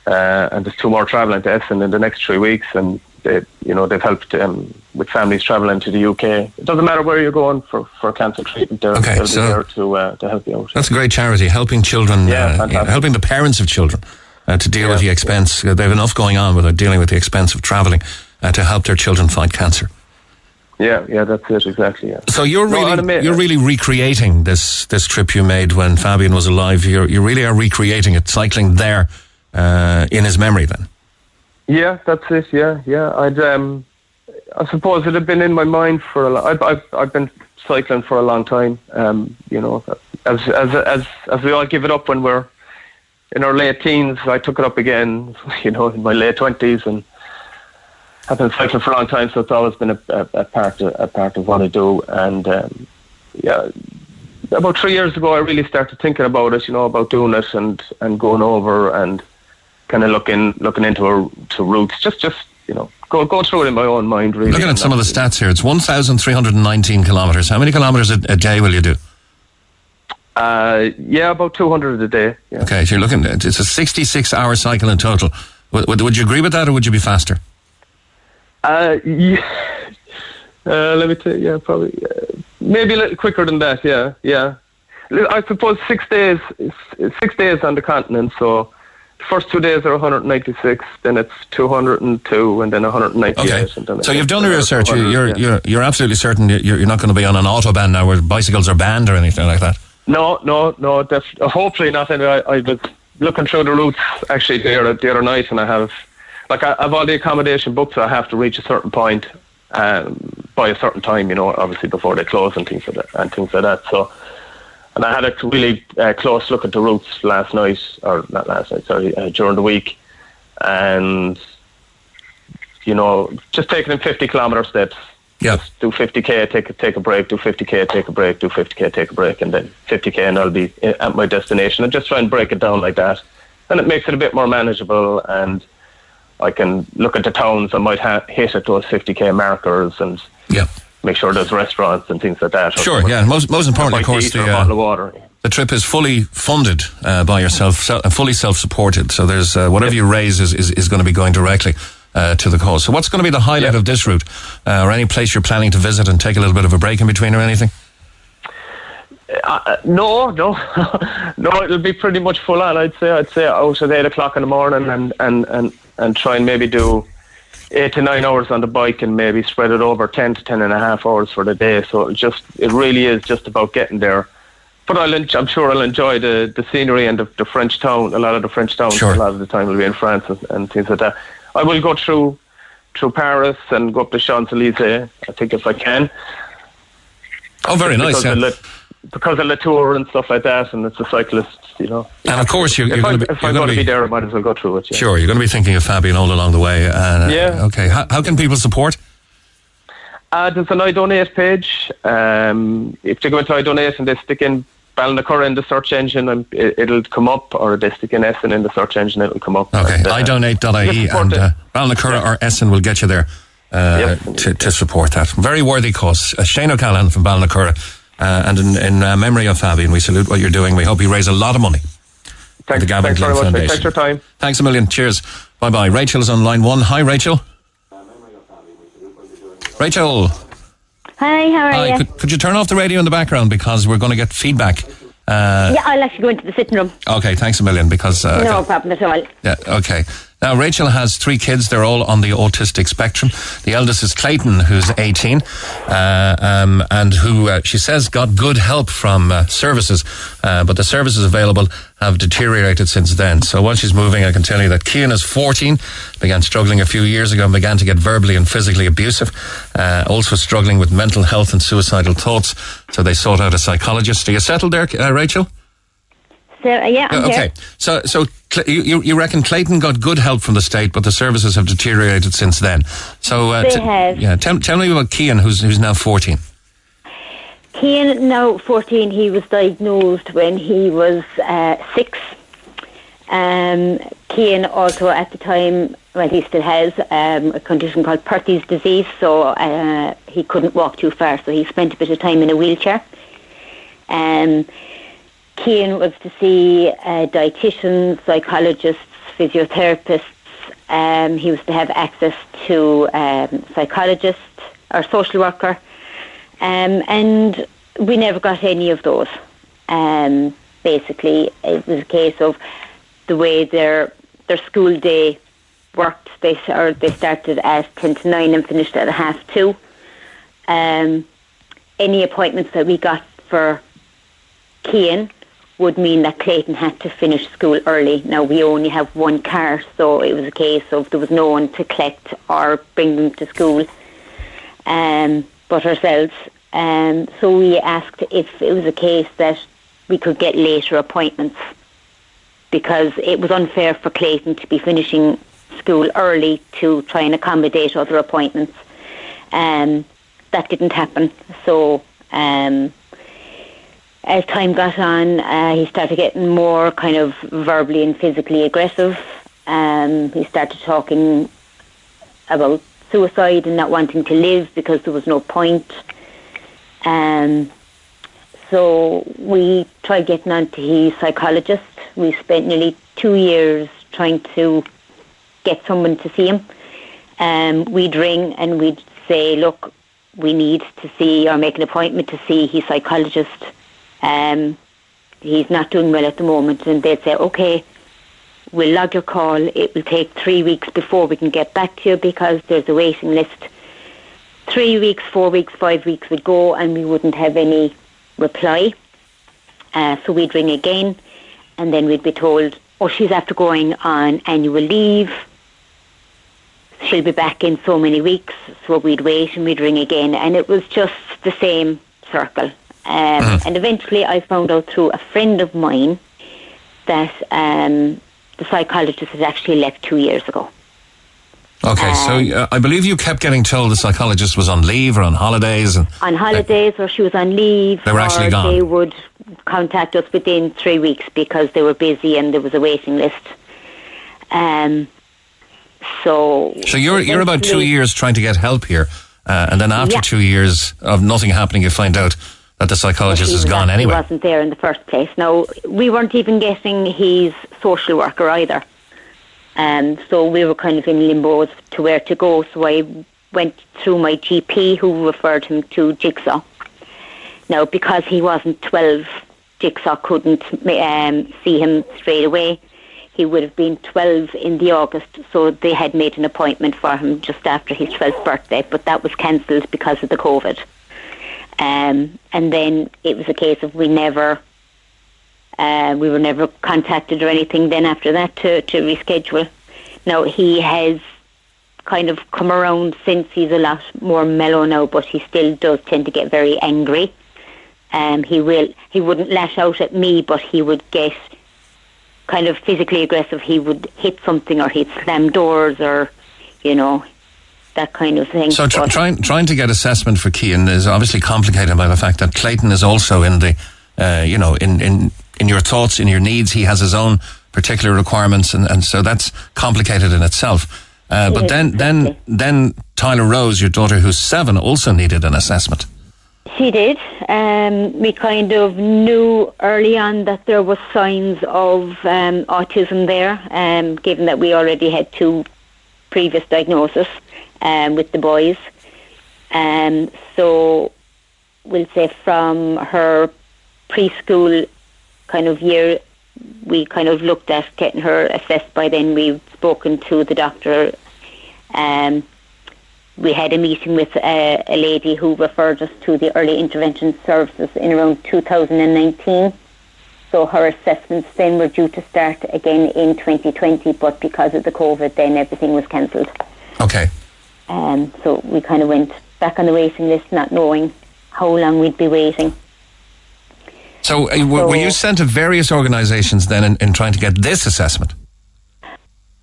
uh, and there's two more travelling to Essen in the next three weeks. And they, you know, they've helped um, with families travelling to the UK. It doesn't matter where you're going for, for cancer treatment; they're, Okay, they'll so- be there to uh, to help you out. That's a great charity, helping children, Yeah, uh, helping the parents of children uh, to deal with the expense. Uh, They have enough going on without dealing with the expense of travelling uh, to help their children fight cancer. Yeah, yeah, that's it exactly. Yeah. So you're really I mean- you're really recreating this this trip you made when Fabian was alive. You're, you really are recreating it, cycling there uh, in his memory. Then Yeah, that's it. Yeah, yeah. I'd, um, I suppose it had been in my mind for a long. I've, I've, I've been cycling for a long time. Um, you know, as as as as we all give it up when we're in our late teens, I took it up again. You know, in my late twenties, and I've been cycling for a long time, so it's always been a, a, a part of, a part of what I do. And um, yeah, about three years ago, I really started thinking about it. You know, about doing it and and going over and kind of looking looking into our to roots. Just just you know go go through it in my own mind. Really. looking at some of the stats here, it's 1,319 kilometres. How many kilometres a, a day will you do? Uh, yeah, about two hundred a day. Yeah. Okay, so you're looking at it's a 66 hour cycle in total. Would, would, would you agree with that, or would you be faster? Uh, yeah. Uh, let me tell you, yeah, probably uh, maybe a little quicker than that. Yeah, yeah. I suppose six days, six days on the continent. So the first two days are 196, then it's 202, and then 198. Okay. And then So you've done the research. You- 200, You're, yeah. you're, you're absolutely certain you're, you're not going to be on an autobahn now where bicycles are banned or anything like that. No, no, no. Def- uh, hopefully not. Anyway, I, I was looking through the routes actually the other, the other night, and I have like I have all the accommodation booked. So I have to reach a certain point um, by a certain time. You know, obviously before they close and things like that. And things like that. So, and I had a really uh, close look at the routes last night, or not last night, sorry, uh, during the week, and you know, just taking in 50 kilometer steps Yeah. just do 50k, take a, take a break, do 50k, take a break, do 50k, take a break, and then 50k, and I'll be at my destination. And just try and break it down like that, and it makes it a bit more manageable. And I can look at the towns I might ha- hit at those 50k markers and Yeah. Make sure there's restaurants and things like that. Sure, yeah. Most, most importantly, of course, the, or bottle of uh, water. the trip is fully funded uh, by yourself, se- uh, fully self-supported. So there's uh, whatever you raise is, is, is going to be going directly uh, to the cause. So, what's going to be the highlight of this route, uh, or any place you're planning to visit and take a little bit of a break in between, or anything? Uh, no, no, no. It'll be pretty much full on. I'd say. I'd say out at eight o'clock in the morning, and and and and try and maybe do eight to nine hours on the bike, and maybe spread it over ten to ten and a half hours for the day. So it just it really is just about getting there. But I'll, I'm sure I'll enjoy the, the scenery and the, the French town. A lot of the French towns. Sure. A lot of the time will be in France and, and things like that. I will go through through Paris and go up to Champs Elysees. I think if I can. Oh, very nice. Yeah. Because of Latour and stuff like that, and it's a cyclist, you know. And of course, you're, you're if going to be, if I'm going to be be there, I might as well go through it. Yeah. Sure, you're going to be thinking of Fabian all along the way. And, uh, Yeah. Okay. How, how can people support? Uh, there's an iDonate page. Um, if they go into iDonate and they stick in Ballinacurra in the search engine, um, it, it'll come up, or they stick in Essen in the search engine, it'll come up. Okay. And, uh, idonate.ie just and it. uh, Ballinacurra or Essen will get you there uh, Yep. to, to support that. Very worthy cause. Uh, Shane O'Callaghan from Ballinacurra. Uh, and in, in uh, memory of Fabian, we salute what you're doing. We hope you raise a lot of money. thanks, the Gavin thanks very much. Foundation. Thanks for your time. Thanks a million. Cheers. Bye bye. Rachel is on line one. Hi, Rachel. Rachel. Hi, how are Hi. you? Could, could you turn off the radio in the background because we're going to get feedback? Uh, yeah, I'll actually go into the sitting room. Okay, thanks a million because. Uh, no problem at all. Yeah, okay. Now, Rachel has three kids. They're all on the autistic spectrum. The eldest is Clayton, who's 18, uh, um, and who uh, she says got good help from uh, services, uh, but the services available have deteriorated since then. So while she's moving, I can tell you that Kian is 14, began struggling a few years ago and began to get verbally and physically abusive, uh, also struggling with mental health and suicidal thoughts. So they sought out a psychologist. Are you settled there, uh, Rachel? So, uh, yeah, I'm Uh, okay, here. so so you, you- reckon Clayton got good help from the state, but the services have deteriorated since then. So uh, They t- have. Yeah, tell, tell me about Kian, who's who's now fourteen. Kian, now 14, he was diagnosed when he was uh, six. Um, Kian also at the time, well, he still has um, a condition called Perthes disease, so uh, he couldn't walk too far, so he spent a bit of time in a wheelchair. Um, Kian was to see uh, dietitians, psychologists, physiotherapists. Um, he was to have access to um, psychologist or social worker. Um, and we never got any of those. Um, basically, it was a case of the way their their school day worked. They or they started at ten to nine and finished at half two. Um, any appointments that we got for Kian would mean that Clayton had to finish school early. Now we only have one car, so it was a case of there was no one to collect or bring them to school um, but ourselves. Um, so we asked if it was a case that we could get later appointments because it was unfair for Clayton to be finishing school early to try and accommodate other appointments. Um, that didn't happen. So um, as time got on, uh, he started getting more kind of verbally and physically aggressive. Um, he started talking about suicide and not wanting to live because there was no point. Um, so we tried getting on to his psychologist. We spent nearly two years trying to get someone to see him. Um, we'd ring and we'd say, look, we need to see or make an appointment to see his psychologist. Um, he's not doing well at the moment. And they'd say, okay, we'll log your call. It will take three weeks before we can get back to you because there's a waiting list. Three weeks, four weeks, five weeks would go and we wouldn't have any reply. Uh, so we'd ring again and then we'd be told, oh, she's after going on annual leave. She'll be back in so many weeks. So we'd wait and we'd ring again. And it was just the same circle. Um, And eventually I found out through a friend of mine that um, the psychologist had actually left two years ago. Okay, so uh, I believe you kept getting told the psychologist was on leave or on holidays, and On holidays or she was on leave. They were actually gone. They would contact us within three weeks because they were busy and there was a waiting list. Um, so. so you're you're about two years trying to get help here, uh, and then after Yeah. two years of nothing happening, you find out that the psychologist is was gone anyway. He wasn't there in the first place. No, we weren't even getting his social worker either. Um, so we were kind of in limbo as to where to go. So I went through my GP, who referred him to Jigsaw. Now, because he wasn't 12, Jigsaw couldn't um, see him straight away. He would have been 12 in the August, so they had made an appointment for him just after his 12th birthday, but that was cancelled because of the COVID. Um, and then it was a case of we never, uh, we were never contacted or anything. Then after that to to reschedule. Now he has kind of come around since. He's a lot more mellow now, but he still does tend to get very angry. Um, he will. He wouldn't lash out at me, but he would get kind of physically aggressive. He would hit something, or he'd slam doors, or you know, that kind of thing. So tr- trying trying to get assessment for Kian is obviously complicated by the fact that Clayton is also in the, uh, you know, in, in in your thoughts, in your needs. He has his own particular requirements, and, and so that's complicated in itself. Uh, but then then then Tyler Rose, your daughter who's seven, also needed an assessment. She did. Um, we kind of knew early on that there was signs of um, autism there, um, given that we already had two previous diagnoses um, with the boys. Um, so we'll say from her preschool kind of year, we kind of looked at getting her assessed by then. We've spoken to the doctor. Um, we had a meeting with a, a lady who referred us to the early intervention services in around 2019. So her assessments then were due to start again in 2020, but because of the COVID, then everything was cancelled. Okay. Um, so we kind of went back on the waiting list, not knowing how long we'd be waiting. So, uh, were, were you sent to various organisations then in, in trying to get this assessment?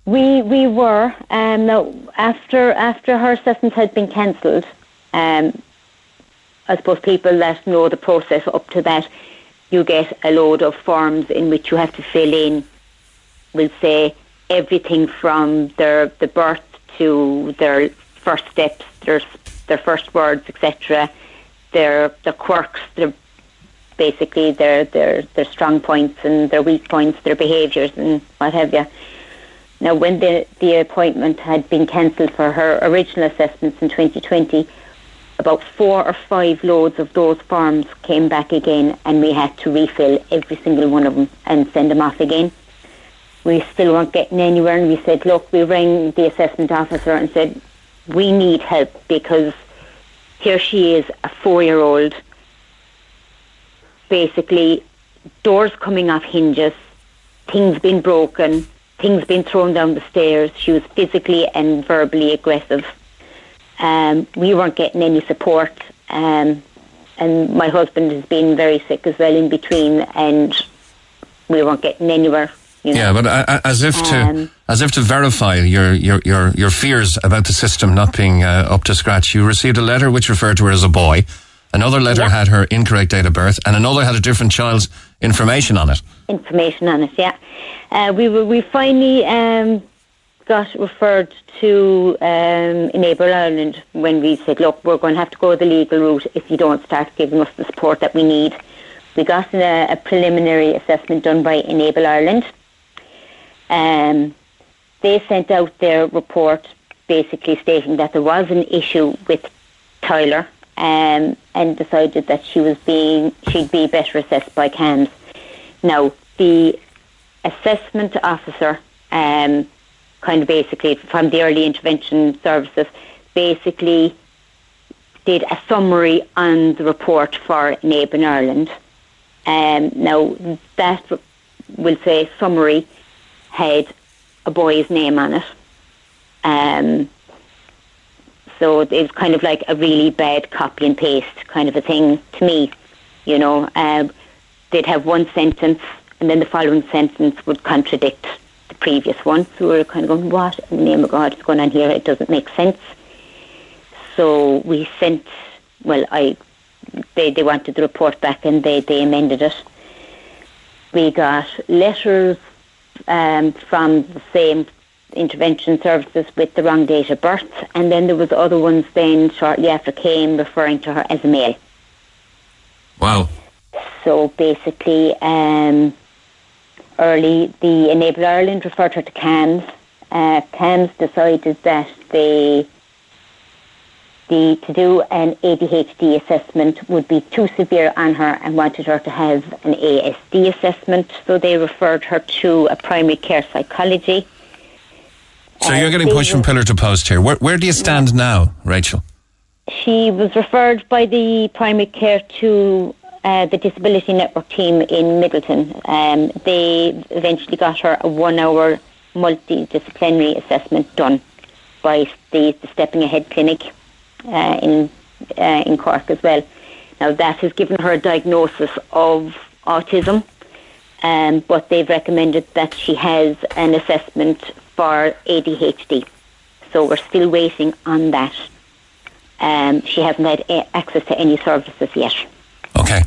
We we were um, now after after her assessments had been cancelled. Um, I suppose people that know the process up to that, you get a load of forms in which you have to fill in. We'll say everything from their the birth to their first steps, their their first words, etc. Their their quirks, their basically their their their strong points and their weak points, their behaviours and what have you. Now, when the the appointment had been cancelled for her original assessments in 2020, about four or five loads of those forms came back again, and we had to refill every single one of them and send them off again. We still weren't getting anywhere, and we said, look, we rang the assessment officer and said, we need help because here she is, a four-year-old basically doors coming off hinges, things being broken, things being thrown down the stairs. She was physically and verbally aggressive. Um, we weren't getting any support, um, and my husband has been very sick as well in between, and we weren't getting anywhere. You know? Yeah, but uh, as if to Um, as if to verify your your your, your fears about the system not being uh, up to scratch, you received a letter which referred to her as a boy. Another letter had her incorrect date of birth, and another had a different child's information on it. information on it. Yeah, uh, we were, we finally um, got referred to um, Enable Ireland when we said, look, we're going to have to go the legal route if you don't start giving us the support that we need. We got a, a preliminary assessment done by Enable Ireland. Um, they sent out their report basically stating that there was an issue with Tyler um, and decided that she was being she'd be better assessed by CAMHS. Now the assessment officer, um, kind of basically from the early intervention services, basically did a summary on the report for Enable Ireland. Um, now that will say summary had a boy's name on it. Um, so it was kind of like a really bad copy and paste kind of a thing to me. You know, um, they'd have one sentence and then the following sentence would contradict the previous one. So we were kind of going, what in the name of God is going on here? It doesn't make sense. So we sent, well, I, they, they wanted the report back and they, they amended it. We got letters um, from the same intervention services with the wrong date of birth, and then there was other ones then shortly after came referring to her as a male. Wow. So basically, um, early the Enable Ireland referred her to CAMHS. uh, CAMHS decided that they the, to do an ADHD assessment would be too severe on her and wanted her to have an ASD assessment. So they referred her to a primary care psychology. So you're getting pushed from pillar to post here. Where, where do you stand now, Rachel? She was referred by the primary care to uh, the Disability Network team in Midleton. Um, they eventually got her a one hour multidisciplinary assessment done by the, the Stepping Ahead Clinic uh, in uh, in Cork as well. Now that has given her a diagnosis of autism, um, but they've recommended that she has an assessment for ADHD. So we're still waiting on that. Um, she hasn't had a- access to any services yet. Okay.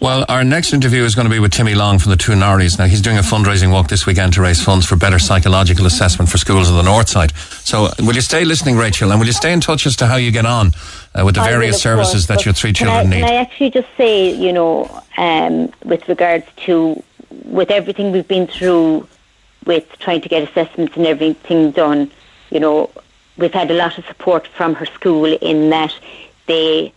Well, our next interview is going to be with Timmy Long from the Two Norries. Now, he's doing a fundraising walk this weekend to raise funds for better psychological assessment for schools on the North Side. So, will you stay listening, Rachel, and will you stay in touch as to how you get on uh, with the I various of services course, that your three can children I, need? Can I actually just say, you know, um, with regards to with everything we've been through with trying to get assessments and everything done, you know, we've had a lot of support from her school in that they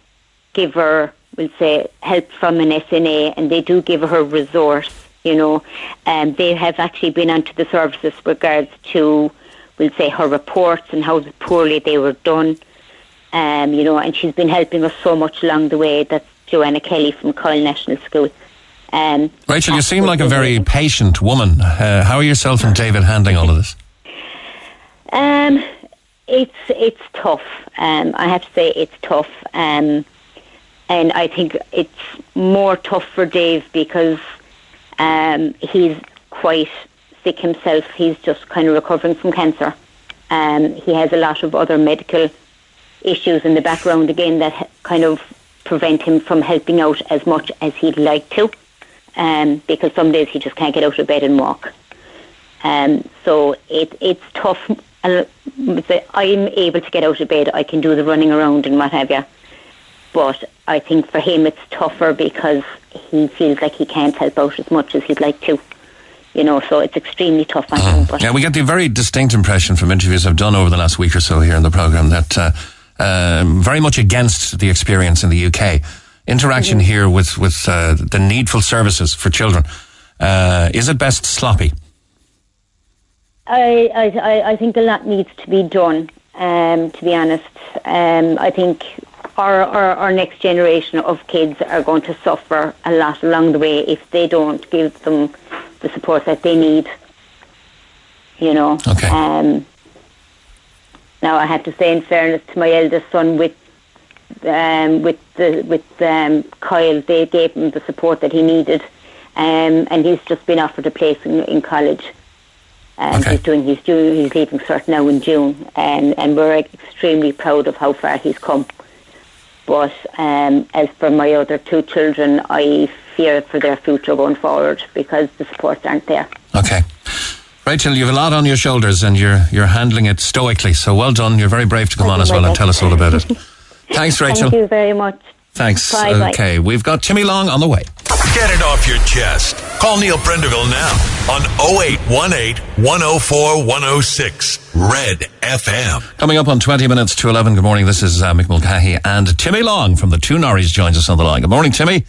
give her, we'll say, help from an SNA and they do give her resource, you know. And they have actually been onto the services with regards to, we'll say, her reports and how poorly they were done. Um, you know, and she's been helping us so much along the way. That's Joanna Kelly from Coyle National School. Um, Rachel, you seem like a very patient woman. Uh, how are yourself and David handling all of this? Um, it's it's tough. Um, I have to say it's tough. Um, and I think it's more tough for Dave because um, he's quite sick himself. He's just kind of recovering from cancer. Um, he has a lot of other medical issues in the background again that kind of prevent him from helping out as much as he'd like to. Um, because some days he just can't get out of bed and walk. Um, so it, it's tough. I'm able to get out of bed. I can do the running around and what have you. But I think for him it's tougher because he feels like he can't help out as much as he'd like to. You know, so it's extremely tough on him. But Yeah, we get the very distinct impression from interviews I've done over the last week or so here in the programme that uh, um, very much against the experience in the UK. Interaction Mm-hmm. here with, with uh, the needful services for children. Uh, is it best sloppy? I, I, I- I think a lot needs to be done. Um, to be honest, um, I think our, our our next generation of kids are going to suffer a lot along the way if they don't give them the support that they need. You know. Okay. Um, now I have to say, in fairness to my eldest son, with um, with the with um, Kyle, they gave him the support that he needed, um, and he's just been offered a place in, in college. Um, Okay. He's doing he's doing he's leaving cert now in June, and and we're extremely proud of how far he's come. But um, as for my other two children, I fear for their future going forward because the supports aren't there. Okay. Rachel, you have a lot on your shoulders and you're, you're handling it stoically. So well done. You're very brave to come on as well and tell us all about it. Thanks, Rachel. Thank you very much. Thanks. Bye, bye. okay, we've got Timmy Long on the way. Get it off your chest. Call Neil Prendeville now on 0818 104 106 Red FM. Coming up on 20 minutes to 11. Good morning. This is uh, Mick Mulcahy and Timmy Long from the Two Norries joins us on the line. Good morning, Timmy.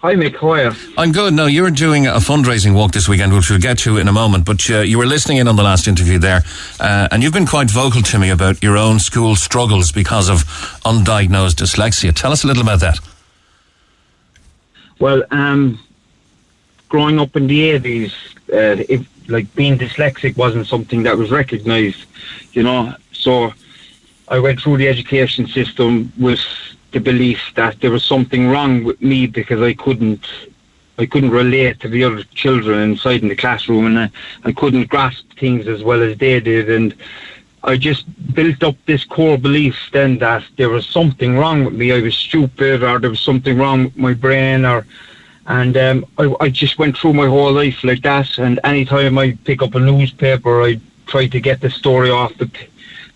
Hi, Mick. How are you? I'm good. Now, you're doing a fundraising walk this weekend, which we'll get to in a moment, but uh, you were listening in on the last interview there, uh, and you've been quite vocal to me about your own school struggles because of undiagnosed dyslexia. Tell us a little about that. Well, um, growing up in the 80s, uh, if, like being dyslexic wasn't something that was recognised, you know. So I went through the education system with the belief that there was something wrong with me because I couldn't. I couldn't relate to the other children inside in the classroom, and I, I couldn't grasp things as well as they did. And I just built up this core belief then that there was something wrong with me. I was stupid, or there was something wrong with my brain, or and um, I, I just went through my whole life like that. And anytime I pick up a newspaper, I try to get the story off the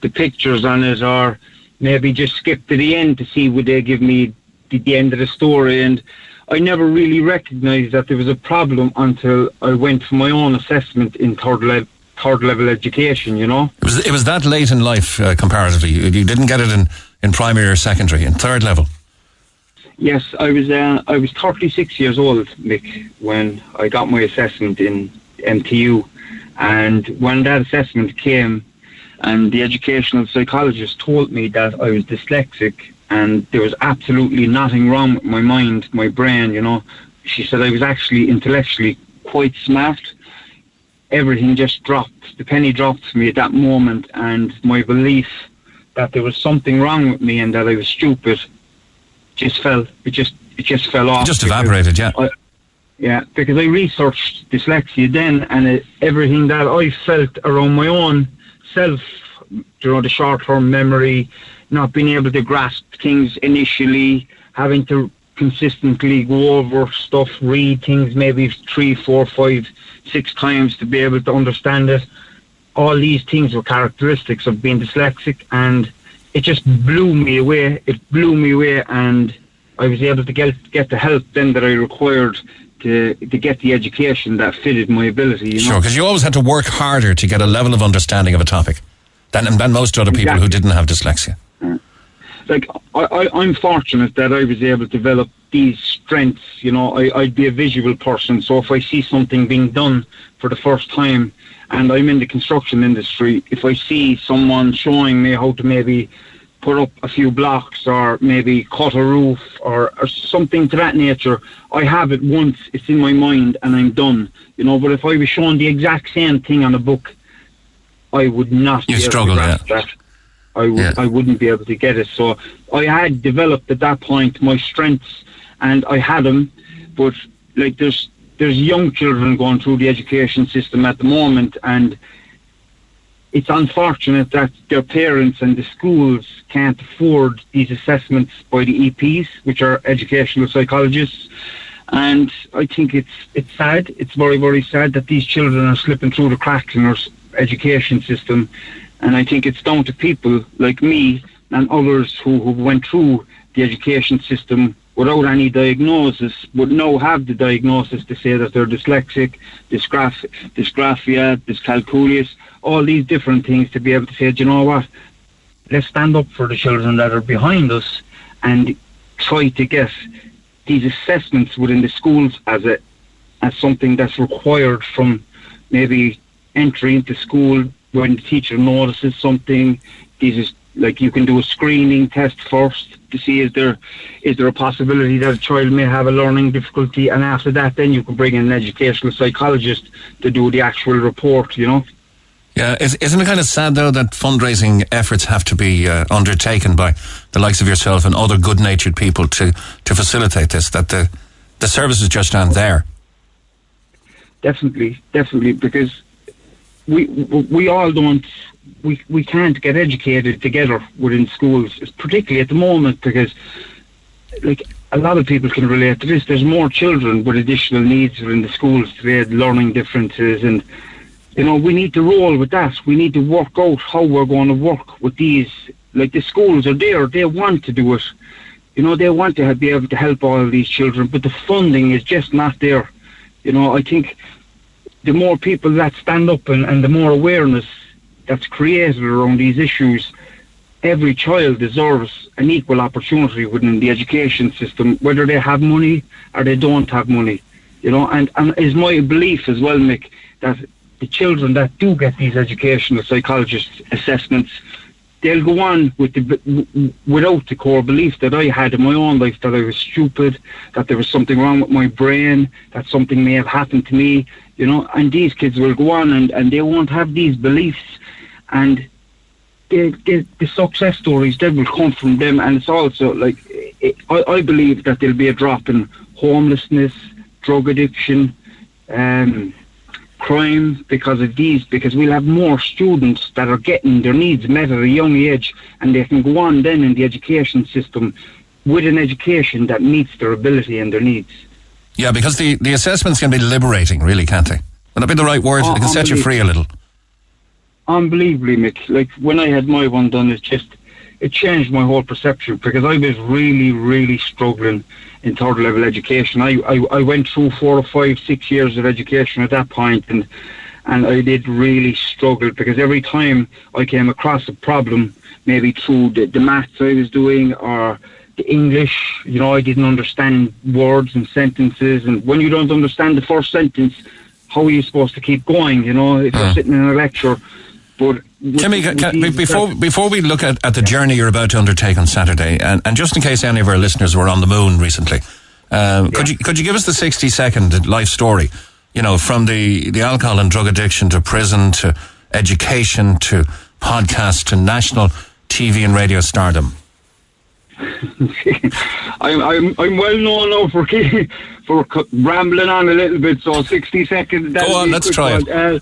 the pictures on it, or maybe just skip to the end to see would they give me the, the end of the story. And I never really recognised that there was a problem until I went for my own assessment in third, le- third level education, you know. It was, it was that late in life, uh, comparatively. You you didn't get it in, in primary or secondary, in third level. Yes, I was uh, I was 36 years old, Mick, when I got my assessment in MTU, and when that assessment came, and the educational psychologist told me that I was dyslexic and there was absolutely nothing wrong with my mind, my brain, you know. She said I was actually intellectually quite smart. Everything just dropped. The penny dropped for me at that moment, and my belief that there was something wrong with me and that I was stupid just fell. It just it just fell off. Just evaporated, yeah. I, yeah, because I researched dyslexia then, and it, everything that I felt around my own self, you know, the short-term memory, not being able to grasp things initially, having to consistently go over stuff, read things maybe three, four, five, six times to be able to understand it. All these things were characteristics of being dyslexic, and it just blew me away. It blew me away, and I was able to get get the help then that I required to to get the education that fitted my ability. You know? Sure, because you always had to work harder to get a level of understanding of a topic than, than most other people who didn't have dyslexia. Uh, like I, I, I'm fortunate that I was able to develop these strengths. You know, I, I'd be a visual person, so if I see something being done for the first time, and I'm in the construction industry, if I see someone showing me how to maybe put up a few blocks or maybe cut a roof or, or something to that nature, I have it once, it's in my mind, and I'm done. You know, but if I was shown the exact same thing on a book, I would not. You be able to struggle, grasp that. I would, I wouldn't be able to get it. So I had developed at that point my strengths, and I had them. But like there's there's young children going through the education system at the moment, and it's unfortunate that their parents and the schools can't afford these assessments by the EPs, which are educational psychologists. And I think it's it's sad. It's very very sad that these children are slipping through the cracks in our education system. And I think it's down to people like me and others who, who went through the education system without any diagnosis, but now have the diagnosis to say that they're dyslexic, dysgraph- dysgraphia, dyscalculius, all these different things to be able to say, "Do you know what, let's stand up for the children that are behind us and try to get these assessments within the schools as a as something that's required from maybe entry into school when the teacher notices something. These is like you can do a screening test first to see is there is there a possibility that a child may have a learning difficulty, and after that, then you can bring in an educational psychologist to do the actual report. You know. Yeah, is, isn't it kind of sad though that fundraising efforts have to be uh, undertaken by the likes of yourself and other good-natured people to, to facilitate this? That the the services just aren't there. Definitely, definitely, because we we all don't we we can't get educated together within schools, particularly at the moment, because like a lot of people can relate to this. There's more children with additional needs within the schools today, learning differences, and you know we need to roll with that. We need to work out how we're going to work with these. Like the schools are there, they want to do it. You know, they want to have, be able to help all of these children, but the funding is just not there. You know, I think the more people that stand up and, and the more awareness that's created around these issues, every child deserves an equal opportunity within the education system, whether they have money or they don't have money. You know, and, and is my belief as well, Mick, that the children that do get these educational psychologist assessments, they'll go on with the without the core belief that I had in my own life that I was stupid, that there was something wrong with my brain, that something may have happened to me, you know. And these kids will go on and, and they won't have these beliefs, and the, the the success stories that will come from them. And it's also like it, I, I believe that there'll be a drop in homelessness, drug addiction, um, crime because of these, because we'll have more students that are getting their needs met at a young age and they can go on then in the education system with an education that meets their ability and their needs. Yeah, because the, the assessments can be liberating, really, can't they? Would that be the right word? Oh, they can set you free a little. Unbelievably, Mick. Like when I had my one done, it just it changed my whole perception because I was really, really struggling in third level education. I, I, I went through four or five, six years of education at that point, and and I did really struggle because every time I came across a problem, maybe through the, the maths I was doing or the English, you know, I didn't understand words and sentences, and when you don't understand the first sentence, how are you supposed to keep going? You know, if you're sitting in a lecture, but Timmy, can, can, be- before before we look at, at the journey you're about to undertake on Saturday, and, and just in case any of our listeners were on the moon recently, um, could you could you give us the sixty second life story? You know, from the the alcohol and drug addiction to prison to education to podcast to national TV and radio stardom. I'm, I'm, I'm well known now for for rambling on a little bit. So sixty seconds. Go on, let's try one. Uh,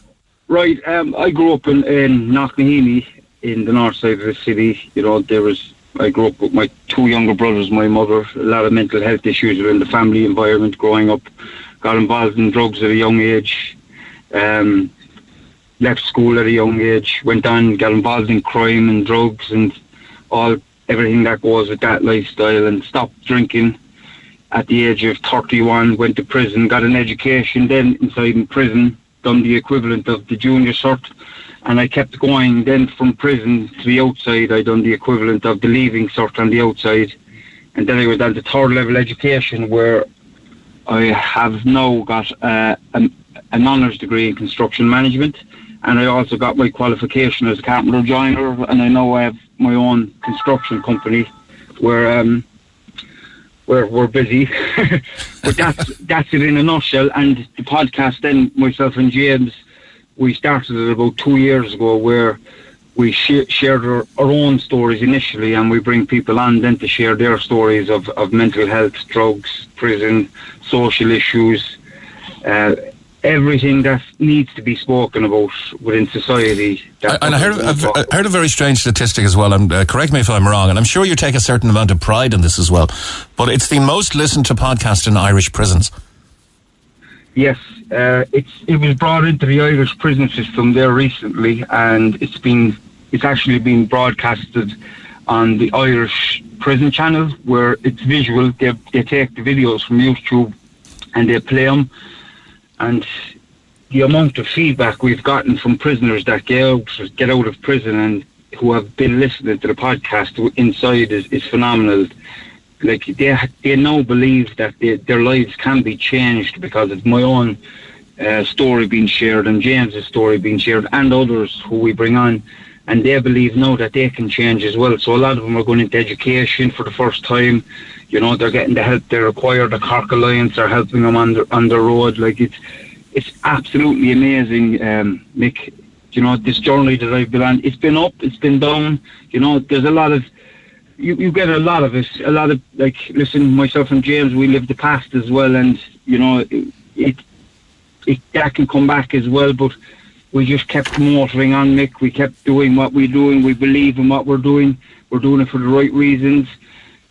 right. Um, I grew up in, in Knocknaheeny in the north side of the city. You know, there was. I grew up with my two younger brothers, my mother. A lot of mental health issues were in the family environment growing up. Got involved in drugs at a young age. Um, left school at a young age. Went on, got involved in crime and drugs and all everything that goes with that lifestyle and stopped drinking at the age of 31, went to prison, got an education then inside in prison, done the equivalent of the junior cert, and I kept going then from prison to the outside, I done the equivalent of the leaving cert on the outside, and then I went on to third level education where I have now got uh, an, an honours degree in construction management, and I also got my qualification as a carpenter joiner, and I now have my own construction company where um, we're we're busy. but that's that's it in a nutshell. And the podcast, then myself and James, we started it about two years ago, where we sh- shared our, our own stories initially, and we bring people on then to share their stories of, of mental health, drugs, prison, social issues. Uh, Everything that needs to be spoken about within society. That's And I heard, I've, I heard a very strange statistic as well, and uh, correct me if I'm wrong, and I'm sure you take a certain amount of pride in this as well, but it's the most listened to podcast in Irish prisons. Yes, uh, it's it was brought into the Irish prison system there recently, and it's been it's actually been broadcasted on the Irish prison channel where it's visual. They they take the videos from YouTube and they play them, and the amount of feedback we've gotten from prisoners that get out get out of prison and who have been listening to the podcast inside is, is phenomenal. Like they they now believe that they, their lives can be changed because of my own uh, story being shared and James's story being shared and others who we bring on, and they believe now that they can change as well. So a lot of them are going into education for the first time. You know, they're getting the help they require. The Cork Alliance are helping them on the on the road. Like it's it's absolutely amazing, um, Mick. You know, this journey that I've been on, it's been up, it's been down. You know, there's a lot of you, you get a lot of it. A lot of like, listen, myself and James, we live the past as well, and you know, it, it, it that can come back as well. But we just kept motoring on, Mick. We kept doing what we're doing. We believe in what we're doing. We're doing it for the right reasons,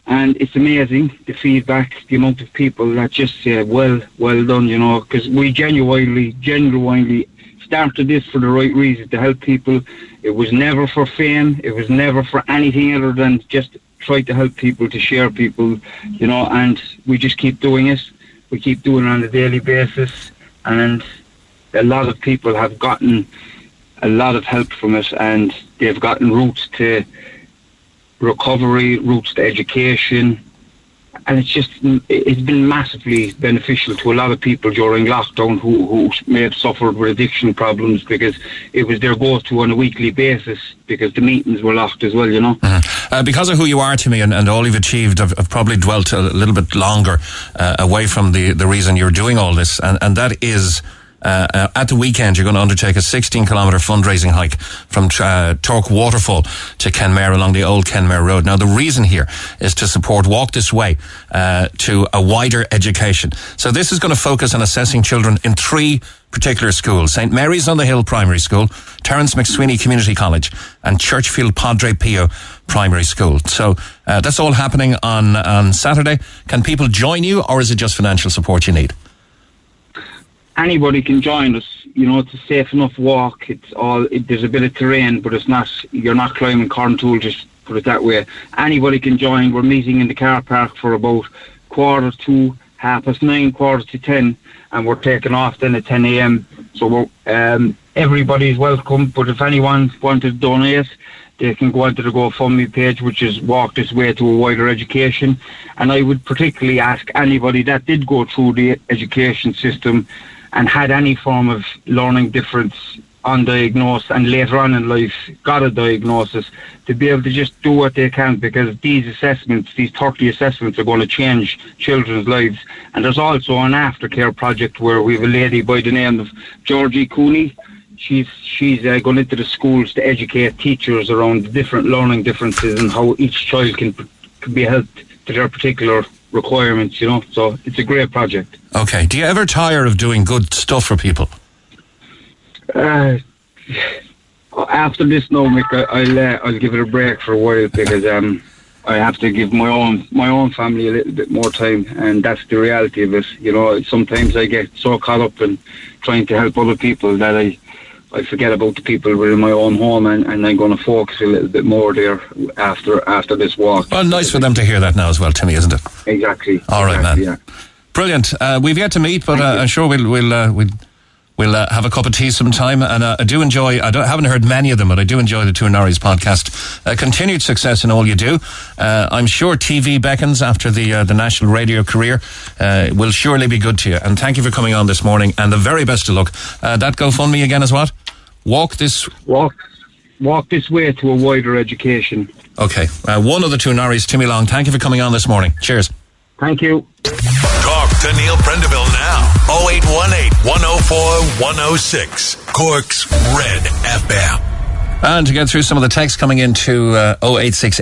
and it's amazing the feedback, the amount of people that just say, "Well, well done," you know, because we genuinely, genuinely started this for the right reasons to help people. It was never for fame. It was never for anything other than just try to help people, to share people, you know, and we just keep doing it. We keep doing it on a daily basis, and a lot of people have gotten a lot of help from it, and they've gotten routes to recovery, routes to education, and it's just it's been massively beneficial to a lot of people during lockdown who, who may have suffered with addiction problems because it was their go-to on a weekly basis because the meetings were locked as well, you know. Uh, because of who you are to me and, and all you've achieved, I've, I've probably dwelt a little bit longer uh, away from the, the reason you're doing all this, and, and that is. Uh, uh, at the weekend, you're going to undertake a 16 kilometre fundraising hike from uh, Torc Waterfall to Kenmare along the old Kenmare Road. Now, the reason here is to support Walk This Way uh, to a wider education. So, this is going to focus on assessing children in three particular schools St. Mary's on the Hill Primary School, Terence MacSwiney Community College, and Churchfield Padre Pio Primary School. So, uh, that's all happening on, on Saturday. Can people join you, or is it just financial support you need? Anybody can join us. You know, it's a safe enough walk. It's all it, there's a bit of terrain, but it's not. You're not climbing Carrauntoohil. Just put it that way. Anybody can join. We're meeting in the car park for about quarter to half past nine, quarter to ten, and we're taking off then at 10 a.m. So um, everybody's welcome, but if anyone wanted to donate, they can go onto the GoFundMe page, which is Walk This Way to a Wider Education. And I would particularly ask anybody that did go through the education system and had any form of learning difference undiagnosed and later on in life got a diagnosis to be able to just do what they can because these assessments, these 30 assessments are going to change children's lives. And there's also an aftercare project where we have a lady by the name of Georgie Cooney. She's she's uh, going into the schools to educate teachers around different learning differences and how each child can, can be helped to their particular requirements, you know. So it's a great project. Okay. Do you ever tire of doing good stuff for people? Uh, after this, no, Mick, I, will uh, I'll give it a break for a while because um, I have to give my own my own family a little bit more time, and that's the reality of it. You know, sometimes I get so caught up in trying to help other people that I I forget about the people within my own home, and, and I'm going to focus a little bit more there after after this walk. Well, nice for them to hear that now as well, Timmy, isn't it? Exactly. All right, exactly, man. Yeah. Brilliant. Uh, we've yet to meet, but uh, I'm sure we'll we'll uh, we'll We'll uh, have a cup of tea sometime. And uh, I do enjoy, I, haven't heard many of them, but I do enjoy the Two Norries podcast. Uh, continued success in all you do. Uh, I'm sure TV beckons after the uh, the national radio career. Uh, will surely be good to you. And thank you for coming on this morning. And the very best of luck. that GoFundMe again is what? Walk this. Walk. Walk this way to a wider education. Okay. one of the two Norries, Timmy Long, thank you for coming on this morning. Cheers. Thank you. To Neil Prendeville now. 0818 104 106. Cork's Red FM. And to get through some of the text coming into uh, 086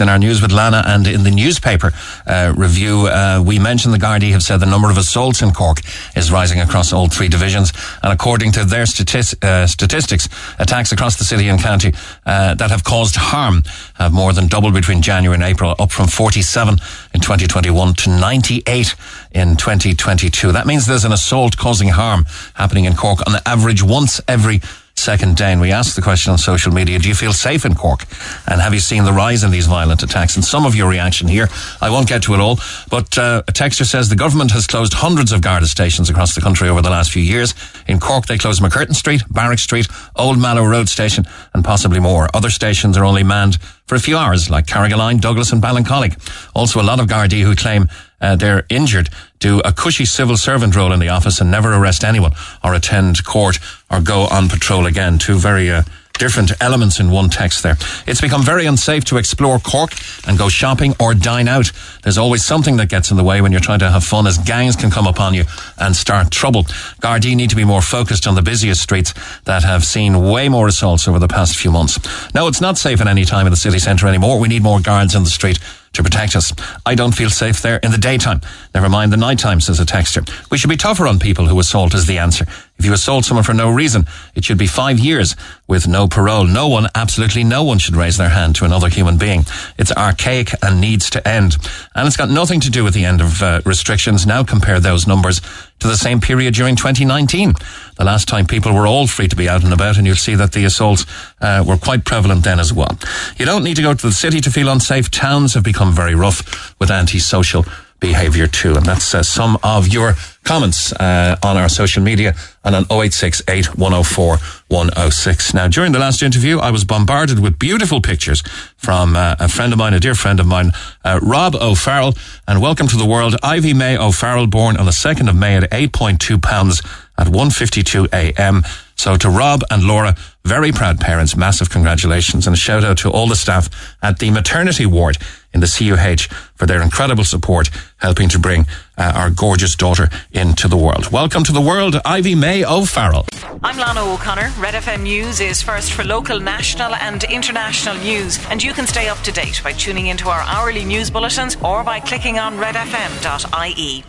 in our news with Lana and in the newspaper uh, review, uh, we mentioned the Gardaí have said the number of assaults in Cork is rising across all three divisions. And according to their stati- uh, statistics, attacks across the city and county uh, that have caused harm have more than doubled between January and April, up from 47 in 2021 to 98 in 2022. That means there's an assault causing harm happening in Cork on average once every second. And we asked the question on social media, do you feel safe in Cork? And have you seen the rise in these violent attacks? And some of your reaction here, I won't get to it all, but uh, a texter says the government has closed hundreds of Garda stations across the country over the last few years. In Cork, they closed MacCurtain Street, Barrack Street, Old Mallow Road Station, and possibly more. Other stations are only manned for a few hours, like Carrigaline, Douglas, and Ballincollig. Also, a lot of Gardaí who claim uh, they're injured do a cushy civil servant role in the office and never arrest anyone or attend court or go on patrol again. Two very uh, different elements in one text there. It's become very unsafe to explore Cork and go shopping or dine out. There's always something that gets in the way when you're trying to have fun as gangs can come upon you and start trouble. Gardaí need to be more focused on the busiest streets that have seen way more assaults over the past few months. No, it's not safe at any time in the city centre anymore. We need more guards in the street to protect us. I don't feel safe there in the daytime. Never mind the nighttime, says a texter. We should be tougher on people who assault is the answer. If you assault someone for no reason, it should be five years with no parole. No one, absolutely no one should raise their hand to another human being. It's archaic and needs to end. And it's got nothing to do with the end of uh, restrictions. Now compare those numbers to the same period during 2019. The last time people were all free to be out and about, and you'll see that the assaults uh, were quite prevalent then as well. You don't need to go to the city to feel unsafe. Towns have become very rough with antisocial behaviour too. And that's uh, some of your comments uh, on our social media and on 0868 104 106. Now, during the last interview, I was bombarded with beautiful pictures from uh, a friend of mine, a dear friend of mine, uh, Rob O'Farrell. And welcome to the world, Ivy May O'Farrell, born on the 2nd of May at 8.2 pounds at 1.52 a.m. So to Rob and Laura, very proud parents, massive congratulations and a shout out to all the staff at the maternity ward in the CUH for their incredible support helping to bring uh, our gorgeous daughter into the world. Welcome to the world, Ivy May O'Farrell. I'm Lana O'Connor. Red FM News is first for local, national and international news and you can stay up to date by tuning into our hourly news bulletins or by clicking on redfm.ie.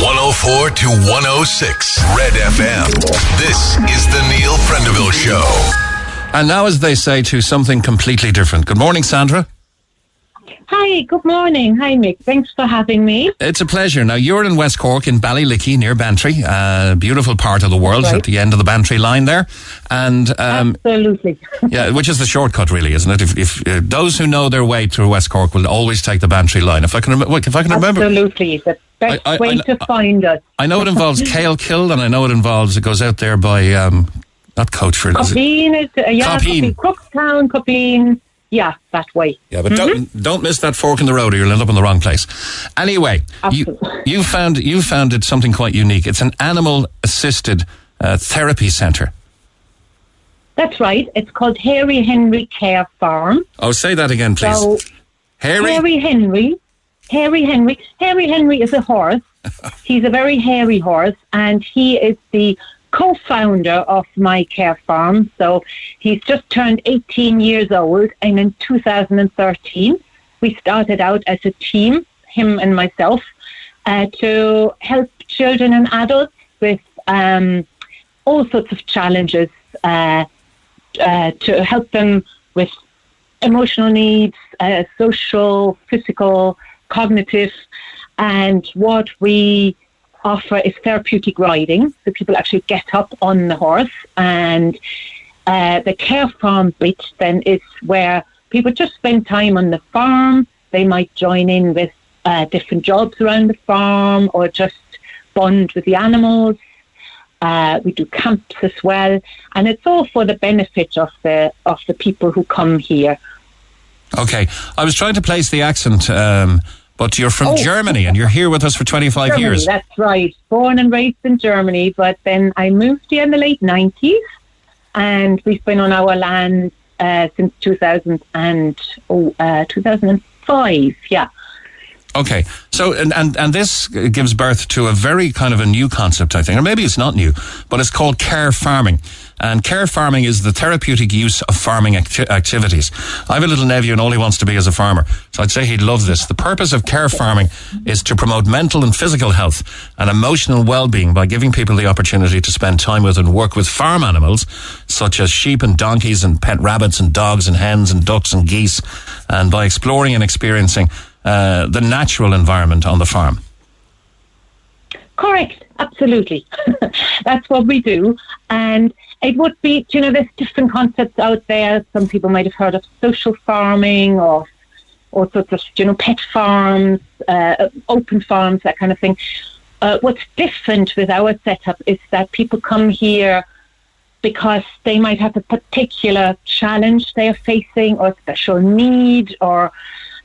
104 to 106 Red FM. This is the Neil Prendeville Show. And now, as they say, to something completely different. Good morning, Sandra. Hi, good morning. Hi, Mick. Thanks for having me. It's a pleasure. Now, you're in West Cork in Ballylickey near Bantry, a beautiful part of the world Right. at the end of the Bantry line there. And, um, Absolutely. yeah, which is the shortcut, really, isn't it? If, if uh, those who know their way through West Cork will always take the Bantry line. If I can, rem- if I can remember. Absolutely. The best I- I- way I- to find us. I know it involves Kale Kill, and I know it involves, it goes out there by, um, not Coachford, is it? Coppeen is, uh, yeah, Coppeen. Coppeen. Crookstown, Coppeen. Yeah, that way. Yeah, but Mm-hmm. don't don't miss that fork in the road, or you'll end up in the wrong place. Anyway, you you found you founded something quite unique. It's an animal assisted uh, therapy centre. That's right. It's called Harry Henry Care Farm. Oh, say that again, please. So, Harry? Harry Henry. Harry Henry. Harry Henry is a horse. He's a very hairy horse, and he is the co-founder of My Care Farm. So he's just turned 18 years old, and in 2013 we started out as a team, him and myself, uh, to help children and adults with um, all sorts of challenges. Uh, uh, to help them with emotional needs, uh, social, physical, cognitive, and what we offer is therapeutic riding. So people actually get up on the horse, and uh, the care farm bit then is where people just spend time on the farm. They might join in with uh, different jobs around the farm, or just bond with the animals. Uh, we do camps as well, and it's all for the benefit of the of the people who come here. Okay, I was trying to place the accent, um, but you're from Oh. Germany and you're here with us for 25 Germany, years. That's right. Born and raised in Germany, but then I moved here in the late nineties, and we've been on our land uh, since 2000 and oh, uh, 2005. Yeah. Okay, so and, and and this gives birth to a very kind of a new concept, I think, or maybe it's not new, but it's called care farming. And care farming is the therapeutic use of farming acti- activities. I have a little nephew and all he wants to be is a farmer, so I'd say he'd love this. The purpose of care farming is to promote mental and physical health and emotional well-being by giving people the opportunity to spend time with and work with farm animals such as sheep and donkeys and pet rabbits and dogs and hens and ducks and geese, and by exploring and experiencing uh, the natural environment on the farm. Correct, absolutely. That's what we do. And it would be, you know, there's different concepts out there. Some people might have heard of social farming or all sorts of, you know, pet farms, uh, open farms, that kind of thing. Uh, what's different with our setup is that people come here because they might have a particular challenge they are facing or special need or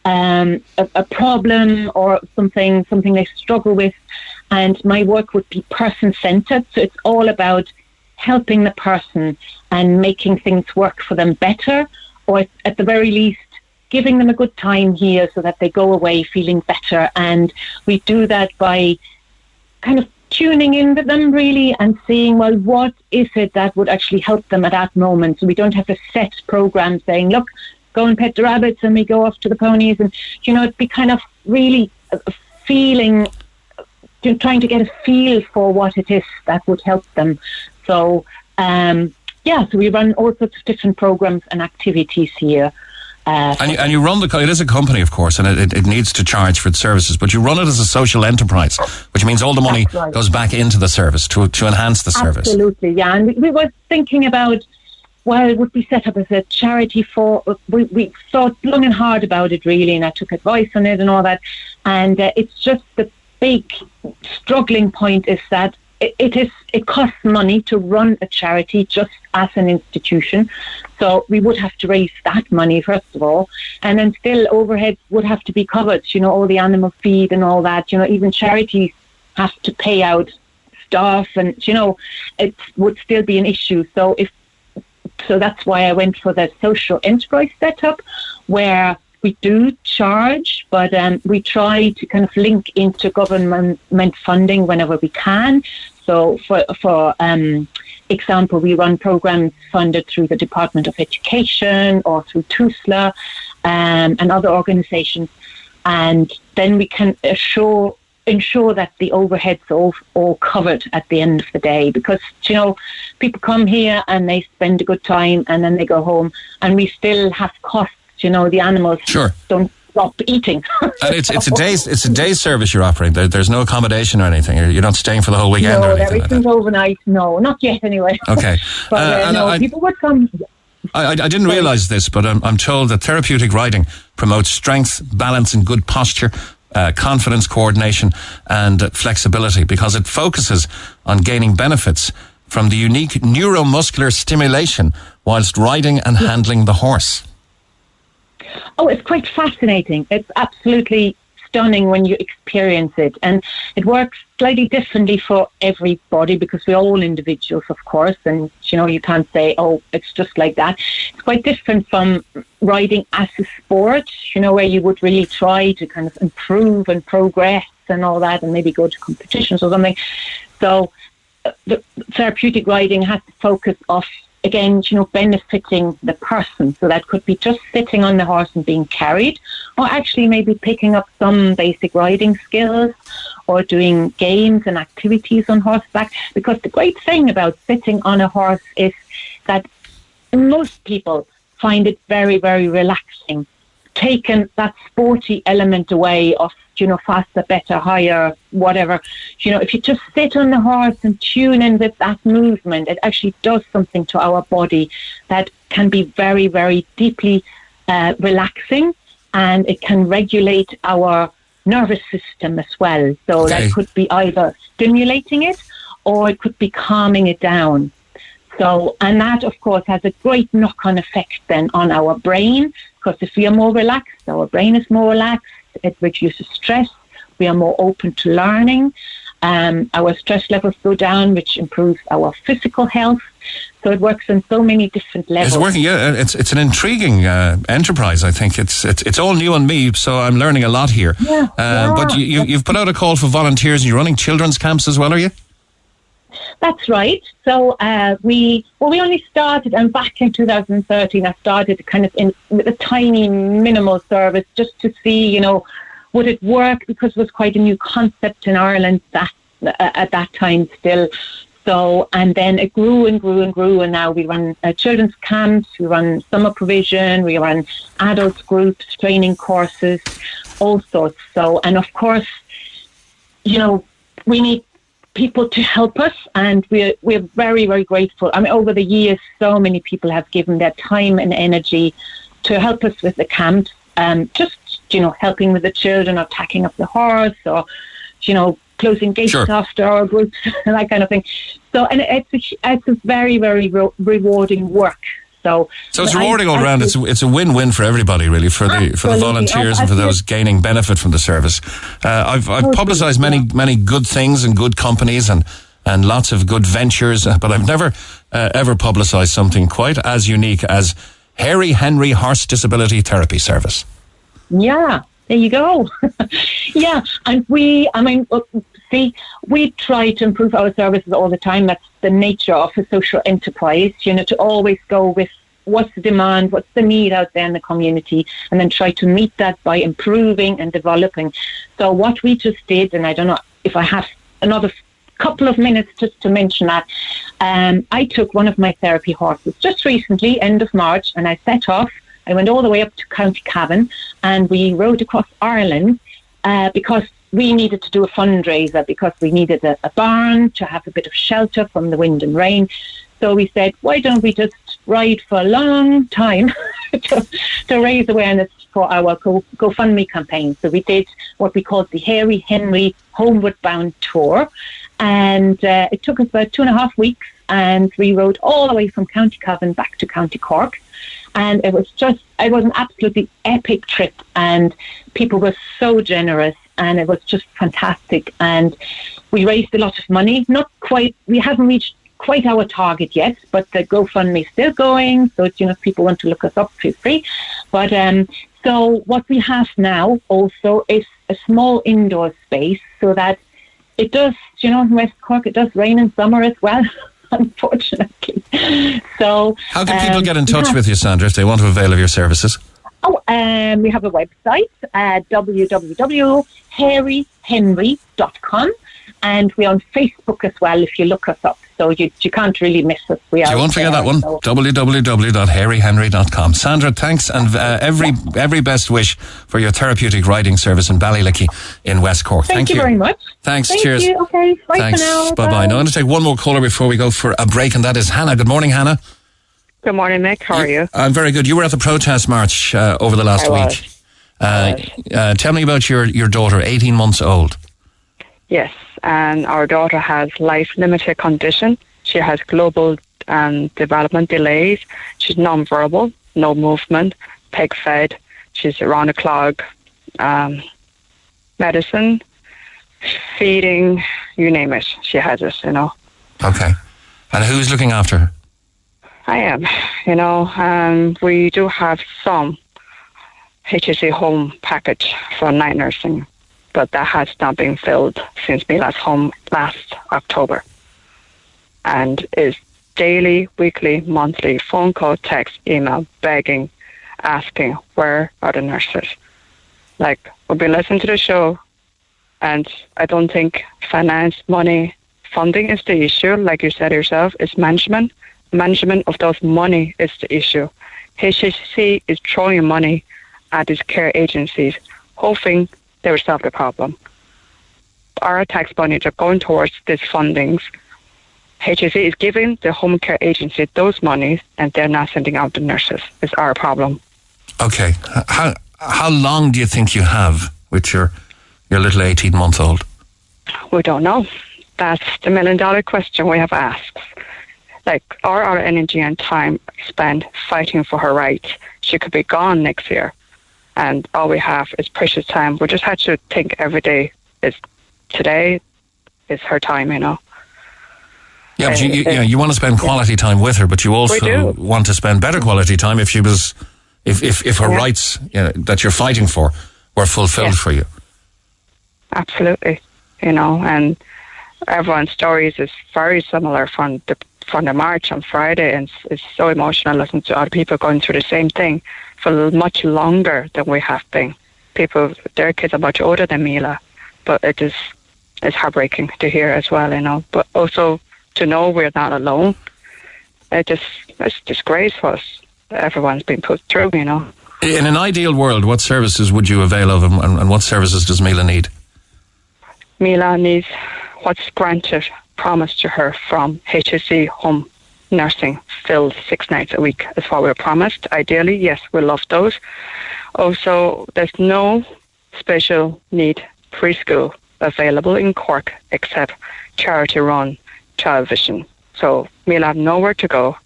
um, a, a problem or something something they struggle with. And my work would be person centered so it's all about helping the person and making things work for them better or at the very least giving them a good time here so that they go away feeling better. And we do that by kind of tuning in with them really and seeing well what is it that would actually help them at that moment? So we don't have a set program saying look go and pet the rabbits and we go off to the ponies and you know it'd be kind of really feeling trying to get a feel for what it is that would help them so um yeah so we run all sorts of different programs and activities here uh, And you, and you run the, it is a company, of course, and it, it, it needs to charge for its services, but you run it as a social enterprise, which means all the money right. goes back into the service to, to enhance the service. Absolutely, yeah. And we, we were thinking about, well, would we set up as a charity for? We, we thought long and hard about it, really, and I took advice on it and all that. And uh, it's just the big struggling point is that it, it is it costs money to run a charity just as an institution. So we would have to raise that money first of all, and then still overheads would have to be covered. You know, all the animal feed and all that. You know, even charities have to pay out staff, and you know, it would still be an issue. So if so, that's why I went for the social enterprise setup, where we do charge, but um, we try to kind of link into government funding whenever we can. So, for for um, example, we run programs funded through the Department of Education or through TUSLA um, and other organisations, and then we can assure ensure that the overheads are all, all covered at the end of the day because you know people come here and they spend a good time and then they go home and we still have costs you know the animals Sure. don't stop eating. And it's it's a day it's a day service you're offering. There, there's no accommodation or anything. You're, not staying for the whole weekend no, or anything like isn't that. overnight. No, not yet anyway. Okay. but Uh, uh, no, I- people would come. I, I, I didn't realize this, but I'm, I'm told that therapeutic riding promotes strength, balance, and good posture, uh, confidence, coordination, and flexibility because it focuses on gaining benefits from the unique neuromuscular stimulation whilst riding and handling the horse. Oh, it's quite fascinating. It's absolutely stunning when you experience it. And it works slightly differently for everybody because we're all individuals, of course. And, you know, you can't say, oh, it's just like that. It's quite different from riding as a sport, you know, where you would really try to kind of improve and progress and all that and maybe go to competitions or something. So uh, the therapeutic riding has to focus off again, you know, benefiting the person. So that could be just sitting on the horse and being carried, or actually maybe picking up some basic riding skills or doing games and activities on horseback. Because the great thing about sitting on a horse is that most people find it very, very relaxing. Taken that sporty element away of, you know, faster, better, higher, whatever. You know, if you just sit on the horse and tune in with that movement, it actually does something to our body that can be very, very deeply uh, relaxing and it can regulate our nervous system as well. So Okay. that could be either stimulating it or it could be calming it down. So, and that of course has a great knock on effect then on our brain, because if we are more relaxed, our brain is more relaxed, it reduces stress, we are more open to learning, um, our stress levels go down, which improves our physical health. So it works on so many different levels. It's working. Yeah, it's it's an intriguing uh, enterprise. I think it's, it's it's all new on me, so I'm learning a lot here. Yeah, Uh, But you, you, you've put out a call for volunteers, and you're running children's camps as well, are you? That's right. So uh, we well, we only started, and back in 2013, I started kind of in with a tiny minimal service just to see, you know, would it work because it was quite a new concept in Ireland that uh, at that time still. So and then it grew and grew and grew, and now we run uh, children's camps, we run summer provision, we run adult groups, training courses, all sorts. So and of course, you know, we need people to help us and we're we're very very grateful. I mean over the years so many people have given their time and energy to help us with the camps um just you know helping with the children or tacking up the horse or you know closing gates Sure. after our groups and that kind of thing. So and it's a, it's a very very re- rewarding work so So it's I- rewarding all I round. think- It's a, it's a win-win for everybody, really, for the for the volunteers and for those gaining benefit from the service. Uh, I've I've publicised many many good things and good companies and and lots of good ventures, uh, but I've never uh, ever publicised something quite as unique as Harry Henry Horse Disability Therapy Service. Yeah, there you go. yeah, and we, I mean, see, we try to improve our services all the time. That's the nature of a social enterprise, you know, to always go with what's the demand, what's the need out there in the community, and then try to meet that by improving and developing. So what we just did, and I don't know if I have another couple of minutes just to mention that. Um, I took one of my therapy horses just recently, end of March, and I set off. I went all the way up to County Cavan and we rode across Ireland uh, because we needed to do a fundraiser because we needed a, a barn to have a bit of shelter from the wind and rain. So we said, why don't we just ride for a long time to, to raise awareness for our Go, GoFundMe campaign? So we did what we called the Harry Henry Homeward Bound Tour. And uh, it took us about two and a half weeks. And we rode all the way from County Cavan back to County Cork. And it was just, it was an absolutely epic trip. And people were so generous. And it was just fantastic. And we raised a lot of money. Not quite, we haven't reached quite our target yet, but the GoFundMe is still going. So, you know, if people want to look us up, feel free. But um, so what we have now also is a small indoor space so that it does, you know, in West Cork, it does rain in summer as well, unfortunately. So, How can people um, get in touch yeah. with you, Sandra, if they want to avail of your services? Oh, um, we have a website, uh, www.harryhenry.com, and we're on Facebook as well if you look us up. so you you can't really miss us. We are. You won't forget there, that one. so- www.harryhenry.com. Sandra, thanks and uh, every every best wish for your therapeutic riding service in Ballylickey in West Cork. Thank, you very much. Thanks. Thank cheers. you. Okay. Bye Thanks. for now. Bye bye. Now I'm going to take one more caller before we go for a break, and that is Hannah. Good morning, Hannah. Good morning, Nick. How are you? I'm very good. You were at the protest march uh, over the last I was. week. Uh, uh, tell me about your, your daughter, 18 months old. Yes, and our daughter has life limited condition. She has global um, development delays. She's non-verbal, no movement, peg fed. She's around the clock, um, medicine, feeding, you name it. She has it, you know. Okay. And who's looking after her? I am, you know, um, we do have some HSE home package for night nursing, but that has not been filled since me last home last October. And is daily, weekly, monthly phone call, text, email, begging, asking where are the nurses. Like we've been listening to the show, and I don't think finance, money, funding is the issue. Like you said yourself, it's management. Management of those money is the issue. HSE is throwing money at these care agencies, hoping they will solve the problem. Our tax money are going towards these fundings. HSE is giving the home care agency those monies, and they're not sending out the nurses. It's our problem. Okay. How, how long do you think you have with your, your little 18 month old? We don't know. That's the million dollar question we have asked. Like, all our energy and time spent fighting for her rights, she could be gone next year. And all we have is precious time. We just have to think every day is today is her time, you know. Yeah, but you, you, Uh, you, know, you want to spend quality time with her, but you also want to spend better quality time if she was, if, if, if her Yeah. rights you know, that you're fighting for were fulfilled for you. Absolutely, you know, and everyone's stories is very similar from the from the march on Friday, and it's so emotional listening to other people going through the same thing for much longer than we have been. People, their kids are much older than Mila, but it is it's heartbreaking to hear as well, you know. But also to know we're not alone. It just it's disgrace for us. Everyone's been put through, you know. In an ideal world, what services would you avail of and, and, and what services does Mila need? Mila needs what's granted, promised to her from HSE home nursing, filled six nights a week is what we were promised. Ideally, yes, we love those. Also, there's no special need preschool available in Cork except charity run child vision. So Mila have nowhere to go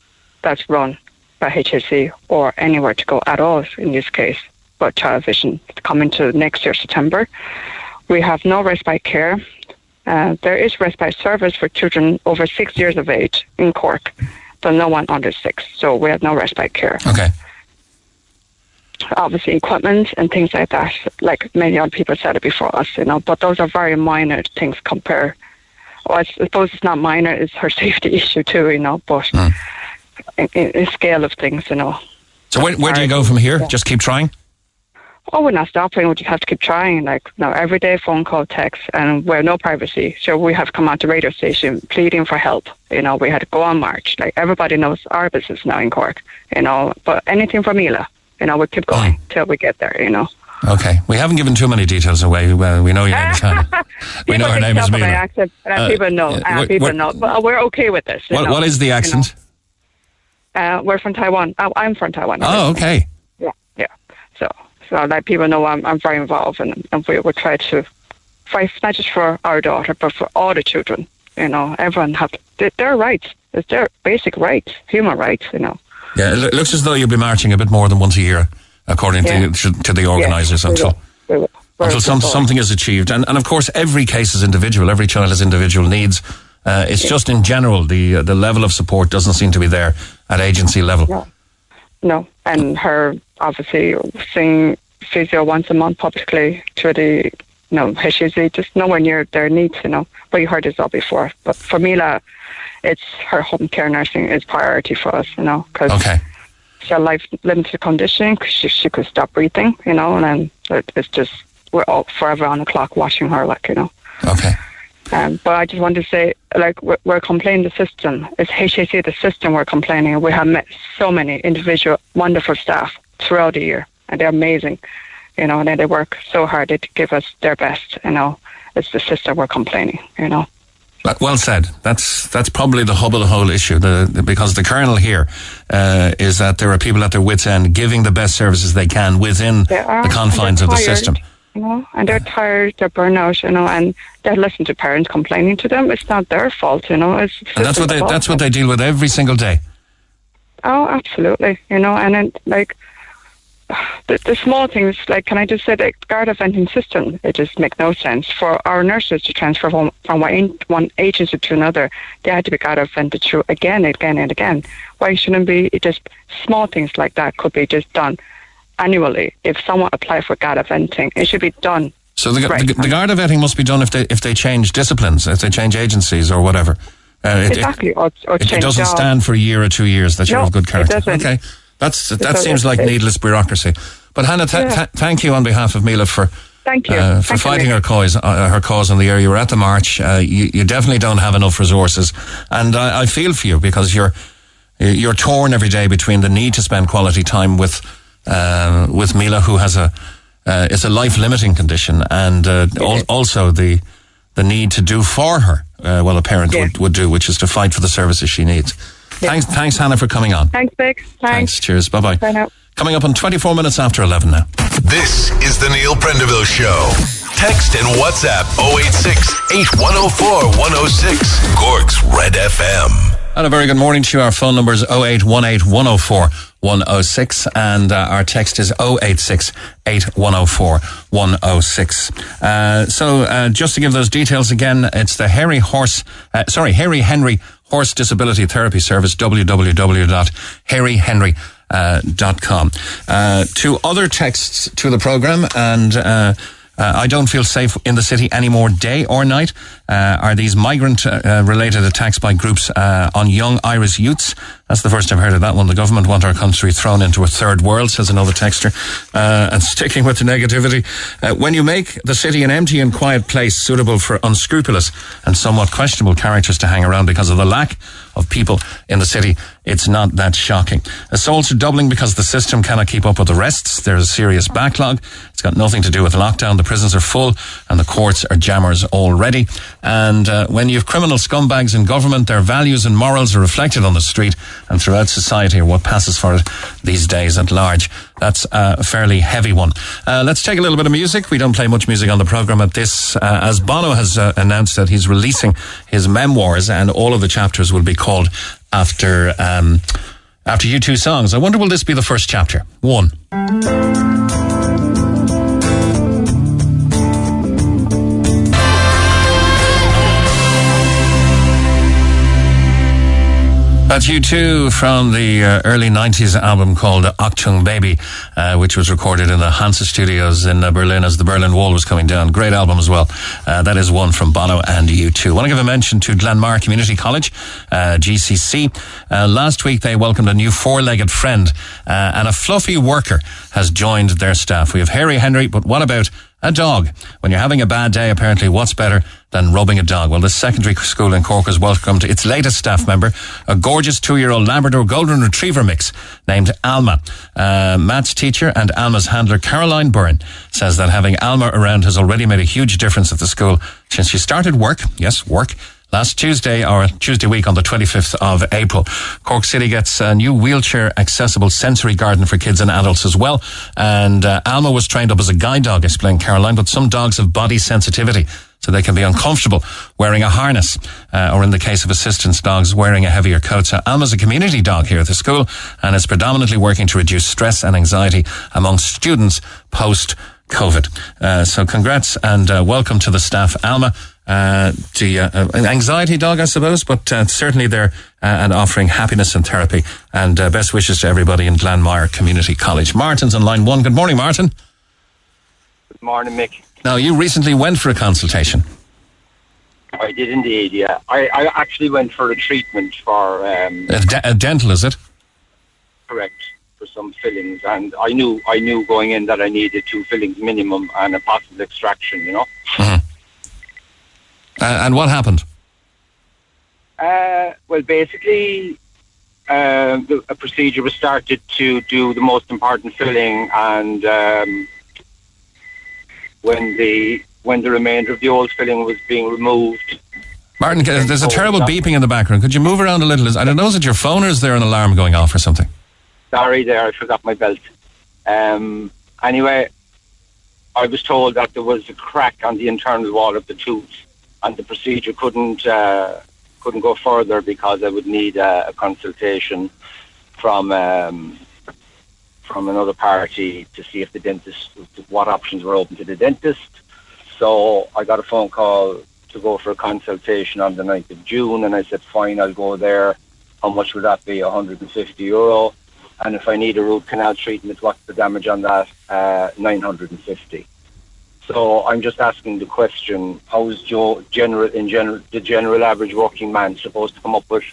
that's run by HSE or anywhere to go at all in this case, but child vision coming to next year September. We have no respite care. Uh, there is respite service for children over six years of age in Cork, but no one under six. So we have no respite care. Okay. Obviously, equipment and things like that, like many other people said it before us, you know, but those are very minor things compared. Well, I suppose it's not minor, it's her safety issue too, you know, but in, in, in scale of things, you know. So where, where do you go from here? Just keep trying? Oh, we're not stopping. We just have to keep trying. Like now, every day phone call, text, and we're no privacy. So we have come out to radio station pleading for help. You know, we had to go on march. Like everybody knows our business now in Cork. You know, but anything for Mila, you know, we keep going till we get there. You know. Okay. We haven't given too many details away. Well, we know your name is Hannah. we know her name is Mila. accent, and Uh, people know. uh, and what- people what- know. But we're okay with this. What, know, what is the you know. accent? Uh, we're from Taiwan. Oh, I'm from Taiwan. Oh, okay. Yeah, yeah. So, so like people know I'm, I'm very involved, and, and we will try to fight not just for our daughter, but for all the children. You know, everyone have their rights. It's their basic rights, human rights. You know. Yeah, it looks as though you'll be marching a bit more than once a year, according Yeah. to, to, the organisers, we until, will. We will. We're until some, something is achieved. And, and of course, every case is individual. Every child has individual needs. Uh, it's just in general, the, uh, the level of support doesn't seem to be there at agency level. No. No, and her obviously seeing physio once a month publicly to the you know HSE just nowhere near their needs. You know, but you heard this all before. But for Mila, it's her home care nursing is priority for us. You know, because Okay. she had life limited condition. 'cause she she could stop breathing. You know, and then it, it's just we're all forever on the clock watching her. Like you know. Okay. Um, but I just want to say, like, we're, we're complaining the system. It's HAC, the system we're complaining. We have met so many individual, wonderful staff throughout the year, and they're amazing, you know, and they work so hard to give us their best, you know. It's the system we're complaining, you know. Well said. That's that's probably the hub of the whole issue. The, the- because the kernel here uh, is that there are people at their wits' end giving the best services they can within They are, the confines of they're the tired, system. You know, and they're tired, they're burnout, you know, and they listen to parents complaining to them. It's not their fault, you know. It's And that's what they that's what they deal with every single day. Oh, absolutely. You know, and then like the, the small things, like can I just say the Garda vetting system? It just makes no sense for our nurses to transfer from from one, one agency to another. They had to be Garda vetted through again, and again, and again. Why shouldn't be it just small things like that could be just done annually? If someone applied for Garda vetting, it should be done. So the, Right. the, the Garda vetting must be done if they if they change disciplines, if they change agencies or whatever. Uh, it, exactly, or, or It, it doesn't stand for a year or two years that you're of good character. Okay, that's that seems like needless bureaucracy. But Hannah, th- Yeah. th- thank you on behalf of Mila for Thank you. uh, for Thank fighting Nick. her cause, uh, her cause in the area. You were at the march. Uh, you, you definitely don't have enough resources, and I, I feel for you because you're you're torn every day between the need to spend quality time with uh, with Mila, who has a uh, it's a life limiting condition, and uh, al- also the the need to do for her uh, what a parent would, would do, which is to fight for the services she needs. Thanks, thanks, Hannah, for coming on. Thanks, Vic. Thanks. Thanks. Cheers. Bye bye. Bye now. Coming up on 24 minutes after 11 now. This is the Neil Prendeville Show. Text and WhatsApp 086 8104 106. Cork's Red FM. And a very good morning to you. Our phone number is 0818 104 106 and uh, our text is 086 8104 106. Uh, so uh, just to give those details again, it's the Harry Horse, uh, sorry, Harry Henry Horse Disability Therapy Service, www.harryhenry.com. Uh. Uh, two other texts to the program and uh, uh, I don't feel safe in the city anymore, day or night. Uh, are these migrant uh, uh, related attacks by groups uh, on young Irish youths? That's the first I've heard of that one. The government want our country thrown into a third world, says another texter. Uh, and sticking with the negativity, uh, when you make the city an empty and quiet place suitable for unscrupulous and somewhat questionable characters to hang around because of the lack of people in the city, it's not that shocking. Assaults are doubling because the system cannot keep up with arrests. There's a serious backlog. It's got nothing to do with lockdown. The prisons are full and the courts are jammers already. And uh, when you have criminal scumbags in government, their values and morals are reflected on the street and throughout society or what passes for it these days at large. That's a fairly heavy one. Uh, let's take a little bit of music. We don't play much music on the program at this, uh, as Bono has uh, announced that he's releasing his memoirs and all of the chapters will be called after, um, after U2 songs. I wonder will this be the first chapter? One. That's U2 from the uh, early 90s album called Achtung Baby, uh, which was recorded in the Hansa studios in uh, Berlin as the Berlin Wall was coming down. Great album as well. Uh, that is one from Bono and U2. want to give a mention to Glanmire Community College, uh, GCC. Uh, last week they welcomed a new four-legged friend and a fluffy worker has joined their staff. We have Harry Henry, but what about a dog. When you're having a bad day, apparently, what's better than rubbing a dog? Well, the secondary school in Cork has welcomed its latest staff member, a gorgeous two-year-old Labrador Golden Retriever mix named Alma. Uh, Matt's teacher and Alma's handler, Caroline Byrne, says that having Alma around has already made a huge difference at the school since she started work. Yes, work last Tuesday or Tuesday week on the 25th of April. Cork City gets a new wheelchair accessible sensory garden for kids and adults as well. And uh, Alma was trained up as a guide dog, explained Caroline, but some dogs have body sensitivity. So they can be uncomfortable wearing a harness, uh, or in the case of assistance dogs, wearing a heavier coat. So Alma's a community dog here at the school and is predominantly working to reduce stress and anxiety among students post COVID. Uh, so congrats and uh, welcome to the staff, Alma. Uh, the, uh, an anxiety dog, I suppose, but uh, certainly they're uh, and offering happiness and therapy. And uh, best wishes to everybody in Glanmire Community College. Martin's on line one. Good morning, Martin. Good morning, Mick. Now, you recently went for a consultation. I did indeed, yeah. I, I actually went for a treatment for, um, A, de- a dental, is it? correct, for some fillings, and I knew I knew going in that I needed two fillings minimum and a possible extraction, you know. Uh, and what happened? Uh, well, basically, uh, the, a procedure was started to do the most important filling, and um, when the when the remainder of the old filling was being removed, Martin, there's a terrible beeping in the background. Could you move around a little? I don't know, is it your phone or is there an alarm going off or something? sorry, there, I forgot my belt. Um, anyway, I was told that there was a crack on the internal wall of the tooth, and the procedure couldn't uh, couldn't go further because I would need a consultation from um, from another party to see if the dentist what options were open to the dentist. So I got a phone call to go for a consultation on the 9th of June, and I said, fine, I'll go there. How much would that be? 150 euro. And if I need a root canal treatment, what's the damage on that? Uh, 950. So I'm just asking the question: How is Joe general in general the general average working man supposed to come up with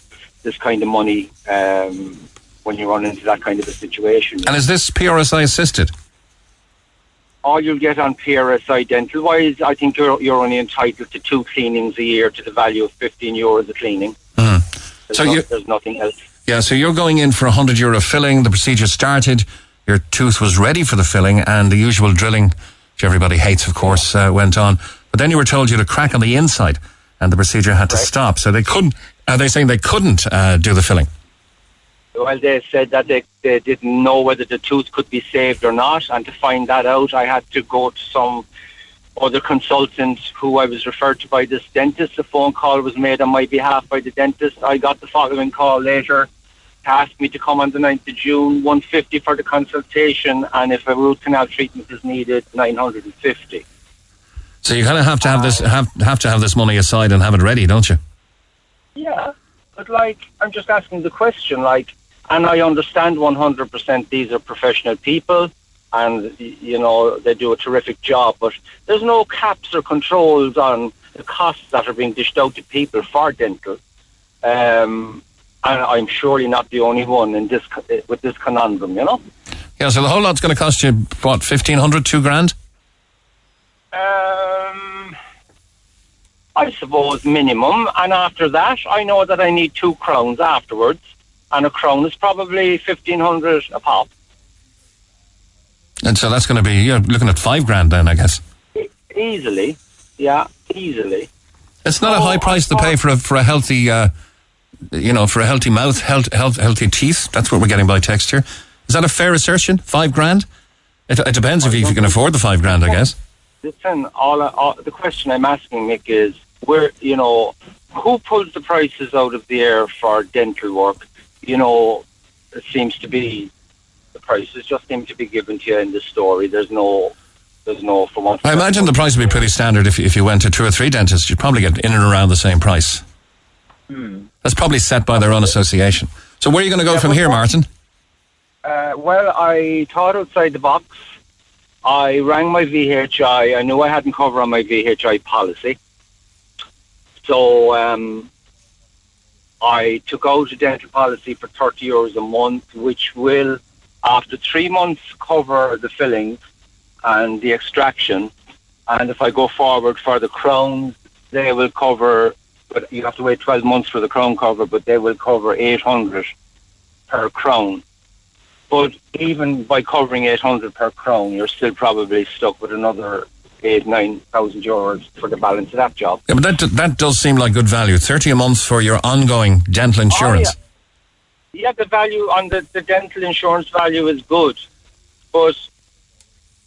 this kind of money um, when you run into that kind of a situation? And is this PRSI assisted? all you'll get on PRSI dental wise, I think you're you're only entitled to two cleanings a year to the value of 15 euros a cleaning. There's, So no- you- there's nothing else. Yeah, so you're going in for a 100 euro filling. The procedure started. Your tooth was ready for the filling, and the usual drilling, which everybody hates, of course, uh, went on. But then you were told you had a crack on the inside, and the procedure had to stop. So they couldn't. Are they saying they couldn't uh, do the filling? Well, they said that they, they didn't know whether the tooth could be saved or not, and to find that out, I had to go to some other consultant who I was referred to by this dentist. A phone call was made on my behalf by the dentist. I got the following call later to ask me to come on the 9th of June, 150 for the consultation, and if a root canal treatment is needed, 950. So you kind of have to have this have have to have this money aside and have it ready, don't you? Yeah, but like, I'm just asking the question, like, and I understand 100% these are professional people and, you know, they do a terrific job, but there's no caps or controls on the costs that are being dished out to people for dental. Um, and I'm surely not the only one in this with this conundrum, you know? Yeah. So the whole lot's going to cost you what 1500, two grand. Um, I suppose minimum, and after that, I know that I need two crowns afterwards, and a crown is probably fifteen hundred a pop. And so that's going to be you're looking at five grand then, I guess. Easily, yeah, easily. It's not a high price to pay for a for a healthy, uh, you know, for a healthy mouth, health, health, healthy teeth. That's what we're getting by text here. Is that a fair assertion? Five grand? It, it depends if you, if you can afford the five grand, I guess. Listen, all, all the question I'm asking Mick is where you know who pulls the prices out of the air for dental work. You know, it seems to be the prices just seem to be given to you in the story. There's no, there's no. I imagine the price would be pretty standard if if you went to two or three dentists. You'd probably get in and around the same price. Hmm. That's probably set by their own association. So where are you going to go Yeah, from here, Martin? Uh, well, I thought outside the box. I rang my VHI. I knew I hadn't cover on my VHI policy. So um, I took out a dental policy for 30 euros a month, which will, after three months, cover the fillings and the extraction. And if I go forward for the crowns, they will cover, but you have to wait 12 months for the crown cover, but they will cover 800 per crown. But even by covering 800 per crown, you're still probably stuck with another eight, nine thousand euros for the balance of that job. Yeah, but that that does seem like good value. Thirty a month for your ongoing dental oh, insurance. Yeah, the value on the, the dental insurance value is good, but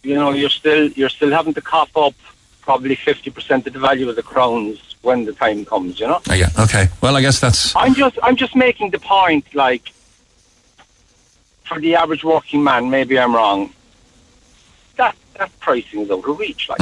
you know you're still you're still having to cough up probably fifty percent of the value of the crowns when the time comes. You know. Oh, yeah. Okay. Well, I guess that's I'm just I'm just making the point, like for the average working man, maybe I'm wrong. That that pricing is out of reach. Like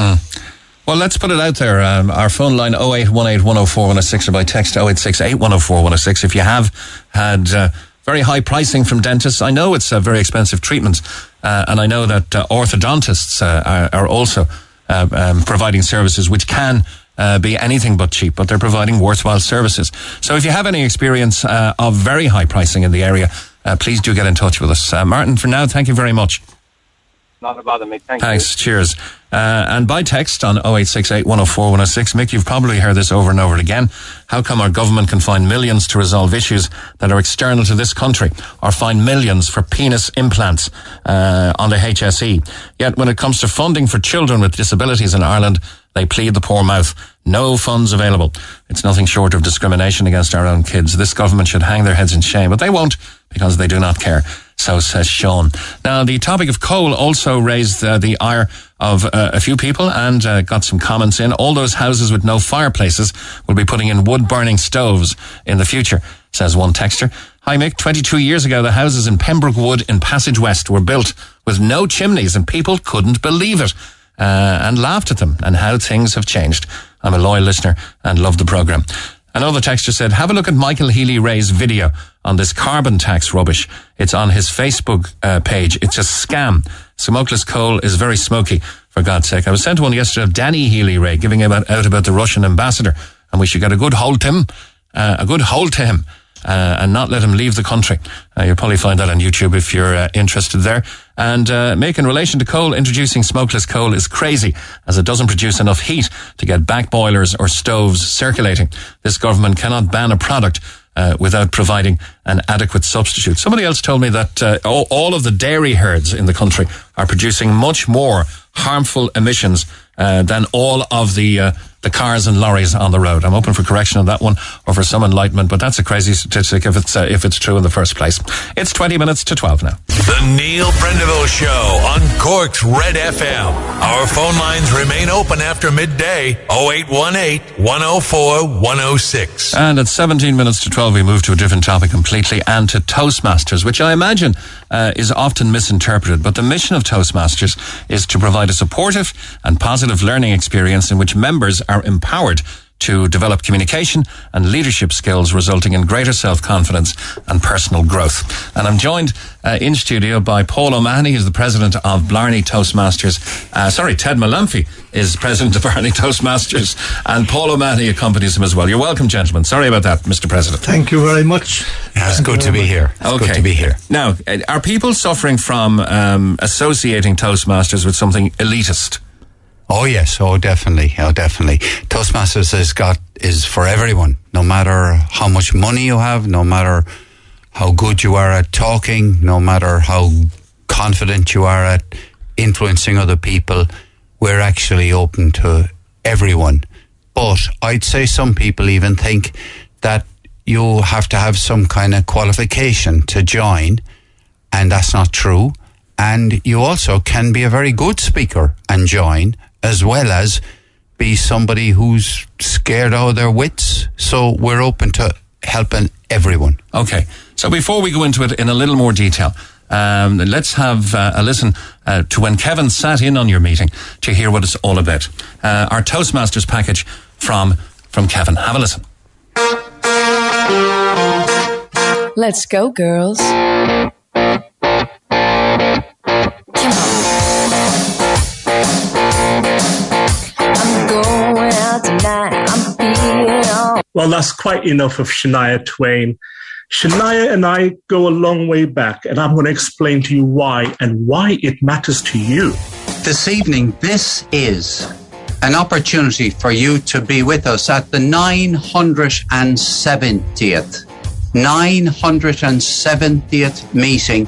Well, let's put it out there. Um, our phone line 0818 104 106 or by text 086 8104 106. If you have had uh, very high pricing from dentists, I know it's a very expensive treatment, uh, and I know that uh, orthodontists uh, are, are also uh, um, providing services which can. Uh, be anything but cheap, but they're providing worthwhile services. So, if you have any experience uh, of very high pricing in the area, uh, please do get in touch with us. Uh, Martin, for now, thank you very much. Not a bother, Mick. Thank Thanks. Cheers. Uh, and by text on 0868 104 106, Mick, you've probably heard this over and over again. How come our government can find millions to resolve issues that are external to this country or find millions for penis implants uh, on the HSE? Yet when it comes to funding for children with disabilities in Ireland, they plead the poor mouth. No funds available. It's nothing short of discrimination against our own kids. This government should hang their heads in shame, but they won't because they do not care. So says Sean. Now, the topic of coal also raised uh, the ire of uh, a few people and uh, got some comments in. All those houses with no fireplaces will be putting in wood burning stoves in the future, says one texter. Hi Mick, 22 years ago, the houses in Pembroke Wood in Passage West were built with no chimneys and people couldn't believe it. Uh, and laughed at them and how things have changed. I'm a loyal listener and love the program. Another texter said, have a look at Michael Healy-Rae's video on this carbon tax rubbish. It's on his Facebook uh, page. It's a scam. Smokeless coal is very smoky, for God's sake. I was sent one yesterday of Danny Healy-Rae giving about, out about the Russian ambassador, and we should get a good hold to him, uh, a good hold to him. Uh, and not let him leave the country. Uh, you'll probably find that on YouTube if you're uh, interested there. And uh, Mick, in relation to coal, introducing smokeless coal is crazy, as it doesn't produce enough heat to get back boilers or stoves circulating. This government cannot ban a product uh, without providing an adequate substitute. Somebody else told me that uh, all, all, of the dairy herds in the country are producing much more harmful emissions uh, than all of the uh, the cars and lorries on the road. I'm open for correction on that one or for some enlightenment, but that's a crazy statistic if it's uh, if it's true in the first place. It's 20 minutes to 12 now. The Neil Prendeville Show on Cork's Red FM. Our phone lines remain open after midday 0818 104 106. And at 17 minutes to 12 we move to a different topic completely and to Toastmasters, which I imagine uh, is often misinterpreted, but the mission of Toastmasters is to provide a supportive and positive learning experience in which members are empowered to develop communication and leadership skills, resulting in greater self confidence and personal growth. And I'm joined uh, in studio by Paul O'Mahony, who's the president of Blarney Toastmasters. Uh, sorry, Ted Malamphy is president of Blarney Toastmasters, and Paul O'Mahony accompanies him as well. You're welcome, gentlemen. Sorry about that, Mr. President. Thank you very much. Yeah, it's good to be here. It's okay. good to be here. Now, uh, are people suffering from um, associating Toastmasters with something elitist? Oh yes, oh definitely, oh definitely. Toastmasters has got is for everyone, no matter how much money you have, no matter how good you are at talking, no matter how confident you are at influencing other people. We're actually open to everyone. But I'd say some people even think that you have to have some kind of qualification to join, and that's not true. And you also can be a very good speaker and join as well as be somebody who's scared out of their wits. So we're open to helping everyone. Okay. So before we go into it in a little more detail, um, let's have uh, a listen uh, to when Kevin sat in on your meeting to hear what it's all about. Uh, our Toastmasters package from from Kevin. Have a listen. Let's go, girls. Well, that's quite enough of Shania Twain. Shania and I go a long way back, and I'm going to explain to you why and why it matters to you. This evening, this is an opportunity for you to be with us at the 970th, 970th meeting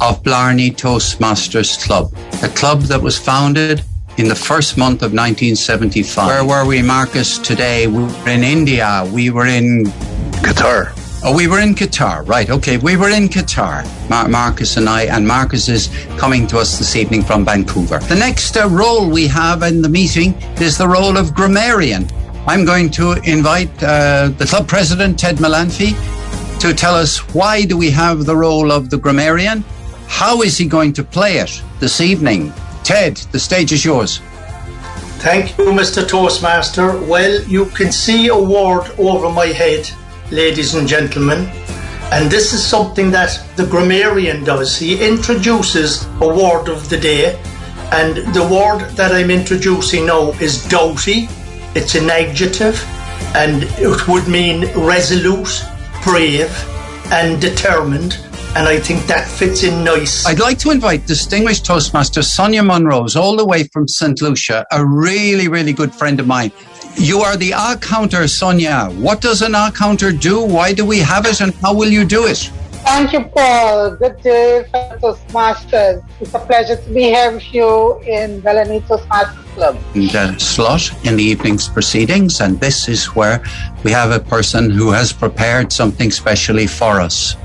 of Blarney Toastmasters Club, a club that was founded in the first month of 1975. Where were we, Marcus, today? We were in India. We were in Qatar. Oh, we were in Qatar, right? Okay, we were in Qatar, Mar- Marcus and I, and Marcus is coming to us this evening from Vancouver. The next uh, role we have in the meeting is the role of grammarian. I'm going to invite uh, the club president, Ted Malanfi, to tell us why do we have the role of the grammarian? How is he going to play it this evening? Ted, the stage is yours. Thank you, Mr. Toastmaster. Well, you can see a word over my head, ladies and gentlemen. And this is something that the grammarian does. He introduces a word of the day. And the word that I'm introducing now is doughty. It's an adjective. And it would mean resolute, brave, and determined. And I think that fits in nice. I'd like to invite distinguished Toastmaster Sonia Monrose, all the way from St. Lucia, a really, really good friend of mine. You are the R counter, Sonia. What does an R counter do? Why do we have it, and how will you do it? Thank you, Paul. Good day, fellow Toastmasters. It's a pleasure to be here with you in Blarney Toastmasters Club. And, uh, slot in the evening's proceedings, and this is where we have a person who has prepared something specially for us.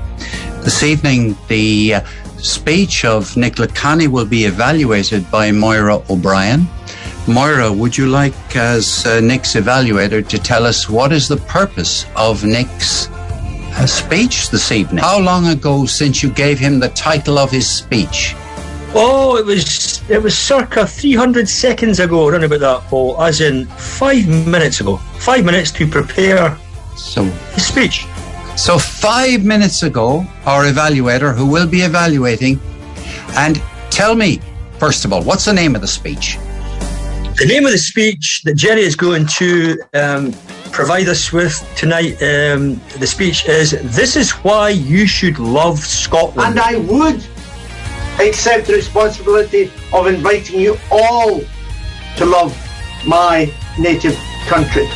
This evening, the uh, speech of Nicola Connie will be evaluated by Moira O'Brien. Moira, would you like, as uh, Nick's evaluator, to tell us what is the purpose of Nick's uh, speech this evening? How long ago since you gave him the title of his speech? Oh, it was it was circa 300 seconds ago, around about that, Paul, as in five minutes ago. Five minutes to prepare so his speech. So five minutes ago, our evaluator, who will be evaluating, and tell me, first of all, what's the name of the speech? The name of the speech that Jerry is going to um, provide us with tonight, um, the speech is This is why you should love Scotland. And I would accept the responsibility of inviting you all to love my native country.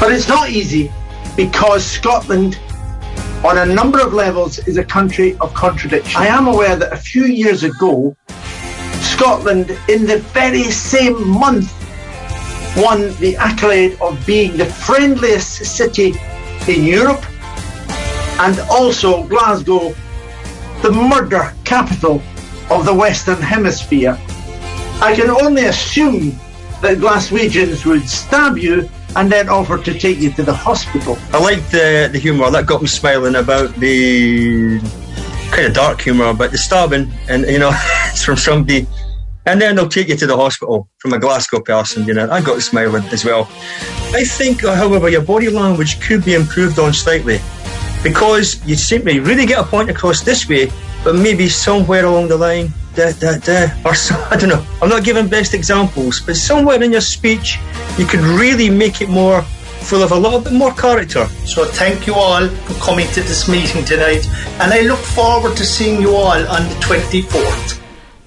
But it's not easy because Scotland, on a number of levels, is a country of contradiction. I am aware that a few years ago, Scotland, in the very same month, won the accolade of being the friendliest city in Europe and also Glasgow, the murder capital of the Western Hemisphere. I can only assume that Glaswegians would stab you and then offer to take you to the hospital. I like the, the humour. That got me smiling about the kind of dark humour about the stabbing. And, you know, it's from somebody. And then they'll take you to the hospital from a Glasgow person, you know. I got smiling as well. I think, uh, however, your body language could be improved on slightly because you simply really get a point across this way, but maybe somewhere along the line, da, da, da, or so, I don't know. I'm not giving best examples, but somewhere in your speech, you could really make it more full of a little bit more character. So thank you all for coming to this meeting tonight, and I look forward to seeing you all on the 24th.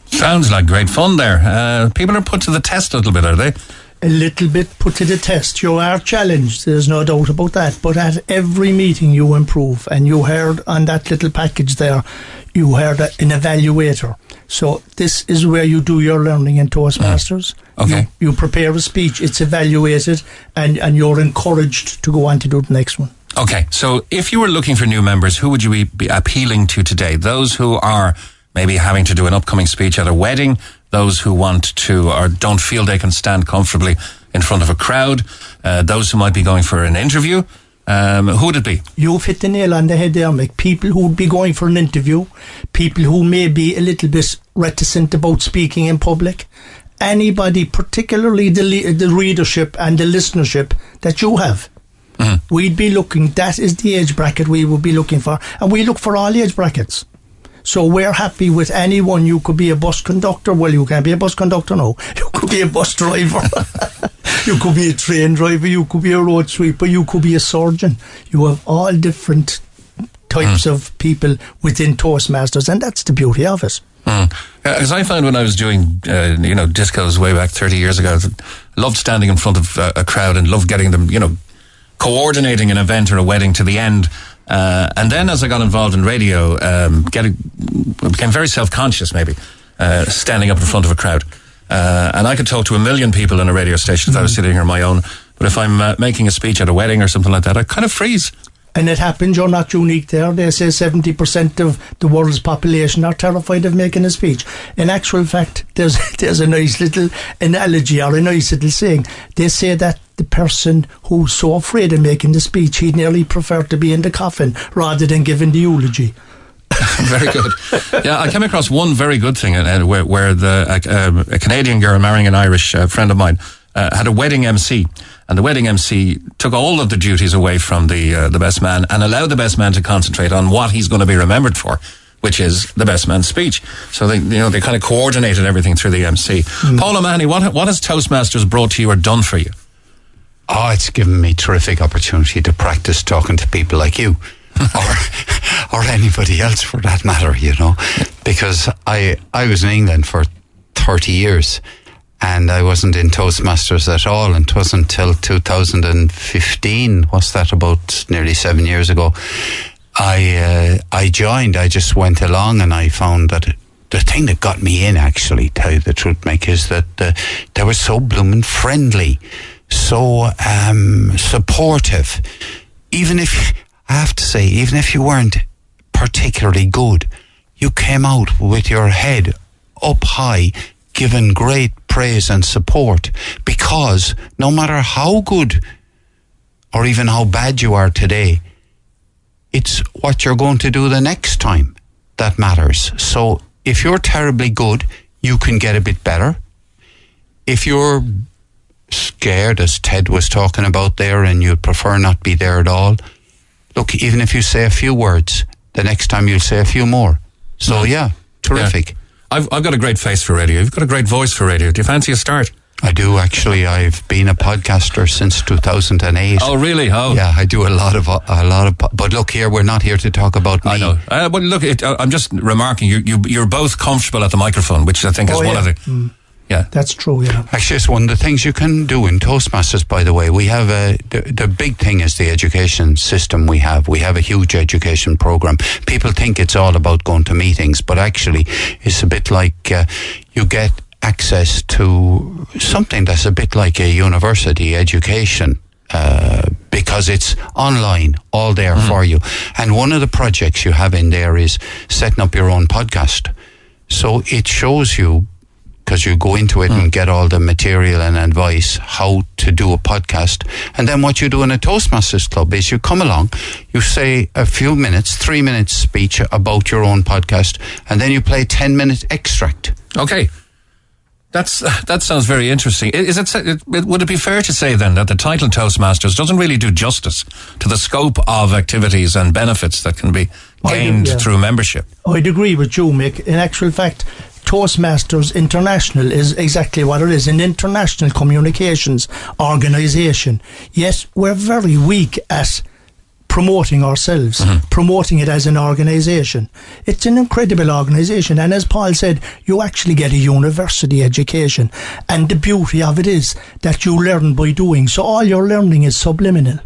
Sounds like great fun there. Uh, people are put to the test a little bit, are they? a little bit put to the test. You are challenged, there's no doubt about that. But at every meeting, you improve. And you heard on that little package there, you heard an evaluator. So this is where you do your learning in Toastmasters. Okay. You, you prepare a speech, it's evaluated, and, and you're encouraged to go on to do the next one. Okay, so if you were looking for new members, who would you be, be appealing to today? Those who are maybe having to do an upcoming speech at a wedding, those who want to or don't feel they can stand comfortably in front of a crowd, uh, those who might be going for an interview. Um, who would it be? You've hit the nail on the head there, Mick. People who would be going for an interview, people who may be a little bit reticent about speaking in public, anybody, particularly the, the readership and the listenership that you have. Mm-hmm. We'd be looking, that is the age bracket we would be looking for. And we look for all age brackets. So we're happy with anyone. You could be a bus conductor. Well, you can't be a bus conductor no. You could be a bus driver. you could be a train driver. You could be a road sweeper. You could be a surgeon. You have all different types Mm. of people within Toastmasters, and that's the beauty of it. Because I found when I was doing, uh, you know, discos way back 30 years ago, I loved standing in front of uh, a crowd and loved getting them, you know, coordinating an event or a wedding to the end. Uh, and then as I got involved in radio, um, getting, became very self-conscious maybe, uh, standing up in front of a crowd. Uh, and I could talk to a million people in a radio station if I was sitting here on my own. But if I'm uh, making a speech at a wedding or something like that, I kind of freeze. And it happens, you're not unique there. They say 70% of the world's population are terrified of making a speech. In actual fact, there's, there's a nice little analogy or a nice little saying. They say that the person who's so afraid of making the speech, he'd nearly prefer to be in the coffin rather than giving the eulogy. very good. Yeah, I came across one very good thing uh, where, where the uh, a Canadian girl marrying an Irish uh, friend of mine uh, had a wedding MC, and the wedding MC took all of the duties away from the uh, the best man and allowed the best man to concentrate on what he's going to be remembered for. Which is the best man's speech. So they, you know, they kind of coordinated everything through the MC. Paul O'Mahony, what what has Toastmasters brought to you or done for you? Oh, it's given me terrific opportunity to practice talking to people like you. or or anybody else for that matter, you know, because I I was in England for thirty years, and I wasn't in Toastmasters at all, and it wasn't until 2015. What's that? About nearly seven years ago. I uh, I joined. I just went along, and I found that. The thing that got me in, actually, tell you the truth, Mick, is that uh, they were so blooming friendly, so um, supportive. Even if I have to say, even if you weren't particularly good, you came out with your head up high, given great praise and support because no matter how good or even how bad you are today, it's what you're going to do the next time that matters. So if you're terribly good, you can get a bit better. If you're scared, as Ted was talking about there, and you'd prefer not be there at all, look, even if you say a few words, the next time you'll say a few more. So, yeah, terrific. Yeah. I've, I've got a great face for radio. You've got a great voice for radio. Do you fancy a start? I do actually. I've been a podcaster since 2008. Oh, really? Oh, yeah. I do a lot of a lot of. But look here, we're not here to talk about me. I know. Uh, but look, it, uh, I'm just remarking. You, you you're both comfortable at the microphone, which I think is Oh, one yeah. of the. Mm. Yeah, that's true. Yeah. Actually, it's one of the things you can do in Toastmasters. By the way, we have a the, the big thing is the education system we have. We have a huge education program. People think it's all about going to meetings, but actually, it's a bit like uh, you get access to something that's a bit like a university education. Uh, because it's online, all there for you. And one of the projects you have in there is setting up your own podcast. So it shows you because you go into it and hmm. get all the material and advice how to do a podcast. And then what you do in a Toastmasters Club is you come along, you say a few minutes, three minutes speech about your own podcast, and then you play a 10 minute extract. Okay. That's that sounds very interesting. Is it, it? Would it be fair to say then that the title Toastmasters doesn't really do justice to the scope of activities and benefits that can be I do, gained yeah. through membership? I'd agree with you, Mick. In actual fact, Toastmasters International is exactly what it is an international communications organisation. Yet we're very weak at promoting ourselves, mm-hmm. promoting it as an organisation. It's an incredible organisation, and as Paul said, you actually get a university education. And the beauty of it is that you learn by doing. So all your learning is subliminal,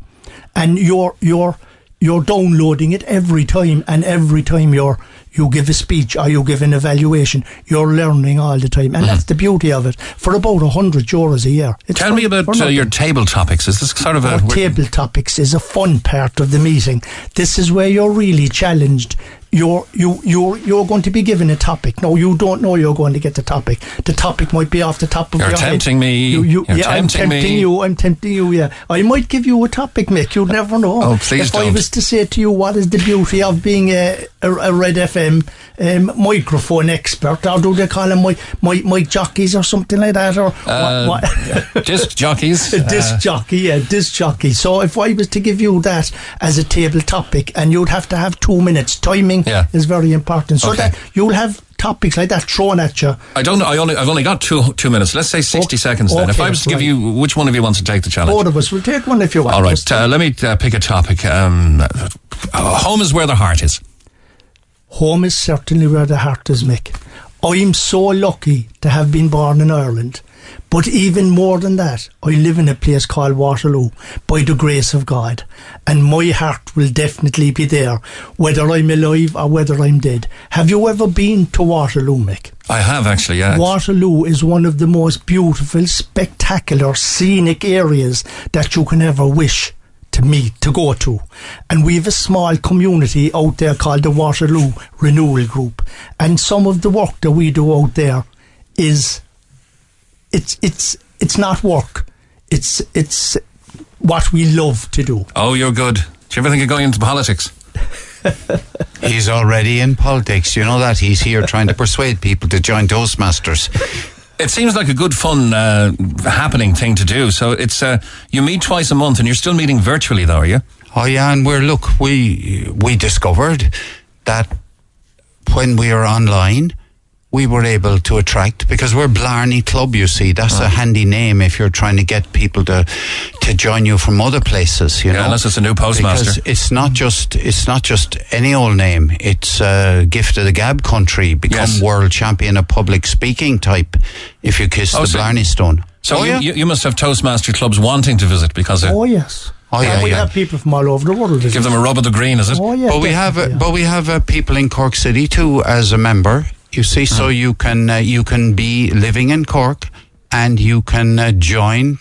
and you're you're you're downloading it every time, and every time you're you give a speech or you give an evaluation, you're learning all the time, and that's the beauty of it. For about a hundred euros a year. Tell me about uh, your table topics. Is this sort of a table topics is a fun part of the meeting. This is where you're really challenged. You're you you're you're going to be given a topic. No, you don't know you're going to get the topic. The topic might be off the top of You're your head. tempting me. You, you, You're yeah, I'm tempting tempting me. you. I'm tempting you. Yeah, I might give you a topic, Mick. You'd never know. Oh, please if I don't. was to say to you, what is the beauty of being a, a, a Red FM um, microphone expert, or do they call them my, my, my jockeys or something like that, or Uh, what, what? disc jockeys? A disc Uh, jockey, yeah, disc jockey. So if I was to give you that as a table topic, and you'd have to have two minutes, timing Yeah. is very important. So Okay. that you'll have topics like that thrown at you. I don't know. I only, I've only got two two minutes. Let's say 60 seconds then. if I was to give right. you, which one of you wants to take the challenge? Both of us will take one if you want. All right. Uh, let me uh, pick a topic. Um, uh, home is where the heart is. Home is certainly where the heart is, Mick. I'm so lucky to have been born in Ireland. But even more than that, I live in a place called Waterloo by the grace of God. And my heart will definitely be there, whether I'm alive or whether I'm dead. Have you ever been to Waterloo, Mick? I have actually. Yeah. Waterloo is one of the most beautiful, spectacular, scenic areas that you can ever wish to meet, to go to. And we have a small community out there called the Waterloo Renewal Group. And some of the work that we do out there is it's it's it's not work. It's it's what we love to do. Oh, you're good. Do you ever think of going into politics? He's already in politics. You know that he's here trying to persuade people to join Toastmasters. It seems like a good, fun, uh, happening thing to do. So it's uh, you meet twice a month, and you're still meeting virtually, though, are you? Oh yeah, and we're look, we we discovered that when we are online, we were able to attract because we're Blarney Club. You see, that's a handy name if you're trying to get people to to join you from other places. You Yeah, know, unless it's a new postmaster. Because it's not just it's not just any old name. It's uh, gift of the gab country. Become Yes. world champion of public speaking type. If you kiss Oh, the so- Blarney Stone. So oh, you, yeah. you, you must have Toastmaster clubs wanting to visit because of, Oh yes. Oh, yeah, And we yeah. have people from all over the world. give them a rub of the green, is it? Oh yeah. but we have uh, but we have uh, people in Cork City too as a member. You see, so Mm. you can uh, you can be living in Cork and you can uh, join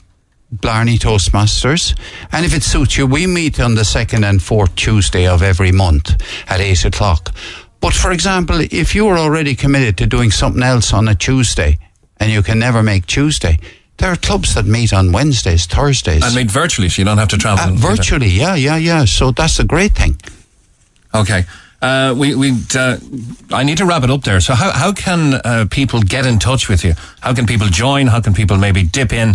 Blarney Toastmasters. And if it suits you, we meet on the second and fourth Tuesday of every month at eight o'clock. But for example, if you are already committed to doing something else on a Tuesday and you can never make Tuesday, there are clubs that meet on Wednesdays, Thursdays. And meet virtually, so you don't have to travel. Uh, virtually, yeah, yeah, yeah. So that's a great thing. Okay. Uh, we we uh, I need to wrap it up there. So how how can uh, people get in touch with you? How can people join? How can people maybe dip in?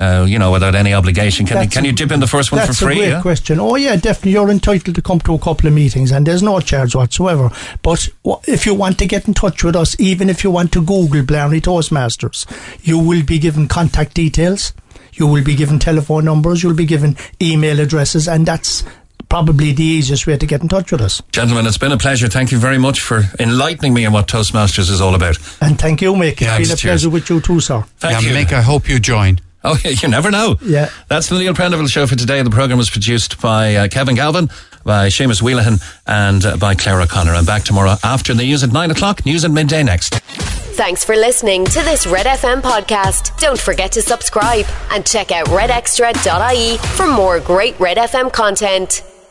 Uh, you know, without any obligation. Can That's can you dip in the first one for That's free? a great yeah? question. Oh yeah, definitely. You're entitled to come to a couple of meetings, and there's no charge whatsoever. But if you want to get in touch with us, even if you want to Google Blarney Toastmasters, you will be given contact details. You will be given telephone numbers. You'll be given email addresses, and that's probably the easiest way to get in touch with us. Gentlemen, it's been a pleasure. Thank you very much for enlightening me on what Toastmasters is all about. And thank you, Mick. Yeah, it's been a cheers. pleasure with you too, sir. Thank yeah, you. Mick, I hope you join. Oh, yeah, you never know. Yeah. That's the Neil Prendeville Show for today. The programme was produced by uh, Kevin Galvin, by Seamus Wheelahan, and uh, by Claire O'Connor. I'm back tomorrow after the news at 9 o'clock. News at midday next. Thanks for listening to this Red FM podcast. Don't forget to subscribe and check out redextra.ie for more great Red FM content.